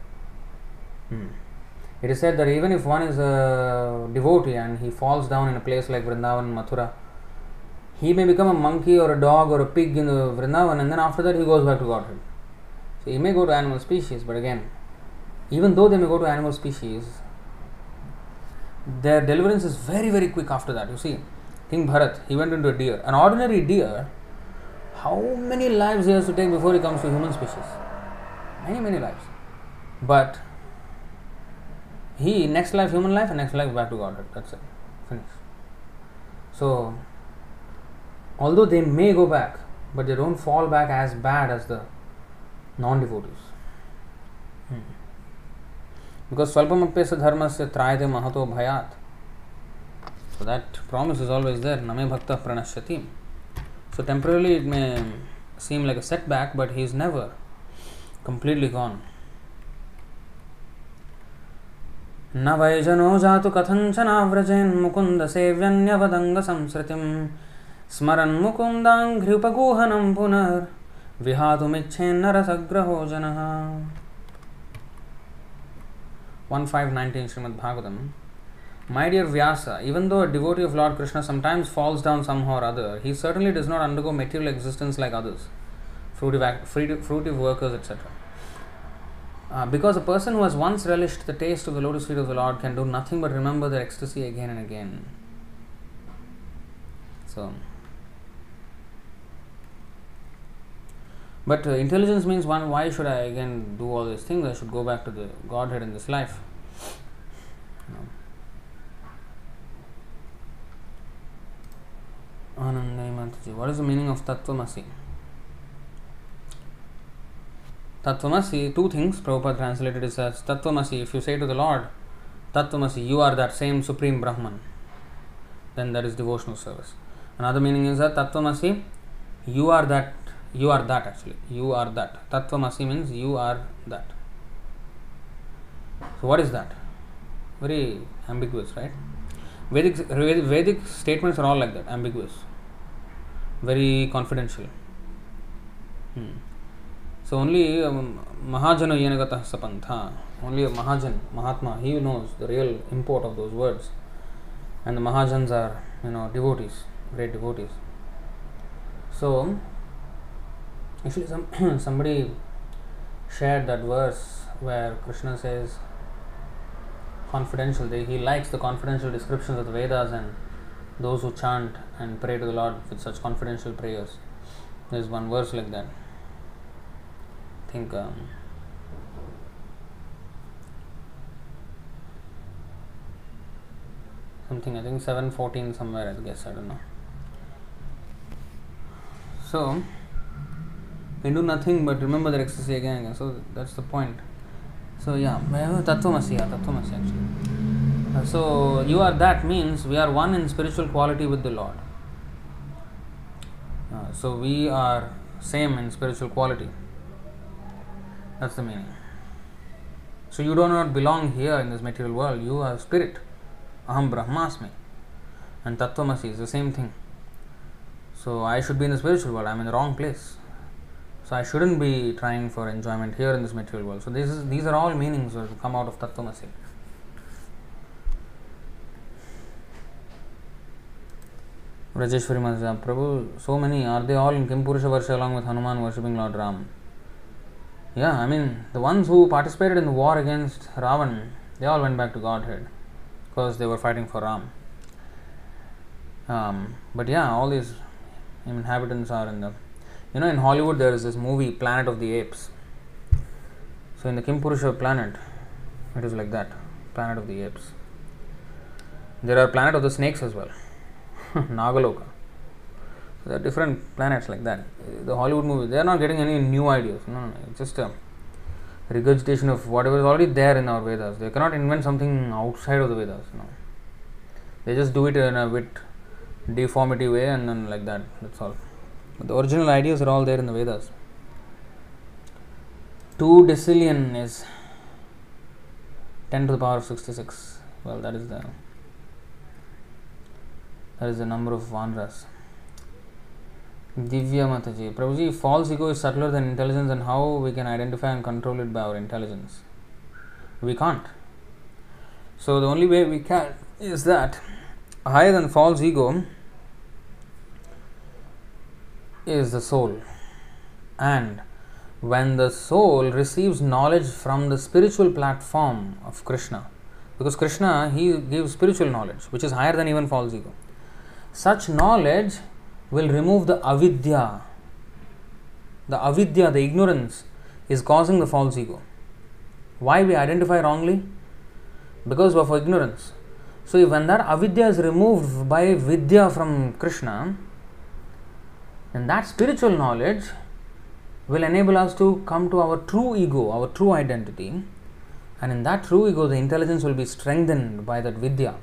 Hmm. It is said that even if one is a devotee and he falls down in a place like Vrindavan, Mathura, he may become a monkey or a dog or a pig in the Vrindavan and then after that he goes back to Godhead. So he may go to animal species, but again, even though they may go to animal species, their deliverance is very, very quick after that. You see, King Bharat, he went into a deer. An ordinary deer, how many lives he has to take before he comes to human species? Many, many lives. But he, next life, human life, and next life, back to Godhead. That's it. Finish. So, although they may go back, but they don't fall back as bad as the non devotees. Hmm. Because Swalpamappyasa dharmasya trayate mahato bhayat. So that promise is always there. Name bhakta pranashyati. So temporarily it may seem like a setback, but he is never completely gone. न वैजनो जातु कथञ्चनाव्रजेन्मुकुन्दसेव्यन्यवदङ्गसंसृतिं स्मरन्मुकुन्दाङ्घ्र्युपगूहनं पुनर्विहातुमिच्छेन्नरसग्रहो जनः 1519 Srimad Bhagavatam My dear Vyasa, even though a devotee of Lord Krishna sometimes falls down somehow or other, he certainly does not undergo material existence like others, fruitive, fruitive workers, etc. Uh, because a person who has once relished the taste of the lotus feet of the Lord can do nothing but remember the ecstasy again and again. So, but uh, intelligence means one. Why should I again do all these things? I should go back to the Godhead in this life. You. What is the meaning of Tattvamasi? Tattvamasi, two things Prabhupada translated is as Tattvamasi. If you say to the Lord, Tattvamasi, you are that same Supreme Brahman, then that is devotional service. Another meaning is that Tattvamasi, you are that, you are that actually, you are that. tatvamasi means you are that. So, what is that? Very ambiguous, right? Vedic, Vedic statements are all like that, ambiguous, very confidential. Hmm. So only um, Mahajana Yenagata Sapantha, only a Mahajan, Mahatma, he knows the real import of those words. And the Mahajans are, you know, devotees, great devotees. So, actually, some, somebody shared that verse where Krishna says, confidential, he likes the confidential descriptions of the Vedas and those who chant and pray to the Lord with such confidential prayers. There's one verse like that. I think um, something I think 714 somewhere I guess I don't know. So we do nothing but remember the ecstasy again again so that's the point so yeah tattvamasi tattvamasi actually uh, so you are that means we are one in spiritual quality with the Lord uh, so we are same in spiritual quality that's the meaning. So you do not belong here in this material world. You are spirit. Aham Brahmasmi. And Tattvamasi is the same thing. So I should be in the spiritual world. I'm in the wrong place. So I shouldn't be trying for enjoyment here in this material world. So this is, these are all meanings that come out of Tattvamasi. Rajeshwari Maharaj, Prabhu, so many, are they all in Kimpurusha Varsha along with Hanuman worshipping Lord Ram? Yeah, I mean, the ones who participated in the war against Ravan, they all went back to Godhead because they were fighting for Ram. Um, but yeah, all these inhabitants are in the. You know, in Hollywood there is this movie Planet of the Apes. So in the Kimpurusha planet, it is like that Planet of the Apes. There are Planet of the Snakes as well, Nagaloka. There are different planets like that. The Hollywood movies, they are not getting any new ideas. No, no, it's just a regurgitation of whatever is already there in our Vedas. They cannot invent something outside of the Vedas. No. They just do it in a bit deformity way and then like that. That's all. The original ideas are all there in the Vedas. 2 decillion is 10 to the power of 66. Well, that is the that is the number of Vanaras. Divya Mataji. Prabhuji, false ego is subtler than intelligence and how we can identify and control it by our intelligence? We can't. So the only way we can is that higher than false ego is the soul. And when the soul receives knowledge from the spiritual platform of Krishna, because Krishna he gives spiritual knowledge, which is higher than even false ego. Such knowledge will remove the avidya. The avidya, the ignorance, is causing the false ego. Why we identify wrongly? Because of ignorance. So, when that avidya is removed by vidya from Krishna, then that spiritual knowledge will enable us to come to our true ego, our true identity. And in that true ego, the intelligence will be strengthened by that vidya.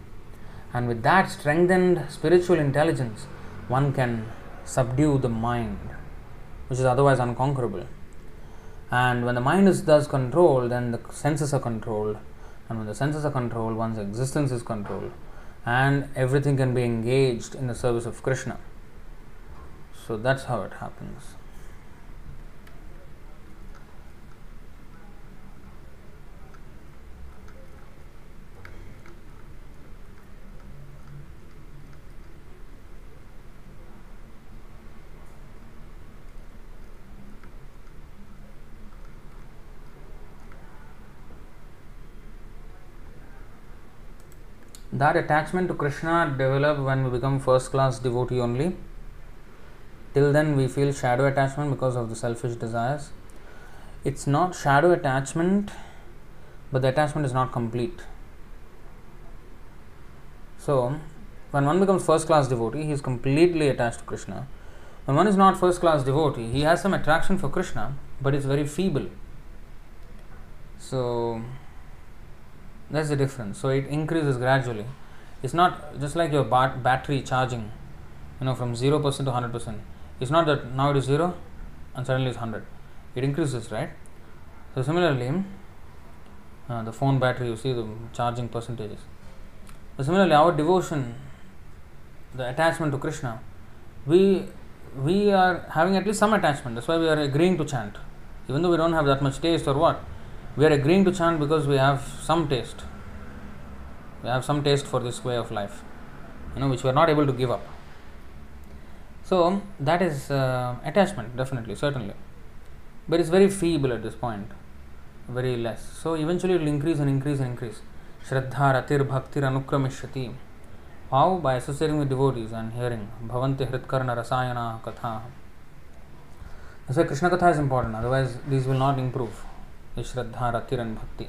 And with that strengthened spiritual intelligence, one can subdue the mind, which is otherwise unconquerable. And when the mind is thus controlled, then the senses are controlled, And when the senses are controlled, one's existence is controlled, and everything can be engaged in the service of Krishna. So that's how it happens. that attachment to Krishna develop when we become first class devotee only. Till then, we feel shadow attachment because of the selfish desires. It's not shadow attachment, but the attachment is not complete. So, when one becomes first class devotee, he is completely attached to Krishna. When one is not first class devotee, he has some attraction for Krishna, but it's very feeble. So, that's the difference. So it increases gradually. It's not just like your bat- battery charging, you know, from 0% to 100%. It's not that now it is 0 and suddenly it's 100. It increases, right? So similarly, uh, the phone battery, you see the charging percentages. So similarly, our devotion, the attachment to Krishna, we we are having at least some attachment. That's why we are agreeing to chant, even though we don't have that much taste or what we are agreeing to chant because we have some taste. We have some taste for this way of life, you know, which we are not able to give up. So that is uh, attachment, definitely, certainly, but it's very feeble at this point, very less. So eventually it will increase and increase and increase. Shraddha Ratir Bhaktir Anukramishati. How? By associating with devotees and hearing Bhavanti Hritkarna Rasayana Katha. That's why Krishna Katha is important, otherwise, these will not improve the Shraddha, Ratir, and Bhakti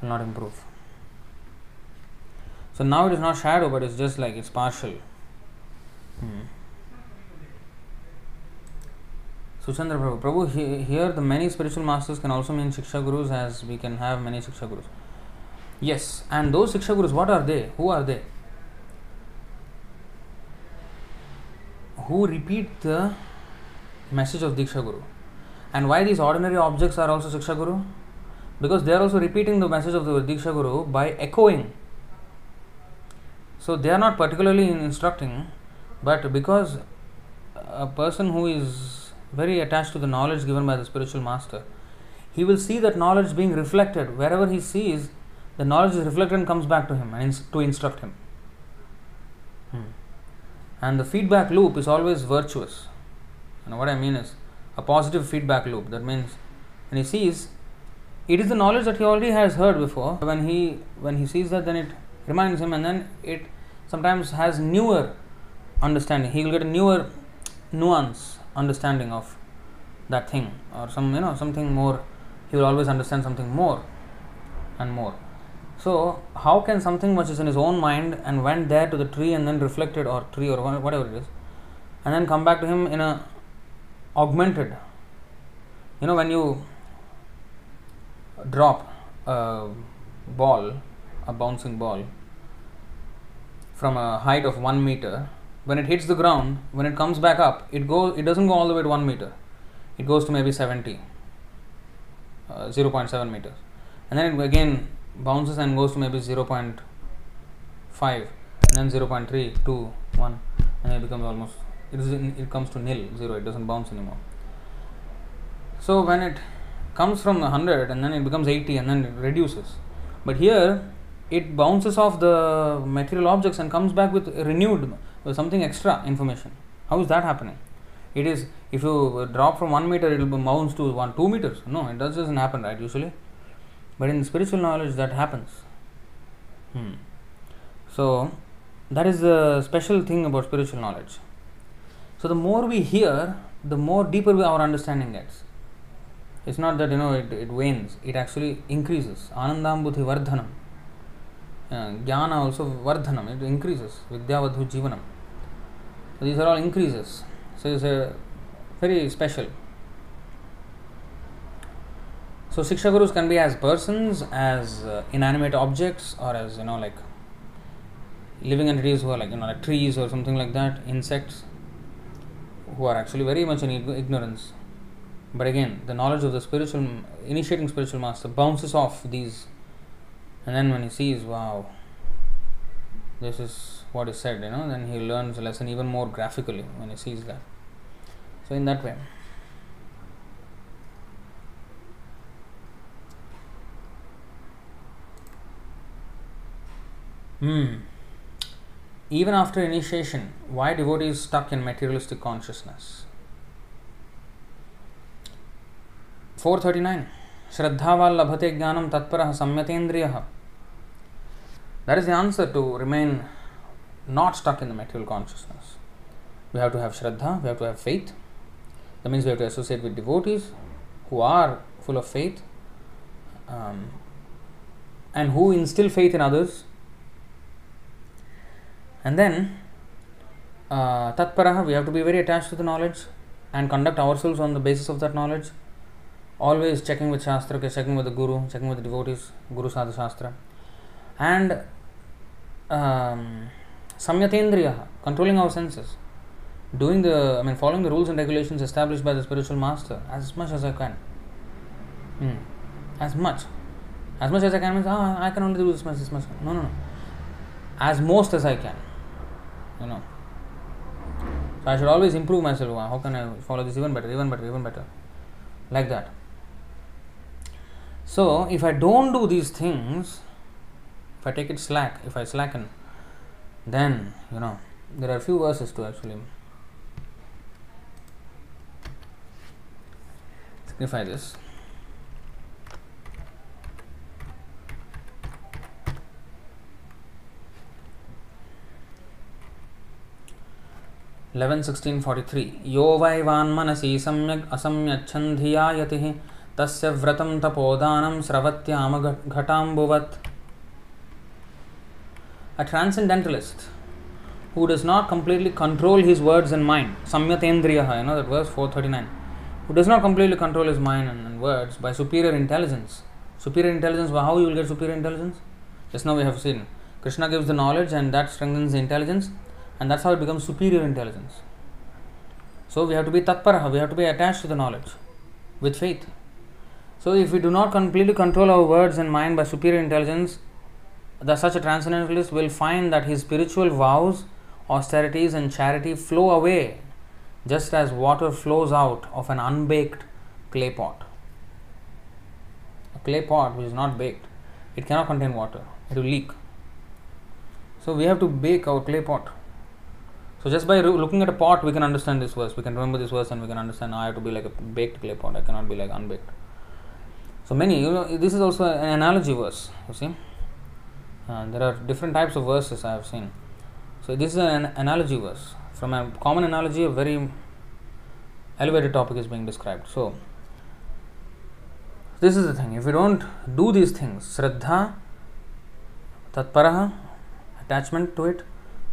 will not improve. So now it is not shadow, but it's just like it's partial. Hmm. Suchandra Prabhu, Prabhu, he, here the many spiritual masters can also mean Shiksha Gurus as we can have many Shiksha Gurus. Yes, and those Shiksha Gurus, what are they? Who are they? Who repeat the message of Diksha Guru. And why these ordinary objects are also Shiksha Guru? Because they are also repeating the message of the Diksha Guru by echoing. So they are not particularly instructing, but because a person who is very attached to the knowledge given by the spiritual master, he will see that knowledge being reflected. Wherever he sees, the knowledge is reflected and comes back to him and to instruct him. Hmm. And the feedback loop is always virtuous. And what I mean is a positive feedback loop. That means when he sees, it is the knowledge that he already has heard before. When he when he sees that, then it reminds him, and then it sometimes has newer understanding. He will get a newer nuance understanding of that thing, or some you know something more. He will always understand something more and more. So, how can something which is in his own mind and went there to the tree and then reflected, or tree, or whatever it is, and then come back to him in a augmented? You know, when you drop a ball, a bouncing ball, from a height of one meter, when it hits the ground, when it comes back up, it goes. It doesn't go all the way to one meter. It goes to maybe seventy, uh, 0.7 meters, and then it again bounces and goes to maybe 0.5 and then 0.3 2 1 and it becomes almost it, is it comes to nil 0 it doesn't bounce anymore so when it comes from 100 and then it becomes 80 and then it reduces but here it bounces off the material objects and comes back with renewed with something extra information how is that happening it is if you drop from 1 meter it will bounce to 1 2 meters no it doesn't happen right usually but in spiritual knowledge, that happens. Hmm. So, that is the special thing about spiritual knowledge. So, the more we hear, the more deeper our understanding gets. It's not that you know it, it wanes, it actually increases. Anandambudhi vardhanam. Uh, jnana also vardhanam, it increases. Vidyavadhu jivanam. So, these are all increases. So, it's a very special. So Shiksha can be as persons, as uh, inanimate objects, or as you know, like living entities who are like you know, like trees or something like that, insects, who are actually very much in ignorance. But again, the knowledge of the spiritual, initiating spiritual master bounces off these And then when he sees, wow, this is what is said, you know, then he learns a lesson even more graphically when he sees that. So, in that way. Hmm. Even after initiation, why devotees stuck in materialistic consciousness? 439 श्रद्धावा लभते ज्ञान तत्पर संयतेन्द्रिय that is the answer to remain not stuck in the material consciousness we have to have shraddha we have to have faith the means we have to associate with devotees who are full of faith and who instil faith in others and then तत्पर we have to be very attach to the knowledge and conduct our selves on the basis of that knowledge Always checking with Shastra, checking with the Guru, checking with the devotees, Guru Sadhu Shastra. And um, samyatendriya, controlling our senses. Doing the, I mean, following the rules and regulations established by the spiritual master as much as I can. Hmm. As much. As much as I can means, ah, I can only do this much, this much. No, no, no. As most as I can you know. So I should always improve myself. How can I follow this even better, even better, even better? Like that. So if I don't do these things, if I take it slack, if I slacken, then you know there are a few verses to actually signify this. 11.16.43 यो वै वान्मनसि सम्यग् असम्यच्छन् धिया यतिः तस्य व्रतं तपोदानं स्रवत्यामघटाम्बुवत् A transcendentalist who does not completely control his words and mind, samyatendriya, you know that verse 439, who does not completely control his mind and, and words by superior intelligence. Superior intelligence, how you will get superior intelligence? Just now we have seen. Krishna gives the knowledge and that strengthens the intelligence and that's how it becomes superior intelligence. So we have to be tatparaha, we have to be attached to the knowledge with faith. So if we do not completely control our words and mind by superior intelligence, the such a transcendentalist will find that his spiritual vows, austerities, and charity flow away just as water flows out of an unbaked clay pot. A clay pot which is not baked, it cannot contain water, it will leak. So we have to bake our clay pot. So just by looking at a pot, we can understand this verse. We can remember this verse, and we can understand. I have to be like a baked clay pot. I cannot be like unbaked. So many, you know, this is also an analogy verse. You see, uh, there are different types of verses I have seen. So this is an analogy verse. From a common analogy, a very elevated topic is being described. So this is the thing. If we don't do these things, Shraddha, Tatparaha, attachment to it,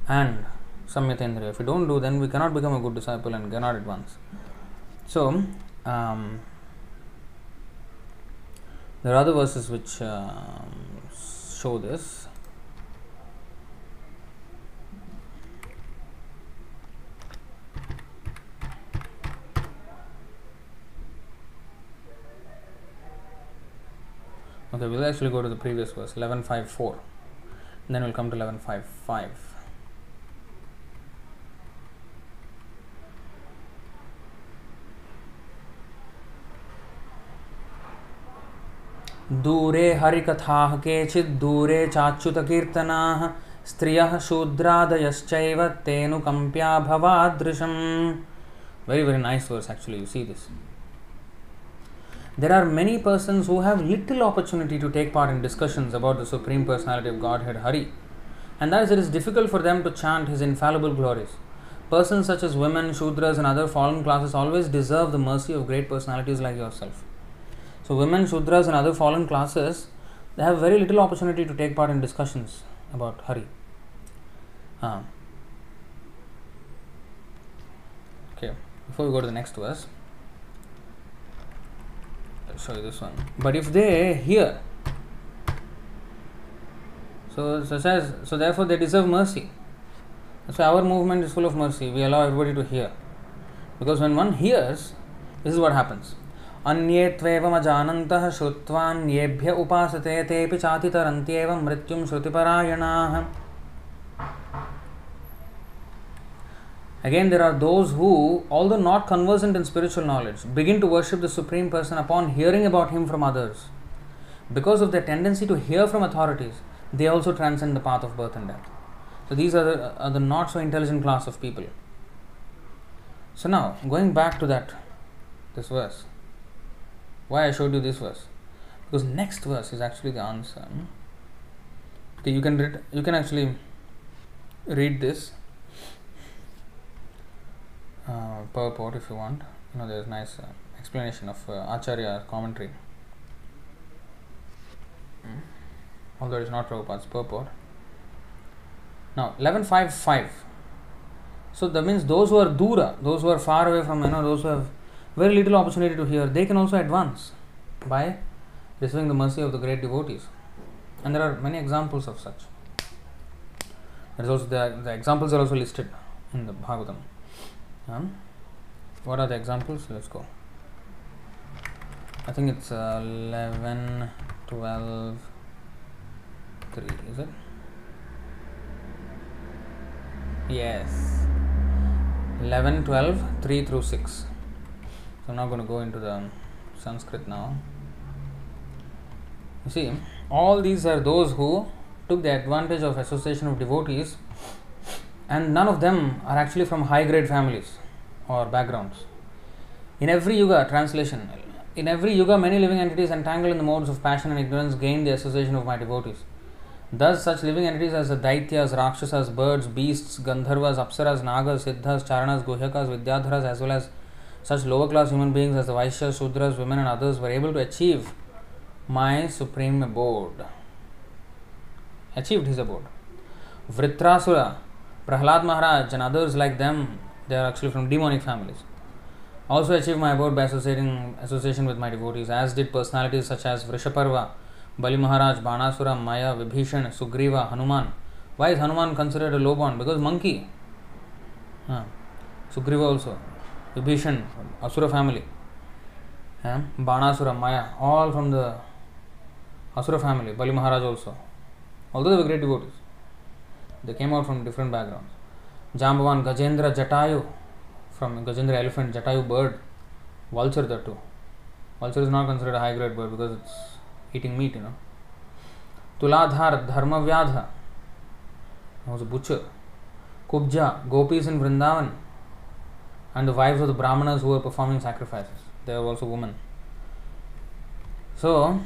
and Samyatendriya. If we don't do, then we cannot become a good disciple and cannot advance. So, um, there are other verses which uh, show this. Okay, we'll actually go to the previous verse, 11.5.4. Then we'll come to 11.5.5. दूरे हरिकथाः केचिद्दूरे चाच्युतकीर्तनाः स्त्रियः शूद्रादयश्चैव तेनुकम्प्या भवादृशम् very very nice verse actually you see this there are many persons who have little opportunity to take part in discussions about the supreme personality of godhead hari and thus it is difficult for them to chant his infallible glories persons such as women shudras and other fallen classes always deserve the mercy of great personalities like yourself so, women, Shudras, and other fallen classes, they have very little opportunity to take part in discussions about Hari. Uh, okay, before we go to the next verse, I'll show you this one. But if they hear, so such as so therefore they deserve mercy. So our movement is full of mercy. We allow everybody to hear. Because when one hears, this is what happens अन्ये त्वेवमजानन्तः श्रुत्वान्येभ्य उपासते तेऽपि चातितरन्त्येव मृत्युं श्रुतिपरायणाः Again, there are those who, although not conversant in spiritual knowledge, begin to worship the Supreme Person upon hearing about Him from others. Because of their tendency to hear from authorities, they also transcend the path of birth and death. So, these are the, are the not so intelligent class of people. So, now going back to that, this verse, why I showed you this verse? Because next verse is actually the answer. Okay, you can read, you can actually read this uh, purport if you want. You know, there's nice uh, explanation of uh, Acharya commentary. Mm. Although it's not Prabhupada's purport. Now, 11.5.5. So that means those who are dura, those who are far away from, you know, those who have very little opportunity to hear, they can also advance by receiving the mercy of the great devotees. And there are many examples of such. There is also the, the examples are also listed in the Bhagavatam. Um, what are the examples? Let's go. I think it's uh, 11, 12, 3, is it? Yes. 11, 12, 3 through 6. So I'm not going to go into the Sanskrit now. You see, all these are those who took the advantage of association of devotees and none of them are actually from high grade families or backgrounds. In every yuga, translation, in every yuga, many living entities entangled in the modes of passion and ignorance gain the association of my devotees. Thus, such living entities as the Daityas, Rakshasas, birds, beasts, Gandharvas, Apsaras, Nagas, Siddhas, Charanas, Guhyakas, Vidyadharas, as well as such lower class human beings as the Vaishyas, Sudras, women, and others were able to achieve my supreme abode. Achieved his abode. Vritrasura, Prahlad Maharaj, and others like them, they are actually from demonic families. Also achieved my abode by associating association with my devotees, as did personalities such as Vrishaparva, Bali Maharaj, Banasura, Maya, Vibhishan, Sugriva, Hanuman. Why is Hanuman considered a low born? Because monkey. Huh. Sugriva also. Vibhishana asura family Banasura Maya all from the asura family Bali Maharaj also also the great devotee the came out from different background Jambavan Gajendra Jatayu from Gajendra elephant Jatayu bird vulture the too vulture is not considered high grade bird because it's eating meat you know Tuladhar Dharmavyadha was butcher Kubja gopis in Vrindavan and the wives of the Brahmanas who were performing sacrifices. They were also women. So,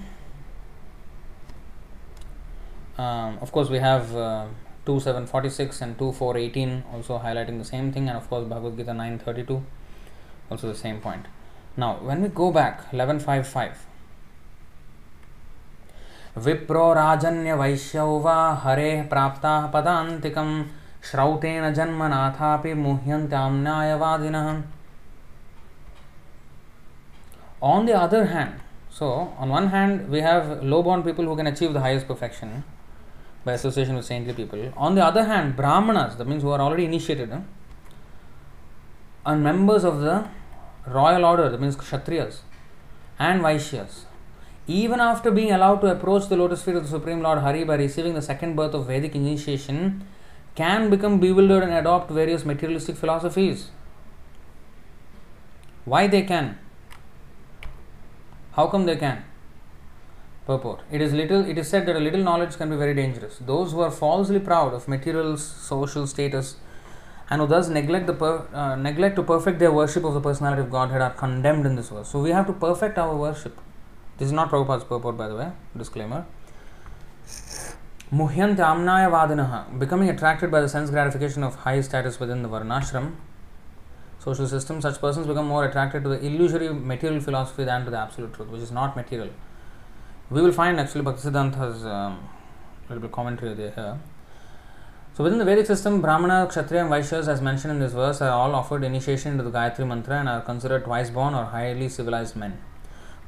um, of course, we have uh, 2746 and 2418 also highlighting the same thing, and of course, Bhagavad Gita 932 also the same point. Now, when we go back 1155, Wipro राजन्यवैश्यौ वा हरेः प्राप्ताः पदान्तिकं श्रौतेन जन्म नाथा मुह्यन्त्याम्नायवादिनः on the other hand so on one hand we have low born people who can achieve the highest perfection by association with saintly people on the other hand brahmin the means who are already initiated and members of the royal order the means kshatriya and vaishyas even after being allowed to approach the lotus feet of the supreme lord Hari by receiving the second birth of Vedic initiation can become bewildered and adopt various materialistic philosophies. Why they can? How come they can? Purport. It is little it is said that a little knowledge can be very dangerous. Those who are falsely proud of material social status and who thus neglect the per, uh, neglect to perfect their worship of the personality of Godhead are condemned in this verse. So we have to perfect our worship. This is not Prabhupada's purport, by the way. Disclaimer. Muhyant amnaya vadinaha, becoming attracted by the sense gratification of high status within the Varnashram social system, such persons become more attracted to the illusory material philosophy than to the absolute truth, which is not material. We will find actually Bhaktisiddhanta's um, little bit commentary there here. So within the Vedic system, Brahmana, Kshatriya, and Vaishyas, as mentioned in this verse, are all offered initiation into the Gayatri Mantra and are considered twice born or highly civilized men.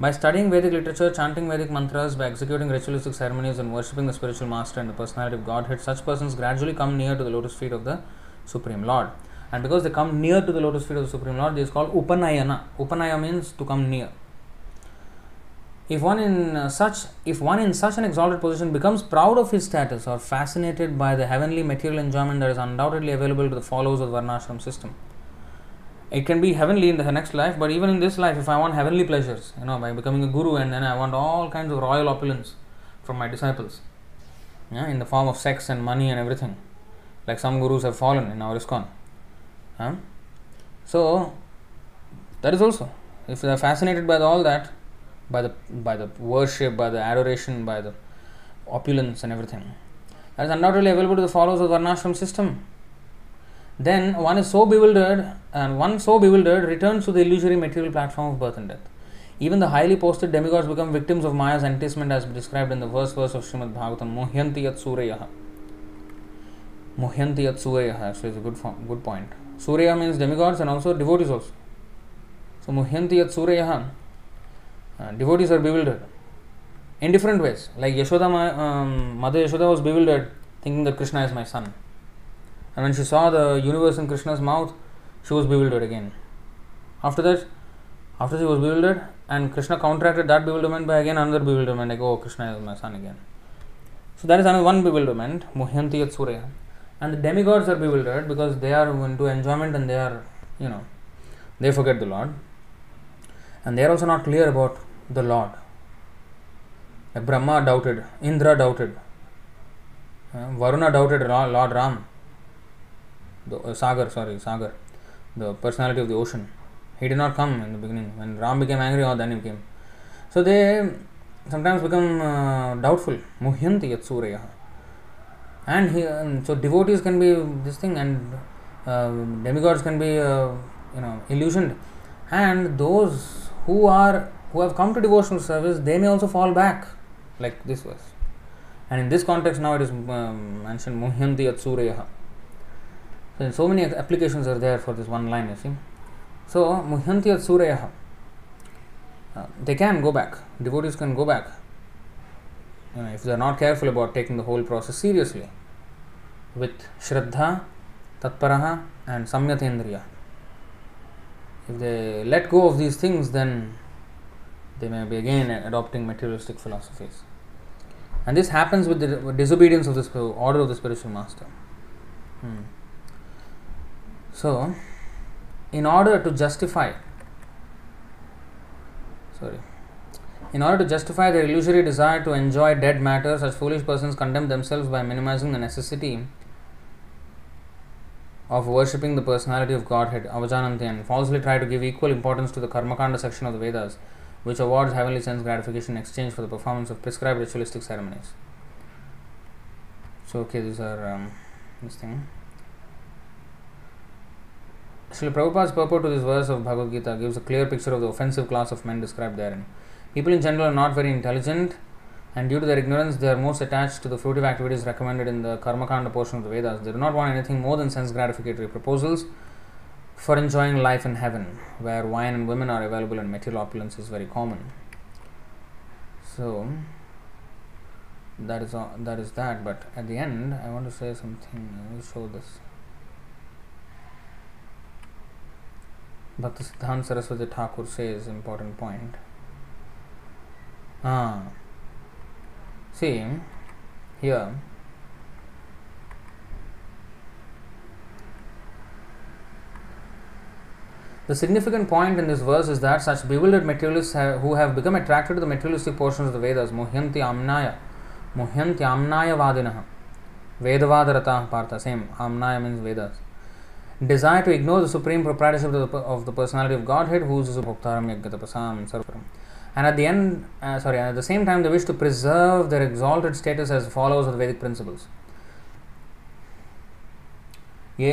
By studying Vedic literature, chanting Vedic mantras, by executing ritualistic ceremonies, and worshipping the spiritual master and the personality of Godhead, such persons gradually come near to the lotus feet of the Supreme Lord. And because they come near to the lotus feet of the Supreme Lord, this is called Upanayana. Upanaya means to come near. if one in uh, such if one in such an exalted position becomes proud of his status or fascinated by the heavenly material enjoyment that is undoubtedly available to the followers of the varnashram system it can be heavenly in the next life but even in this life if i want heavenly pleasures you know by becoming a guru and then i want all kinds of royal opulence from my disciples yeah, in the form of sex and money and everything like some gurus have fallen in our ISKCON. Huh? So, that is also, if they are fascinated by all that, by the by the worship, by the adoration, by the opulence and everything, that is undoubtedly available to the followers of the Varnashram system. Then one is so bewildered, and one so bewildered returns to the illusory material platform of birth and death. Even the highly posted demigods become victims of Maya's enticement as described in the first verse of Srimad Bhagavatam, Muhyanti yat suryaha. Muhyanti yat suryaha actually is a good, form, good point. Surya means demigods and also devotees also. So Muhyanti yat uh, devotees are bewildered in different ways. Like Yashoda, um, Mother Yashoda was bewildered thinking that Krishna is my son. And when she saw the universe in Krishna's mouth, she was bewildered again. After that, after she was bewildered, and Krishna counteracted that bewilderment by again another bewilderment, like, oh, Krishna is my son again. So that is another one bewilderment, Muhyanti yat surya. And the demigods are bewildered because they are into enjoyment and they are, you know, they forget the Lord. And they are also not clear about the Lord. Like Brahma doubted, Indra doubted, uh, Varuna doubted Lord Ram, the uh, Sagar, sorry, Sagar, the personality of the ocean. He did not come in the beginning. When Ram became angry, or then he came. So they sometimes become uh, doubtful. Muhyanti yat surya. And he, um, so devotees can be this thing, and uh, demigods can be, uh, you know, illusioned. And those who are who have come to devotional service, they may also fall back, like this verse. And in this context, now it is um, mentioned Muhyanti yat surya. So, so many applications are there for this one line, you see. So, Muhyanti at Surya, uh, they can go back. Devotees can go back. You know, if they are not careful about taking the whole process seriously with Shraddha, Tatparaha, and Samyatendriya. If they let go of these things, then they may be again adopting materialistic philosophies. And this happens with the disobedience of the order of the spiritual master. Hmm. So, in order to justify sorry in order to justify their illusory desire to enjoy dead matter such foolish persons condemn themselves by minimizing the necessity of worshipping the personality of godhead avajananti and falsely try to give equal importance to the karmakanda section of the vedas which awards heavenly sense gratification in exchange for the performance of prescribed ritualistic ceremonies. So okay these are um, this thing Srila Prabhupada's purport to this verse of Bhagavad Gita gives a clear picture of the offensive class of men described therein. People in general are not very intelligent, and due to their ignorance, they are most attached to the fruitive activities recommended in the Karmakanda portion of the Vedas. They do not want anything more than sense gratificatory proposals for enjoying life in heaven, where wine and women are available and material opulence is very common. So, that is, all, that is that, but at the end, I want to say something. I will show this. Bhakti Siddhanta Saraswati Thakur says important point. Ah, see here. The significant point in this verse is that such bewildered materialists have, who have become attracted to the materialistic portions of the Vedas, Muhyanti Amnaya, Muhyanti Amnaya Vadinah, Vedavadarata Partha, same, Amnaya means Vedas desire to ignore the supreme proprietorship of the, of the personality of Godhead, who is Bhoktaram Yaggatapasam Sarvaram. And at the end, uh, sorry, at the same time, they wish to preserve their exalted status as followers of the Vedic principles. ये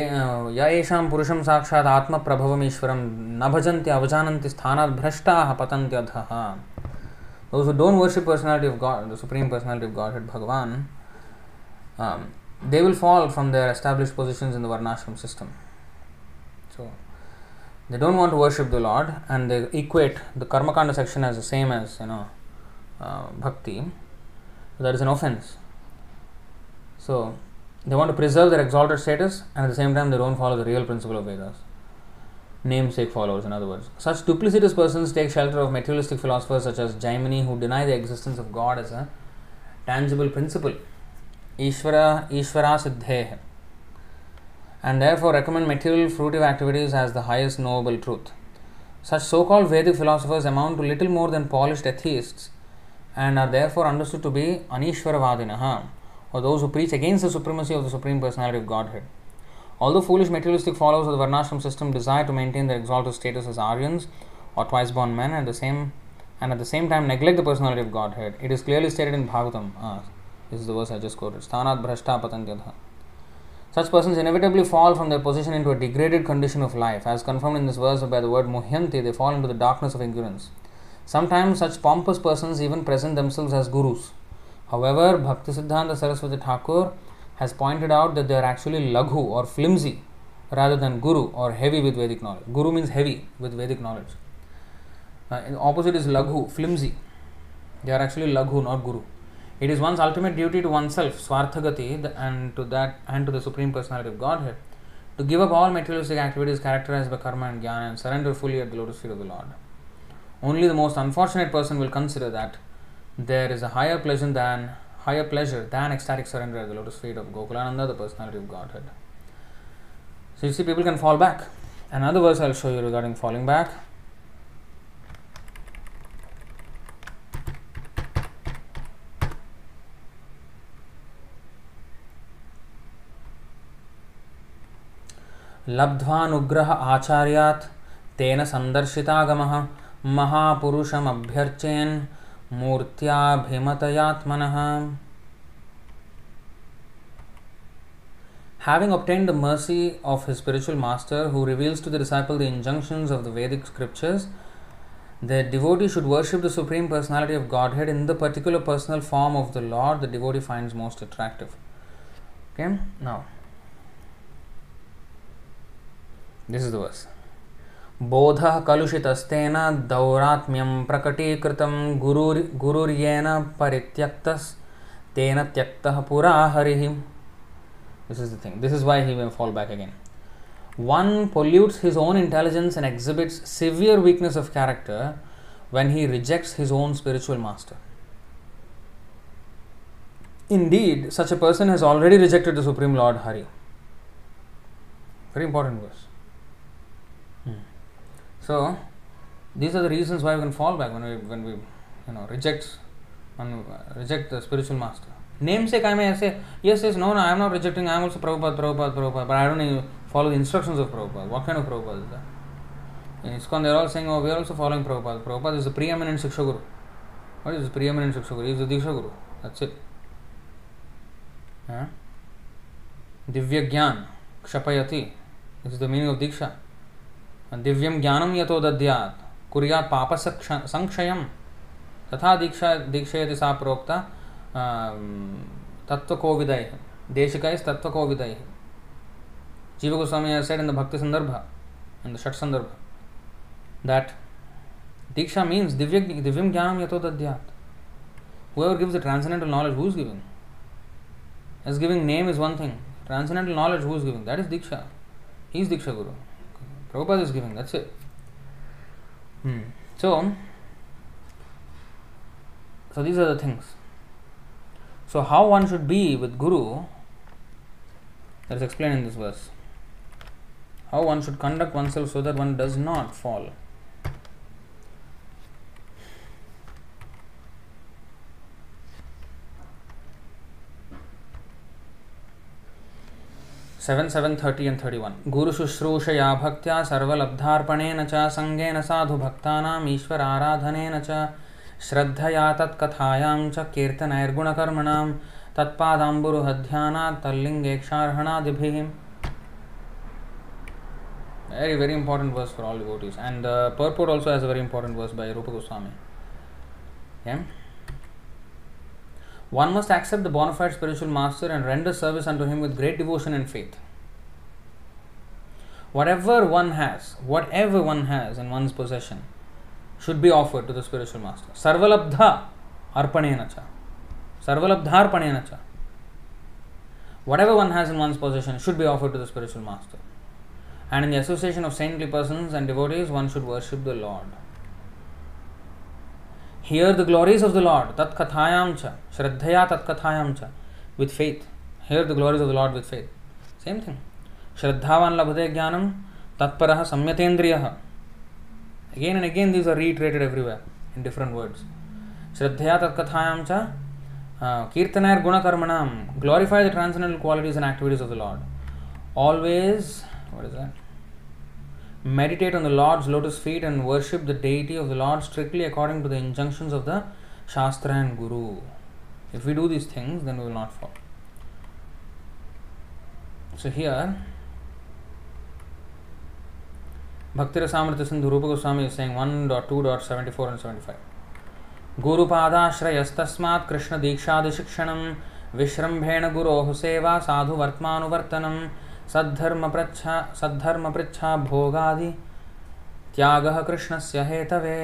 येषां पुरुषं साक्षात् आत्मप्रभवमीश्वरं न भजन्ति अवजानन्ति स्थानात् भ्रष्टाः पतन्ति अधः Those who don't worship personality of God, the supreme personality of Godhead, Bhagavan, um, they will fall from their established positions in the Varnashram system. So they don't want to worship the Lord and they equate the Karmakanda section as the same as you know uh, bhakti. That is an offense. So they want to preserve their exalted status and at the same time they don't follow the real principle of Vedas. namesake followers, in other words. Such duplicitous persons take shelter of materialistic philosophers such as Jaimini, who deny the existence of God as a tangible principle. Ishvara, Ishvara Siddheh. And therefore recommend material fruitive activities as the highest knowable truth. Such so called Vedic philosophers amount to little more than polished atheists and are therefore understood to be Anishvaravadinaha, or those who preach against the supremacy of the Supreme Personality of Godhead. Although foolish materialistic followers of the Varnashram system desire to maintain their exalted status as Aryans or twice born men and the same and at the same time neglect the personality of Godhead, it is clearly stated in Bhagavatam. Ah, this is the verse I just quoted. Sthanat bhrashta patantyadha. Such persons inevitably fall from their position into a degraded condition of life. As confirmed in this verse by the word muhyanti, they fall into the darkness of ignorance. Sometimes such pompous persons even present themselves as gurus. However, Bhaktisiddhanta Saraswati Thakur has pointed out that they are actually laghu or flimsy rather than guru or heavy with Vedic knowledge. Guru means heavy with Vedic knowledge. Uh, opposite is laghu, flimsy. They are actually laghu, not guru. It is one's ultimate duty to oneself, swarthagati, and to that and to the Supreme Personality of Godhead, to give up all materialistic activities characterized by karma and jnana and surrender fully at the lotus feet of the Lord. Only the most unfortunate person will consider that there is a higher pleasure than higher pleasure than ecstatic surrender at the lotus feet of Gokulananda, the personality of Godhead. So you see, people can fall back. Another verse I'll show you regarding falling back. लब्ध्वानुग्रह आचार्यात् तेन सन्दर्शितागमः महापुरुषमभ्यर्चयन् मूर्त्याभिमतयात्मनः Having obtained the mercy of his spiritual master, who reveals to the disciple the injunctions of the Vedic scriptures, the devotee should worship the Supreme Personality of Godhead in the particular personal form of the Lord the devotee finds most attractive. Okay, now this is the verse बोध कलुषितस्तेन दौरात्म्यं प्रकटीकृतं गुरुर् गुरुर्येन परित्यक्तस् तेन त्यक्तः पुरा हरिः. This is the thing this is why he will fall back again one pollutes his own intelligence and exhibits severe weakness of character when he rejects his own spiritual master Indeed, such a person has already rejected the Supreme Lord Hari. Very important verse. Hmm. So, these are the reasons why we can fall back when we when we you know reject when reject the spiritual master. Namesake, I may say, yes, yes, no, no, I am not rejecting, I am also Prabhupada, Prabhupada, Prabhupada, but I don't even follow the instructions of Prabhupada. What kind of Prabhupada is that? In ISKCON, they are all saying, oh, we are also following Prabhupada. Prabhupada is the preeminent Shiksha Guru. What is the preeminent Shiksha Guru? He is the Diksha Guru. That's it. Huh? Divya Gyan, Kshapayati. This is the meaning of Diksha. दिव्यम ज्ञानम यतो दद्यात कुर्यात पाप संक्षयम तथा दीक्षा दीक्षयति सा प्रोक्ता तत्वकोविदय देशिकैः तत्वकोविदय Jiva said in the Bhakti Sandarbha, in the Shat Sandarbha, that Diksha means Divya, Divyam Jnanam Yato Dadyat. Whoever gives the transcendental knowledge, who is giving? As giving name is one thing. Transcendental knowledge, who is giving? That is Diksha. He is Diksha Guru. Prabhupada is giving, that's it. Hmm. So, so these are the things. So, how one should be with Guru, that is explained in this verse. How one should conduct oneself so that one does not fall. Seven seven thirty and thirty one गुरु शुश्रूषया भक्त्या सर्वलब्धार्पणेन च साधु भक्तानाम् ईश्वर आराधनेन च श्रद्धया तत्कथायां च कीर्तनैर्गुणकर्मणां तत्पादाम्बुरुहध्यानात् तल्लिङ्गेक्षार्हणादिभिः Very, very important verse for all devotees. And the purport also has a very important verse by Rupa Goswami. Okay? One must accept the bona fide spiritual master and render service unto him with great devotion and faith. Whatever one has, whatever one has in one's possession, should be offered to the spiritual master. Sarvalabdha arpanena cha. Sarvalabdha arpanena cha. Whatever one has in one's possession should be offered to the spiritual master. And in the association of saintly persons and devotees, one should worship the Lord. The Lord, tat kathayam cha, shraddhaya tat kathayam cha, with faith. Hear the glories of the Lord with faith. Same thing. Shraddhavan labhate jnanam, tatparaha samyatendriyaha. Again and again, these are reiterated everywhere in different words. Shraddhaya tat kathayam cha, uh, kirtanayar gunakarmanam, glorify the transcendental qualities and activities of the Lord. Always, what is that? Meditate on the Lord's lotus feet and worship the deity of the Lord strictly according to the injunctions of the Shastra and Guru. If we do these things, then we will not fall. So here, Bhakti Rasamrita Sindhu Rupa Goswami is saying 1.2.74 and 75. गुरुपादाश्रयस्तस्मात् कृष्णदीक्षादिशिक्षणं विश्रम्भेण गुरोः सेवा साधुवर्त्मानुवर्तनं सद्धर्म पृछा सद्धर्म पृछा भोगादि त्याग कृष्ण से Hathaway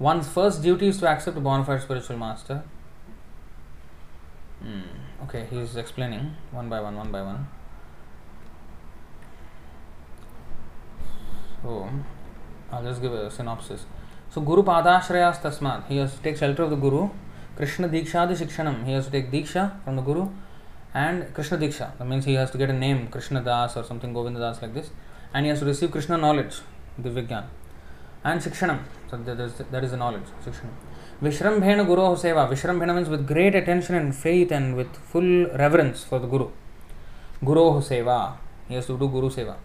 one first duty is to accept born for spiritual master okay he is explaining one by one one by one so I just give synopsis so Guru पादाश्रयास्तस्मात् he has take shelter of the guru Krishna दीक्षादि शिक्षणम he has take diksha from the guru And Krishna Diksha, that means he has to get a name, Krishna Das or something, Govinda Das like this. And he has to receive Krishna knowledge, Divya And Shikshanam, so that is, that is the knowledge, Shikshanam. Vishrambhena Guru Seva, Vishrambhena means with great attention and faith and with full reverence for the Guru. Guru Seva, he has to do Guru Seva.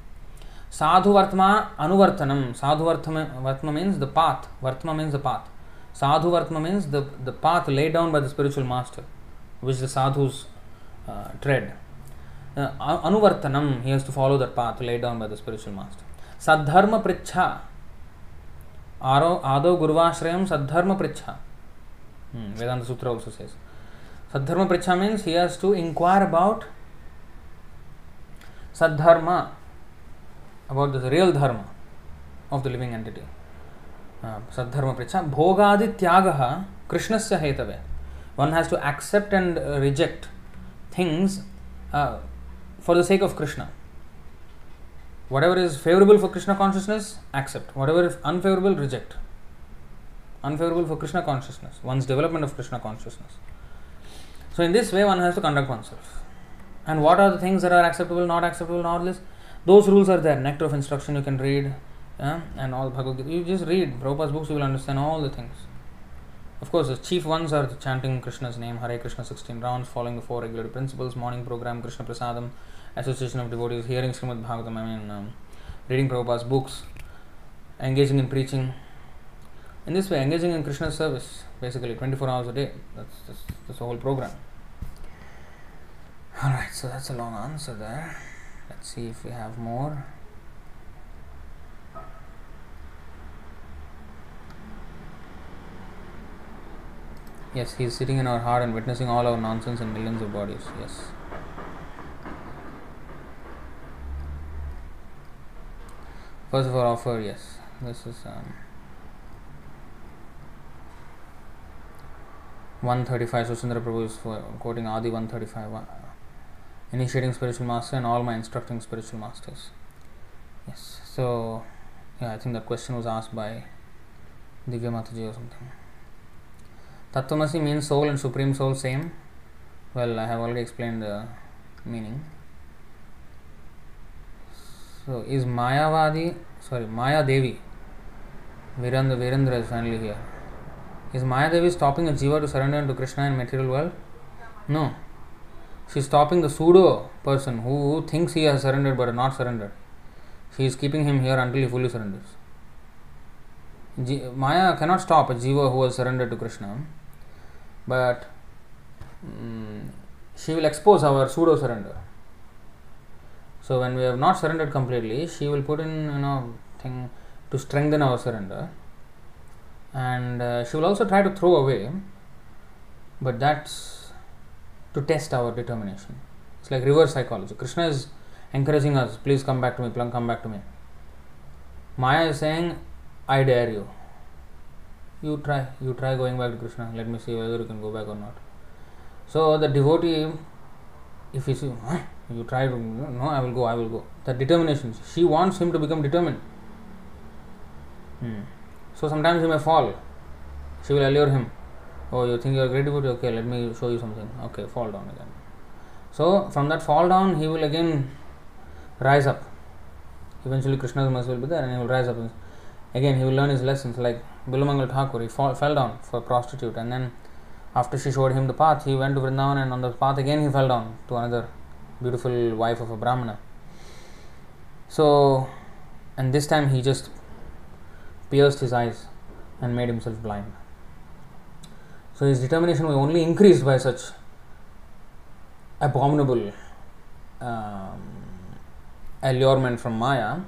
Sadhu Vartma Anuvartanam. Sadhu Vartma, Vartma means the path. Vartma means the path. Sadhu Vartma means the, the path laid down by the spiritual master, which the sadhus uh, tread. Uh, anuvartanam, he has to follow that path laid down by the spiritual master. Sadharma Pricha. Aro, Ado Gurvashrayam Sadharma Pricha. Hmm, Vedanta Sutra also says. Sadharma Pricha means he has to inquire about Sadharma, about the real dharma of the living entity. Uh, Sadharma Pricha. Bhogadi Tyagaha Krishnasya Hetave. One has to accept and uh, reject things uh, for the sake of Krishna. Whatever is favorable for Krishna consciousness, accept. Whatever is unfavorable, reject. Unfavorable for Krishna consciousness, one's development of Krishna consciousness. So, in this way, one has to conduct oneself. And what are the things that are acceptable, not acceptable, not this? Those rules are there. Nectar of instruction you can read, yeah? and all Bhagavad Gita. You just read Prabhupada's books, you will understand all the things. Of course, the chief ones are chanting Krishna's name, Hare Krishna 16 rounds, following the four regular principles, morning program, Krishna Prasadam, association of devotees, hearing Srimad Bhagavatam, I mean, um, reading Prabhupada's books, engaging in preaching. In this way, engaging in Krishna's service, basically 24 hours a day. That's, that's, that's the whole program. Alright, so that's a long answer there. Let's see if we have more. Yes, he is sitting in our heart and witnessing all our nonsense and millions of bodies. Yes. First of all, offer, yes. This is um, 135. Susundara Prabhu is quoting Adi 135. uh, Initiating spiritual master and all my instructing spiritual masters. Yes. So, yeah, I think that question was asked by Divya Mataji or something. Tattvamasi means soul and supreme soul same. Well, I have already explained the meaning. So, is Mayavadi, sorry, Maya Devi, Virendra, Virendra is finally here. Is Maya Devi stopping a jiva to surrender to Krishna in material world? No. She is stopping the pseudo person who thinks he has surrendered but not surrendered. She is keeping him here until he fully surrenders. Maya cannot stop a jiva who has surrendered to Krishna, but mm, she will expose our pseudo surrender. So when we have not surrendered completely, she will put in you know thing to strengthen our surrender, and uh, she will also try to throw away, but that's to test our determination. It's like reverse psychology. Krishna is encouraging us, please come back to me, come back to me. Maya is saying, I dare you. You try, you try going back to Krishna. Let me see whether you can go back or not. So the devotee, if he see? You try to, no, I will go, I will go. the determination. She wants him to become determined. Hmm. So sometimes he may fall. She will allure him. Oh, you think you are great devotee? Okay, let me show you something. Okay, fall down again. So from that fall down, he will again rise up. Eventually, Krishna's mercy will be there, and he will rise up. Again, he will learn his lessons. Like Bilvamangal Thakur, he fall, fell down for a prostitute, and then after she showed him the path, he went to Vrindavan, and on the path again he fell down to another beautiful wife of a Brahmana. So, and this time he just pierced his eyes and made himself blind. So his determination was only increased by such abominable um, allurement from Maya,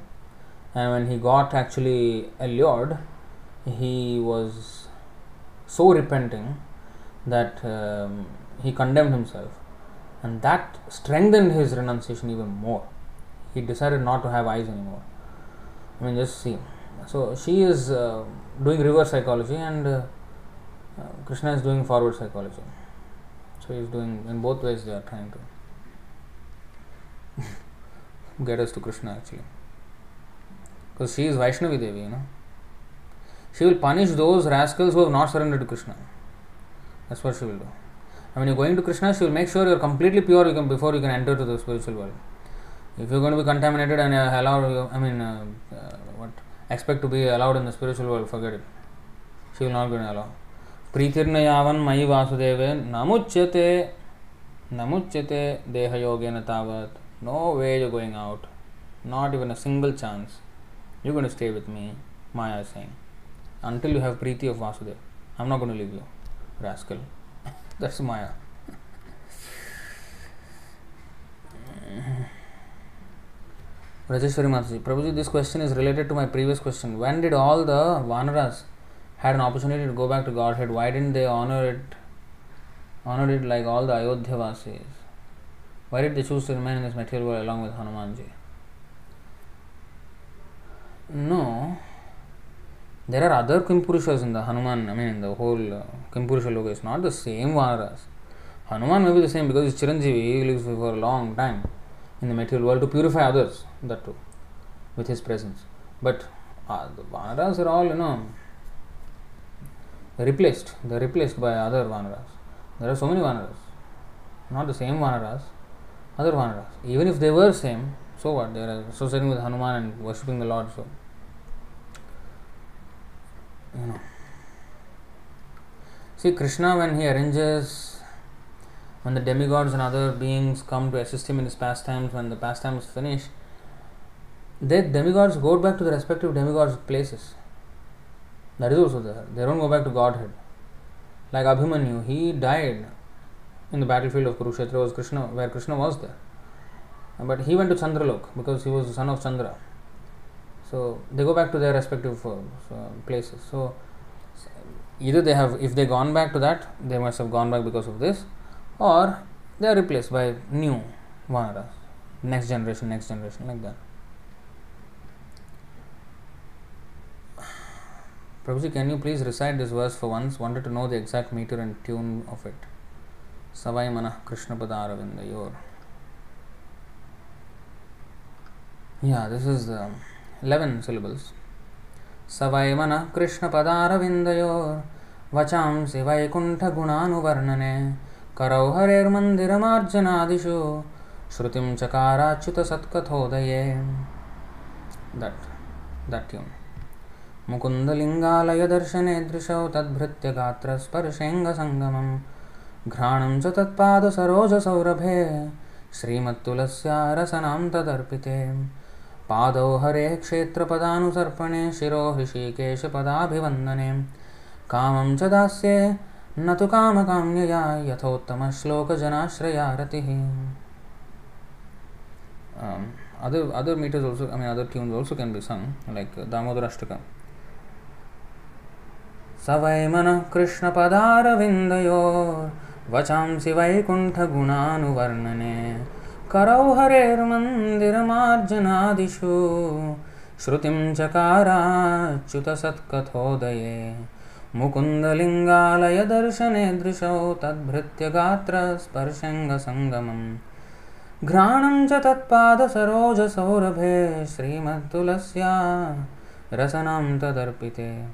and when he got actually allured, he was so repenting that um, he condemned himself, and that strengthened his renunciation even more. He decided not to have eyes anymore. I mean, just see. So she is uh, doing reverse psychology, and uh, Krishna is doing forward psychology. So he is doing in both ways. They are trying to get us to Krishna actually, because she is Vaishnavi Devi, you know. She will punish those rascals who have not surrendered to Krishna. That's what she will do. And when you're going to Krishna, she will make sure you're completely pure you can, before you can enter to the spiritual world. If you're going to be contaminated and uh, allowed, I mean, uh, uh, what expect to be allowed in the spiritual world, forget it. She will not going to allow. प्रीतिर्न यावन् मयि वासुदेवे नमुच्यते नमुच्यते देहयोगेन तावत् no way you're going out not even a single chance you're going to stay with me maya is saying until you have preeti of vasudev i'm not going to leave you rascal that's maya Rajeshwari Mataji, Prabhuji, this question is related to my previous question. When did all the Vanaras had an opportunity to go back to Godhead, why didn't they honor it honor it like all the Ayodhya Vasis? Why did they choose to remain in this material world along with Hanumanji? No. There are other Kimpurushas in the Hanuman, I mean, in the whole uh, Kimpurusha Loka. It's not the same Vanaras. Hanuman may be the same because he's Chiranjeevi, he lives for a long time in the material world to purify others, that too, with his presence. But uh, the Vanaras are all, you know, replaced. They're replaced by other Vanaras. There are so many Vanaras. Not the same Vanaras, other Vanaras. Even if they were same, so what? They are associating with Hanuman and worshipping the Lord, so. You know. See, Krishna, when he arranges, when the demigods and other beings come to assist him in his pastimes, when the pastime is finished, the demigods go back to the respective demigods' places. That is also there. They don't go back to Godhead. Like Abhimanyu, he died in the battlefield of Kurukshetra, was Krishna, where Krishna was there. But he went to Chandralok because he was the son of Chandra. So they go back to their respective uh, places. So either they have, if they gone back to that, they must have gone back because of this, or they are replaced by new Vanaras, next generation, next generation, like that. Prabhuji, can you please recite this verse for once? Wanted to know the exact meter and tune of it. Savai Manah Krishna Padaravindayor. Yeah, this is um, 11 syllables. Savai Manah Krishna Padaravindayor Vachamsi Vaikuntha Gunanuvarnane Karau Harer Mandiramarjanadishu Shrutim Chakarachyuta Satkathodaye. That, that tune. मुकुन्दलिङ्गालयदर्शने दृशौ तद्भृत्य गात्रस्पर्शेऽङ्गसङ्गमं घ्राणं च तत्पादसरोजसौरभे श्रीमत्तुलस्यारसनां तदर्पिते पादौ हरे क्षेत्रपदानुसर्पणे शिरो हृषीकेशपदाभिवन्दने कामं च दास्ये न तु कामकाम्यया यथोत्तमश्लोकजनाश्रया रतिः um, other other meters also I mean other tunes also can be sung like Damodarashtaka स वै मनः कृष्णपदारविन्दयोर्वचांसि वैकुण्ठगुणानुवर्णने। करौ हरेर्मन्दिरमार्जनादिषु श्रुतिं चकाराच्युतसत्कथोदये। मुकुन्दलिङ्गालयदर्शने दृशौ तद्भृत्य गात्रस्पर्शङ्गसङ्गमम् घ्राणं च तत्पादसरोजसौरभे श्रीमत्तुलस्या रसनां तदर्पिते।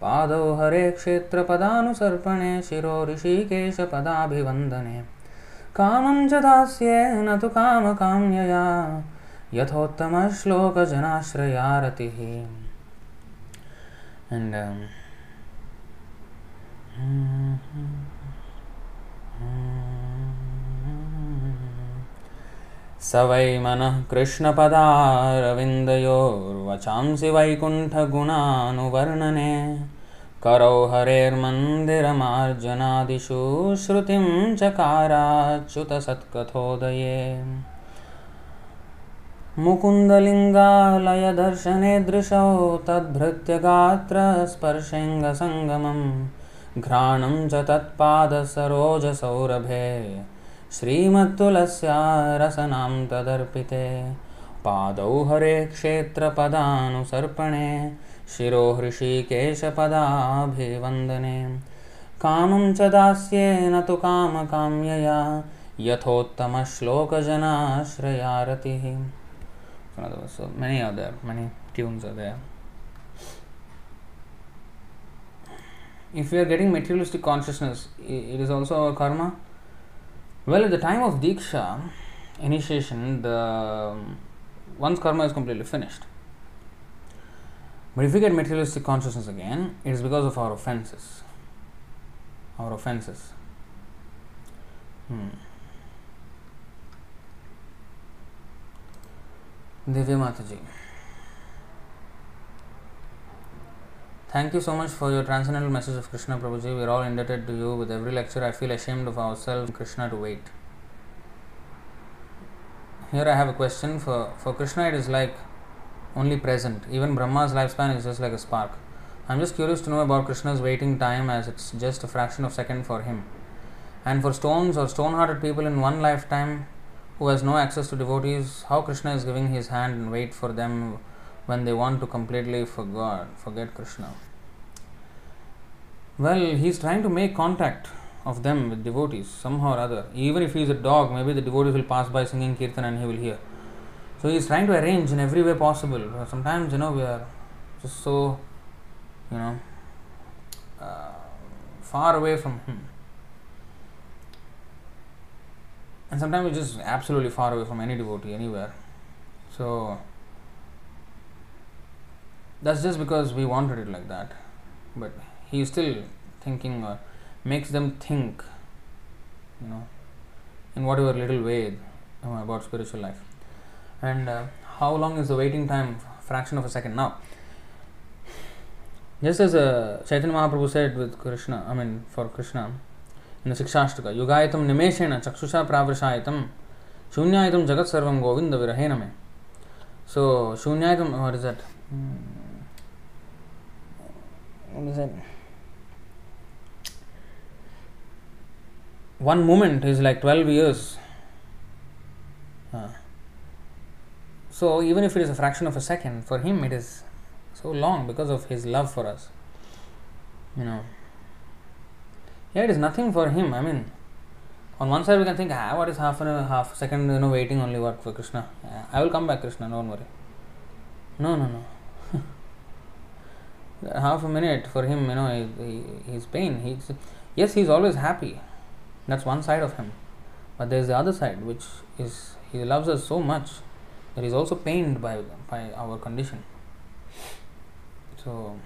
पादौ हरे क्षेत्रपदानुसर्पणे शिरो ऋषिकेशपदाभिवन्दने कामं च दास्ये न तु कामकाम्यया यथोत्तमश्लोकजनाश्रया रतिः um, स वै मनः कृष्णपदारविन्दयोर्वचांसि वैकुण्ठगुणानुवर्णने। करौ हरेर्मन्दिरमार्जनादिषु श्रुतिं चकाराच्युतसत्कथोदये मुकुन्दलिङ्गालयदर्शनेदृशौ तद्भृत्य गात्रस्पर्शेङ्गसङ्गमं घ्राणं च तत्पादसरोजसौरभे श्रीमत्तुलस्या रसनां तदर्पिते। पादौ हरे क्षेत्रपदानुसर्पणे शिरो हृषीकेशपदाभिवन्दने कामं च दास्ये न तु कामकाम्यया यथोत्तमश्लोकजनाश्रया रतिः So many are there, many tunes are there. If we are getting materialistic consciousness, it is also our karma. Well, at the time of Diksha, initiation, the one's karma is completely finished. But if we get materialistic consciousness again, it is because of our offenses. Our offenses. Hmm. Divya Mataji. Thank you so much for your transcendental message of Krishna Prabhuji. We are all indebted to you. With every lecture, I feel ashamed of ourselves, Krishna, to wait. Here I have a question for, for Krishna, it is like only present. Even Brahma's lifespan is just like a spark. I'm just curious to know about Krishna's waiting time as it's just a fraction of a second for him. And for stones or stone hearted people in one lifetime, who has no access to devotees, how Krishna is giving his hand and wait for them when they want to completely forget, forget Krishna. Well, he's trying to make contact of them with devotees somehow or other. Even if he's a dog, maybe the devotees will pass by singing kirtan and he will hear. So he's trying to arrange in every way possible. Sometimes, you know, we are just so, you know, uh, far away from him. and sometimes we're just absolutely far away from any devotee anywhere. So that's just because we wanted it like that. But he's still thinking or makes them think, you know, in whatever little way about spiritual life. And uh, how long is the waiting time? Fraction of a second. Now, just as uh, Chaitanya Mahaprabhu said with Krishna, I mean for Krishna, in the Sikshashtaka, Yugayitam Nimeshena Chakshusha Pravrashayitam Shunyayitam Jagat Sarvam Govinda Virahename. So, Shunyayitam, what is that? What is that? One moment is like 12 years. Uh, so, even if it is a fraction of a second, for him it is so long because of his love for us. You know. Yeah, it is nothing for him. I mean, on one side we can think, ah, what is half a half second, you know, waiting only what for Krishna? Yeah, I will come back, Krishna. Don't worry. No, no, no. half a minute for him, you know, he, he, pain. He's yes, he's always happy. That's one side of him. But there is the other side, which is he loves us so much that he's also pained by by our condition. So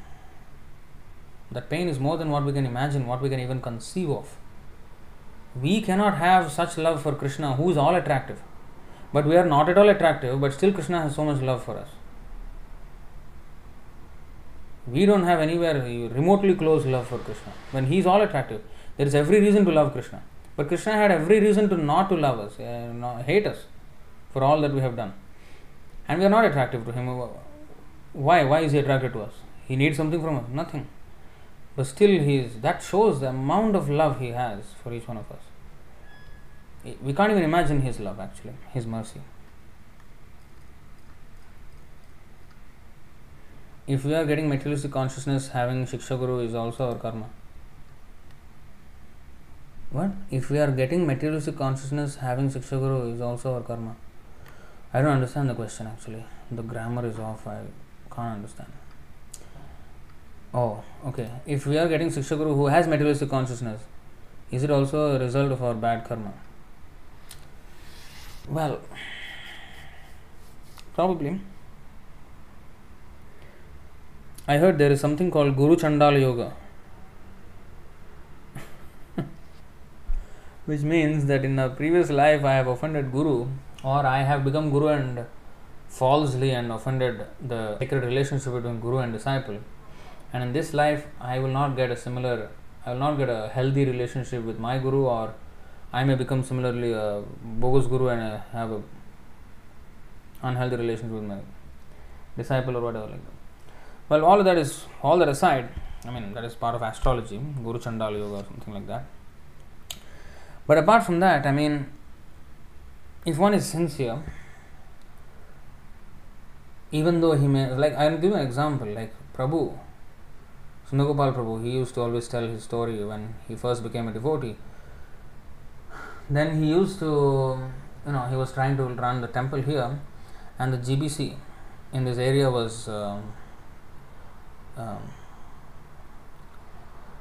that pain is more than what we can imagine, what we can even conceive of. We cannot have such love for Krishna, who is all attractive. But we are not at all attractive, but still Krishna has so much love for us. We don't have anywhere remotely close love for Krishna. When he is all attractive, there is every reason to love Krishna. But Krishna had every reason to not to love us, uh, not, hate us for all that we have done. And we are not attractive to him. Why? Why is he attracted to us? He needs something from us? Nothing. But still, he is, that shows the amount of love he has for each one of us. We can't even imagine his love actually, his mercy. If we are getting materialistic consciousness, having Shiksha Guru is also our karma. What? If we are getting materialistic consciousness, having Shiksha Guru is also our karma. I don't understand the question actually. The grammar is off. I can't understand. Oh, okay. If we are getting Shiksha Guru who has materialistic consciousness, is it also a result of our bad karma? Well, probably. I heard there is something called Guru Chandala Yoga, which means that in a previous life I have offended Guru or I have become Guru and falsely and offended the sacred relationship between Guru and disciple. And in this life, I will not get a similar, I will not get a healthy relationship with my Guru, or I may become similarly a bogus Guru and have a unhealthy relationship with my disciple or whatever like that. Well, all of that is all that aside. I mean, that is part of astrology, Guru Chandala Yoga, or something like that. But apart from that, I mean, if one is sincere, even though he may, like, I'll give an example, like Prabhu, Sundar Gopal Prabhu, he used to always tell his story when he first became a devotee. Then he used to, you know, he was trying to run the temple here, and the GBC in this area was. Um, um,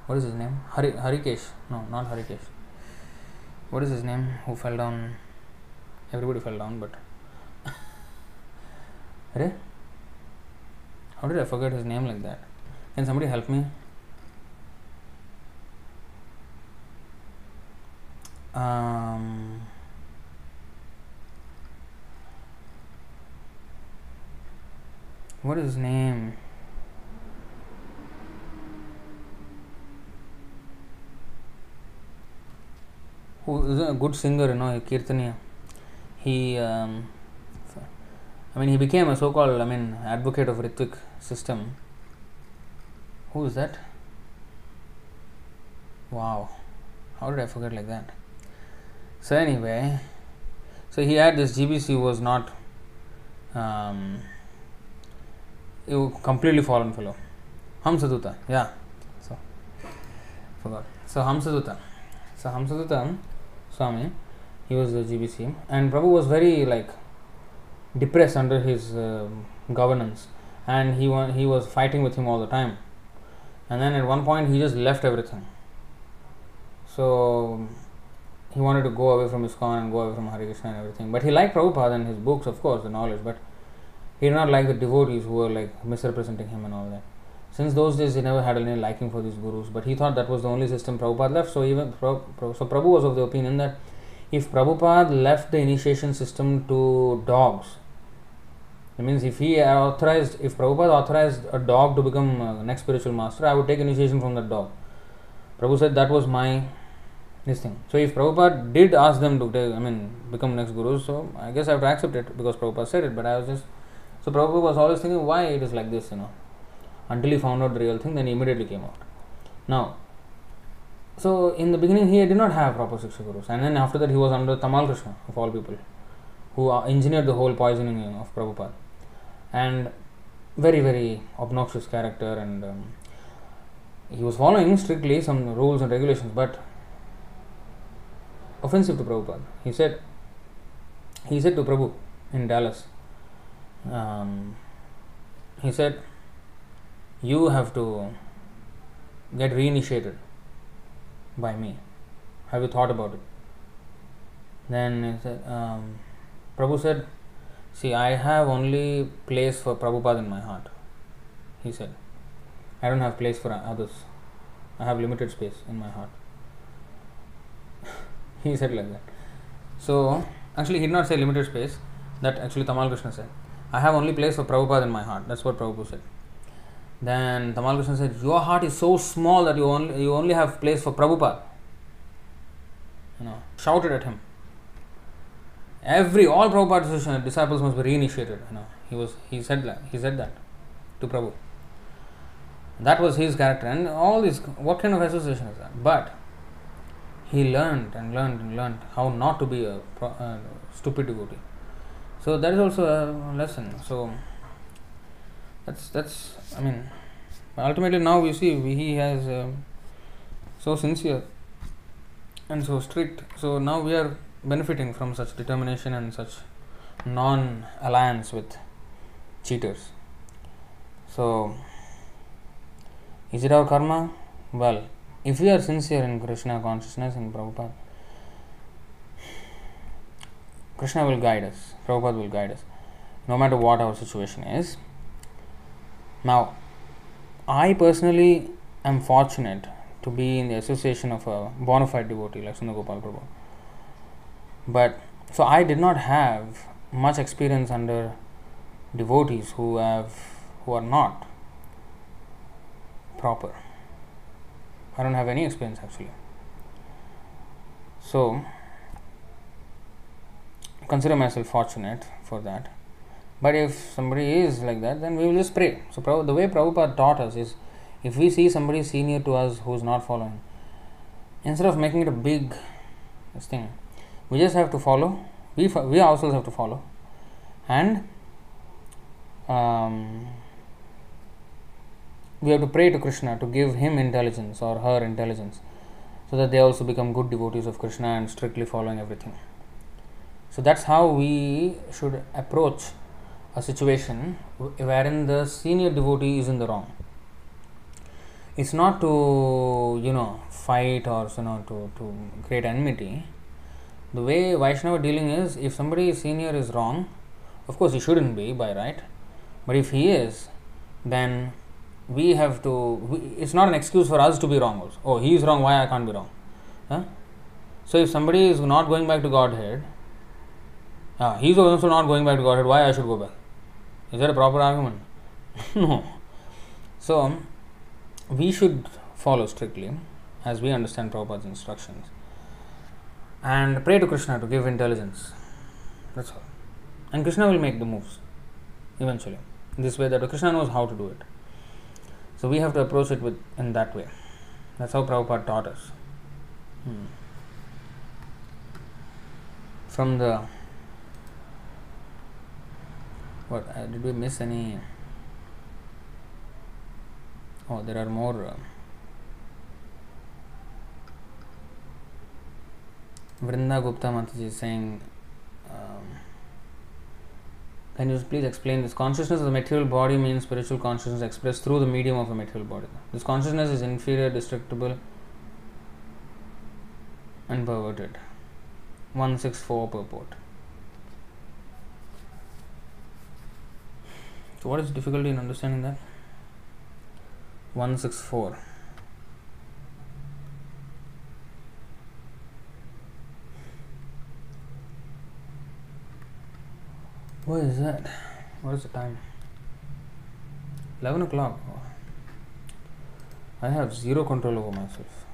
what is his name? Hari, Harikesh. No, not Harikesh. What is his name? Who fell down? Everybody fell down, but. How did I forget his name like that? Can somebody help me? Um, what is his name? Who is a good singer, you know, Kirtaniya. He, um, I mean, he became a so-called, I mean, advocate of Ritvik system. Who is that? Wow, how did I forget like that? So anyway, so he had this GBC was not um, completely fallen fellow. Hamsaduta, yeah. So forgot. So Hamsaduta. So Hamsaduta Swami, he was the GBC, and Prabhu was very like depressed under his uh, governance, and he wa- he was fighting with him all the time. And then at one point he just left everything. So he wanted to go away from ISKCON and go away from Hare Krishna and everything. But he liked Prabhupada and his books, of course, the knowledge, but he did not like the devotees who were like misrepresenting him and all that. Since those days, he never had any liking for these gurus, but he thought that was the only system Prabhupada left. So even so, Prabhu was of the opinion that if Prabhupada left the initiation system to dogs, that means if he authorized, if Prabhupada authorized a dog to become uh, next spiritual master, I would take initiation from that dog. Prabhu said that was my this thing. So if Prabhupada did ask them to take, I mean, become next gurus, so I guess I have to accept it because Prabhupada said it. But I was just so Prabhupada was always thinking why it is like this, you know. Until he found out the real thing, then he immediately came out. Now, so in the beginning he did not have proper Shiksha gurus, and then after that he was under Tamal Krishna of all people, who engineered the whole poisoning of Prabhupada. And very very obnoxious character and um, he was following strictly some rules and regulations but offensive to Prabhupada. He said he said to Prabhu in Dallas um, he said you have to get reinitiated by me. Have you thought about it? Then he said, um, Prabhu said, See, I have only place for Prabhupada in my heart. He said, I don't have place for others. I have limited space in my heart. he said like that. So, actually, he did not say limited space. That actually Tamal Krishna said. I have only place for Prabhupada in my heart. That's what Prabhupada said. Then Tamal Krishna said, Your heart is so small that you only, you only have place for Prabhupada. You know, shouted at him. Every all Prabhupada's disciples must be reinitiated. You know, he was he said that he said that to Prabhu. That was his character, and all this. What kind of association is that? But he learned and learned and learned how not to be a stupid devotee. So that is also a lesson. So that's that's. I mean, ultimately now we see he has uh, so sincere and so strict. So now we are benefiting from such determination and such non alliance with cheaters. So, is it our karma? Well, if we are sincere in Krishna consciousness in Prabhupada, Krishna will guide us, Prabhupada will guide us, no matter what our situation is. Now, I personally am fortunate to be in the association of a bona fide devotee like Sundar Gopal Prabhu. But so I did not have much experience under devotees who have who are not proper. I don't have any experience actually. So consider myself fortunate for that. But if somebody is like that, then we will just pray. So the way Prabhupada taught us is if we see somebody senior to us who is not following, instead of making it a big thing, we just have to follow. We we ourselves have to follow, and um, we have to pray to Krishna to give him intelligence or her intelligence, so that they also become good devotees of Krishna and strictly following everything. So that's how we should approach a situation wherein the senior devotee is in the wrong. It's not to you know fight or you know to, to create enmity. The way vaishnava dealing is if somebody senior is wrong of course he shouldn't be by right. But if he is then we have to we, it's not an excuse for us to be wrong also. Oh he is wrong why i can't be wrong? Huh? so if somebody is not going back to godhead uh, he's also not going back to godhead why i should go back is that a proper argument no so we should follow strictly as we understand Prabhupada's instructions and pray to Krishna to give intelligence. That's all. And Krishna will make the moves eventually. This way that Krishna knows how to do it. So we have to approach it with in that way. That's how Prabhupada taught us. Hmm. From the what uh, did we miss any? Oh, there are more. Uh, Vrinda Gupta Mataji is saying, um, Can you please explain this? Consciousness of the material body means spiritual consciousness expressed through the medium of a material body. This consciousness is inferior, destructible, and perverted. 164 purport. So, what is difficulty in understanding that? 164 what is that? What is the time? 11 o'clock. I have zero control over myself.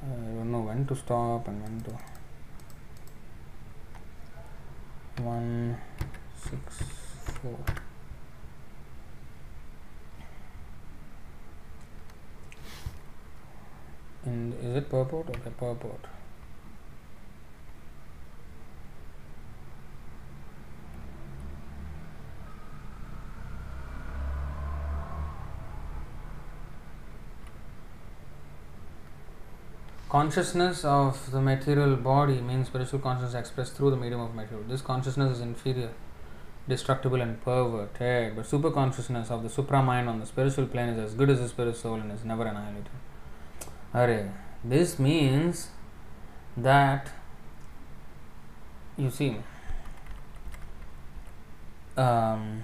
I don't know when to stop and when to. one six four and is it purport okay purport consciousness of the material body means spiritual consciousness expressed through the medium of material. This consciousness is inferior destructible and perverted but super consciousness of the supra mind on the spiritual plane is as good as the spirit soul and is never annihilated Array. This means that you see um,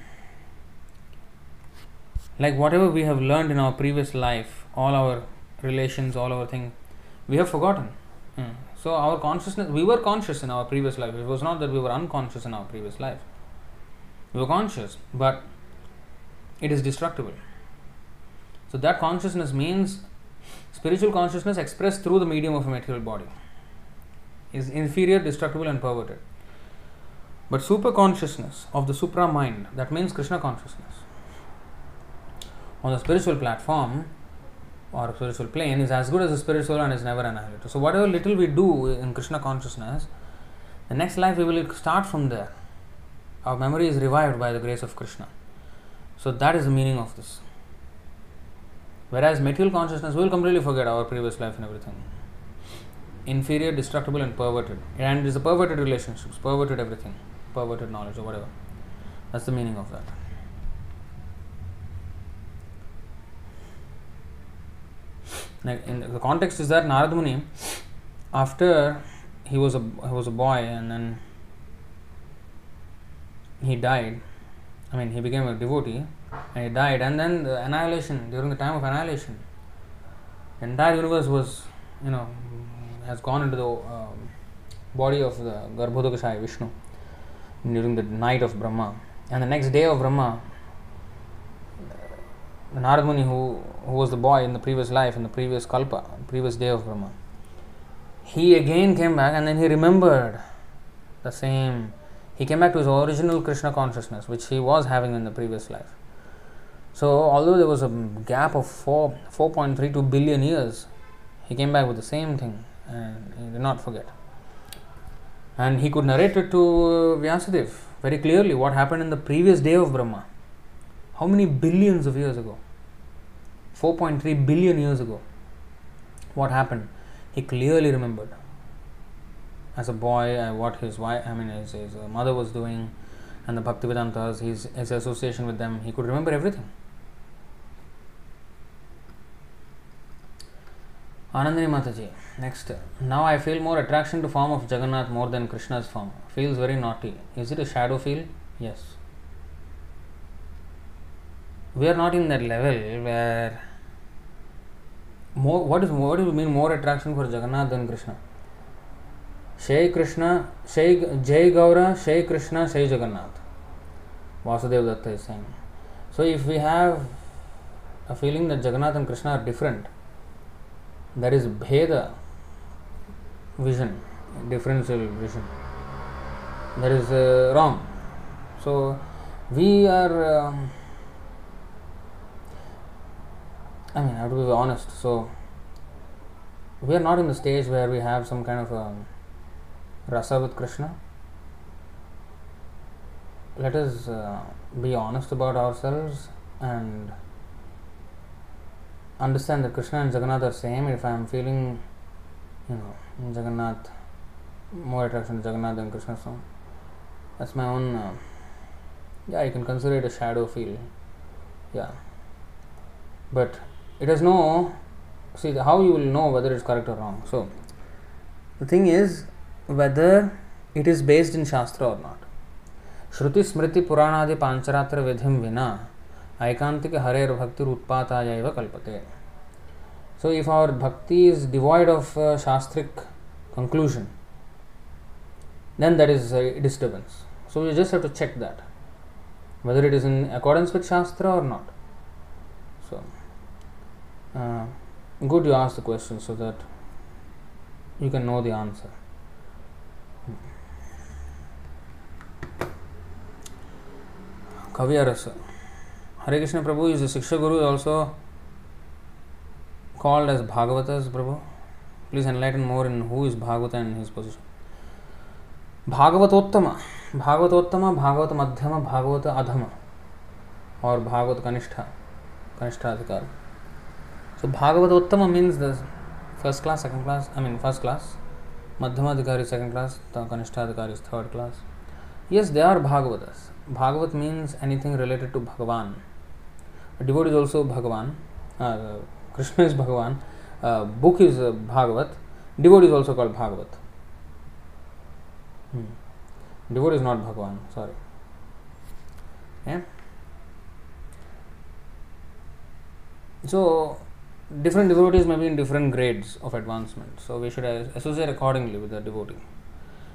like whatever we have learned in our previous life, all our relations, all our things, we have forgotten. Hmm. So our consciousness, we were conscious in our previous life. It was not that we were unconscious in our previous life. We were conscious, but it is destructible. So that consciousness means Spiritual consciousness expressed through the medium of a material body is inferior, destructible, and perverted. But super consciousness of the supra mind, that means Krishna consciousness, on the spiritual platform or spiritual plane is as good as the spiritual and is never annihilated. So, whatever little we do in Krishna consciousness, the next life we will start from there. Our memory is revived by the grace of Krishna. So, that is the meaning of this. Whereas material consciousness will completely forget our previous life and everything. inferior, destructible, and perverted. And it's a perverted relationships, perverted everything, perverted knowledge or whatever. That's the meaning of that. In the context is that Narad Muni, after he was a he was a boy and then he died. I mean, he became a devotee and he died, and then the annihilation during the time of annihilation, the entire universe was, you know, has gone into the um, body of the Garbhodakashayi Vishnu during the night of Brahma, and the next day of Brahma, Narad Muni, who, who was the boy in the previous life, in the previous Kalpa, previous day of Brahma, he again came back and then he remembered the same. He came back to his original Krishna consciousness, which he was having in the previous life. So, although there was a gap of 4, 4.32 billion years, he came back with the same thing and he did not forget. And he could narrate it to Vyasadeva very clearly what happened in the previous day of Brahma. How many billions of years ago? 4.3 billion years ago. What happened? He clearly remembered. As a boy, uh, what his wife, I mean, his, his uh, mother was doing, and the Bhaktivedantas, his, his association with them, he could remember everything. Anandini Mataji, next. Now I feel more attraction to form of Jagannath more than Krishna's form. Feels very naughty. Is it a shadow feel? Yes. We are not in that level where more what is what do you mean more attraction for Jagannath than Krishna? A feeling that Jagannath and Krishna are different, that is Bheda vision, differential vision. That is uh, wrong. So we are. Um, I mean, I have to be honest. So we are not in the stage where we have some kind of a rasa with Krishna. Let us uh, be honest about ourselves and understand that Krishna and Jagannath are same. If I am feeling, you know, Jagannath more attraction to Jagannath than Krishna, so that's my own. Uh, yeah, you can consider it a shadow feel. Yeah, but it has no. See how you will know whether it's correct or wrong. So the thing is whether it is based in Shastra or not. श्रुति स्मृति पुराणादि पांचरात्र विधिम विना ऐकांतिक हरेर भक्ति कल्पते so if our bhakti is devoid of uh, shastric conclusion then that is a disturbance so you just have to check that whether it is in accordance with shastra or not so uh, good you ask the question so that you can know the answer Kavyarasa. Hare Krishna Prabhu is the Siksha Guru, also called as Bhagavatas Prabhu. Please enlighten more in who is Bhagavata and his position. भागवतोत्तम भागवतोत्तम Bhagavat मध्यम भागवत अधम और भागवत कनिष्ठा कनिष्ठाधिकार so भागवतोत्तम means the first class second class I mean first class मध्यमाधिकारी second class कनिष्ठाधिकारी is third class yes they are Bhagavatas bhagavat means anything related to bhagavan a devotee is also bhagavan uh, krishna is bhagavan uh, book is uh, bhagavat devotee is also called bhagavat hmm. devotee is not bhagavan sorry yeah so different devotees may be in different grades of advancement. So we should associate accordingly with the devotee.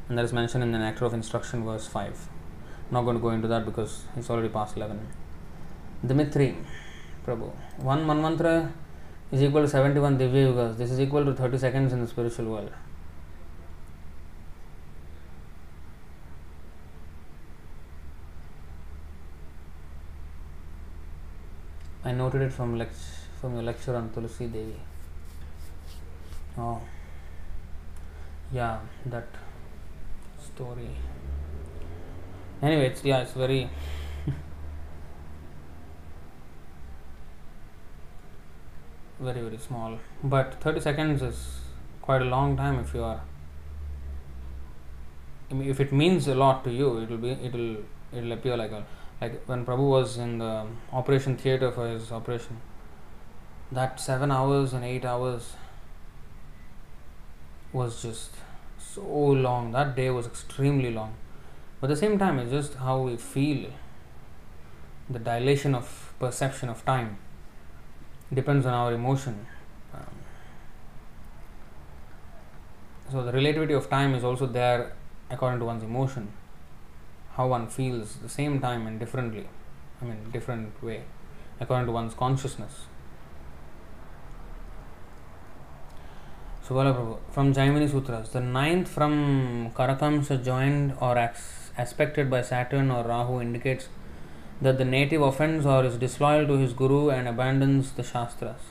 And that is mentioned in the Nectar of Instruction, verse 5. Not going to go into that because it's already past 11. Dimitri, Prabhu. One manvantara is equal to 71 Divya Yugas. This is equal to 30 seconds in the spiritual world. I noted it from lecture from your lecture on Tulsi Devi. Oh, yeah, that story. Anyway, it's yeah, it's very. very very small but 30 seconds is quite a long time if you are if it means a lot to you it will be it will it will appear like a like when Prabhu was in the operation theater for his operation that seven hours and eight hours was just so long that day was extremely long but at the same time it's just how we feel the dilation of perception of time depends on our emotion. Um, so the relativity of time is also there according to one's emotion how one feels the same time and differently i mean different way according to one's consciousness. So from Jaimini Sutras, the ninth from Karakamsa joined or aspected by Saturn or Rahu indicates that the native offends or is disloyal to his guru and abandons the Shastras.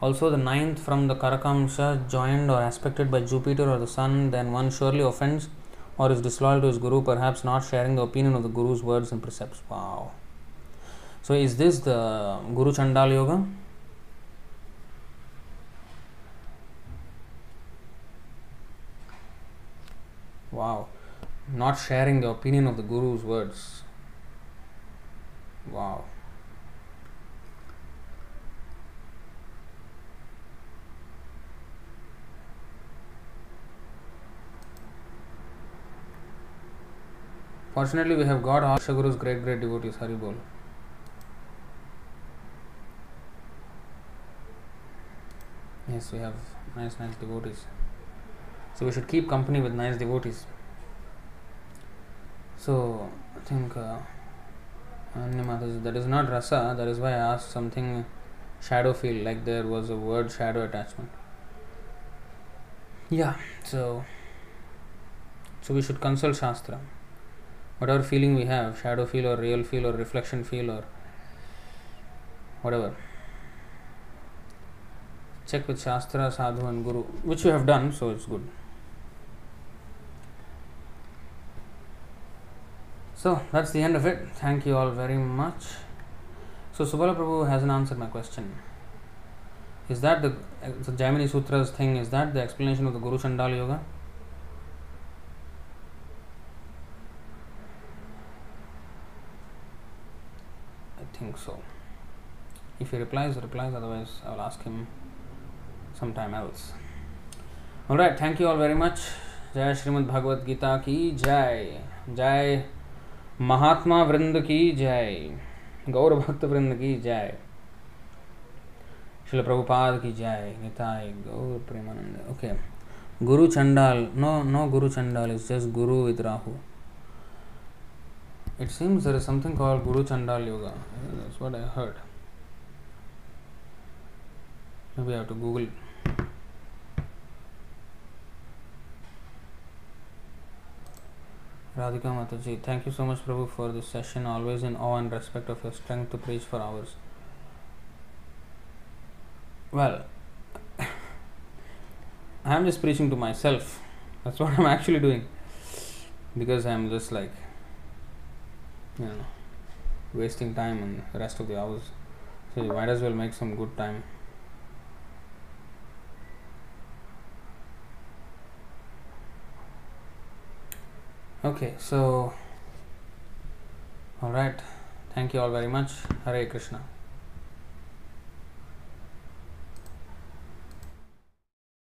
Also, the ninth from the Karakamsa joined or aspected by Jupiter or the Sun, then one surely offends or is disloyal to his guru, perhaps not sharing the opinion of the guru's words and precepts. Wow. So, is this the Guru Chandal Yoga? Wow. Not sharing the opinion of the guru's words. Wow. Fortunately, we have got all Shaguru's great, great devotees. Hari Bol. Yes, we have nice, nice devotees. So we should keep company with nice devotees. So I think uh, that is not rasa. That is why I asked something shadow feel like there was a word shadow attachment. Yeah. So so we should consult shastra whatever feeling we have shadow feel or real feel or reflection feel or whatever check with shastra sadhu and guru which you have done so it's good so that's the end of it thank you all very much so subala prabhu hasn't answered my question is that the so Jaimini Sutras thing is that the explanation of the Guru Chandal Yoga? I think so. If he replies, replies, otherwise, I will ask him sometime else. Alright, thank you all very much. Jai Srimad Bhagavad Gita ki Jai. Jai. महात्मा वृंद की जय गौर भक्त वृंद की जय शिल प्रभुपाद की जय निताय गौर प्रेमानंद ओके गुरु चंडाल no no Guru Chandal is just Guru with Rahu It seems there is something called Guru Chandal Yoga. That's what I heard. Maybe I have to Google. Radhika Mataji, thank you so much, Prabhu, for this session. Always in awe and respect of your strength to preach for hours. Well, I am just preaching to myself. That's what I'm actually doing. Because I'm just like you know, wasting time the rest of the hours. So you might as well make some good time. Okay, so all right. Thank you all very much. Hare Krishna.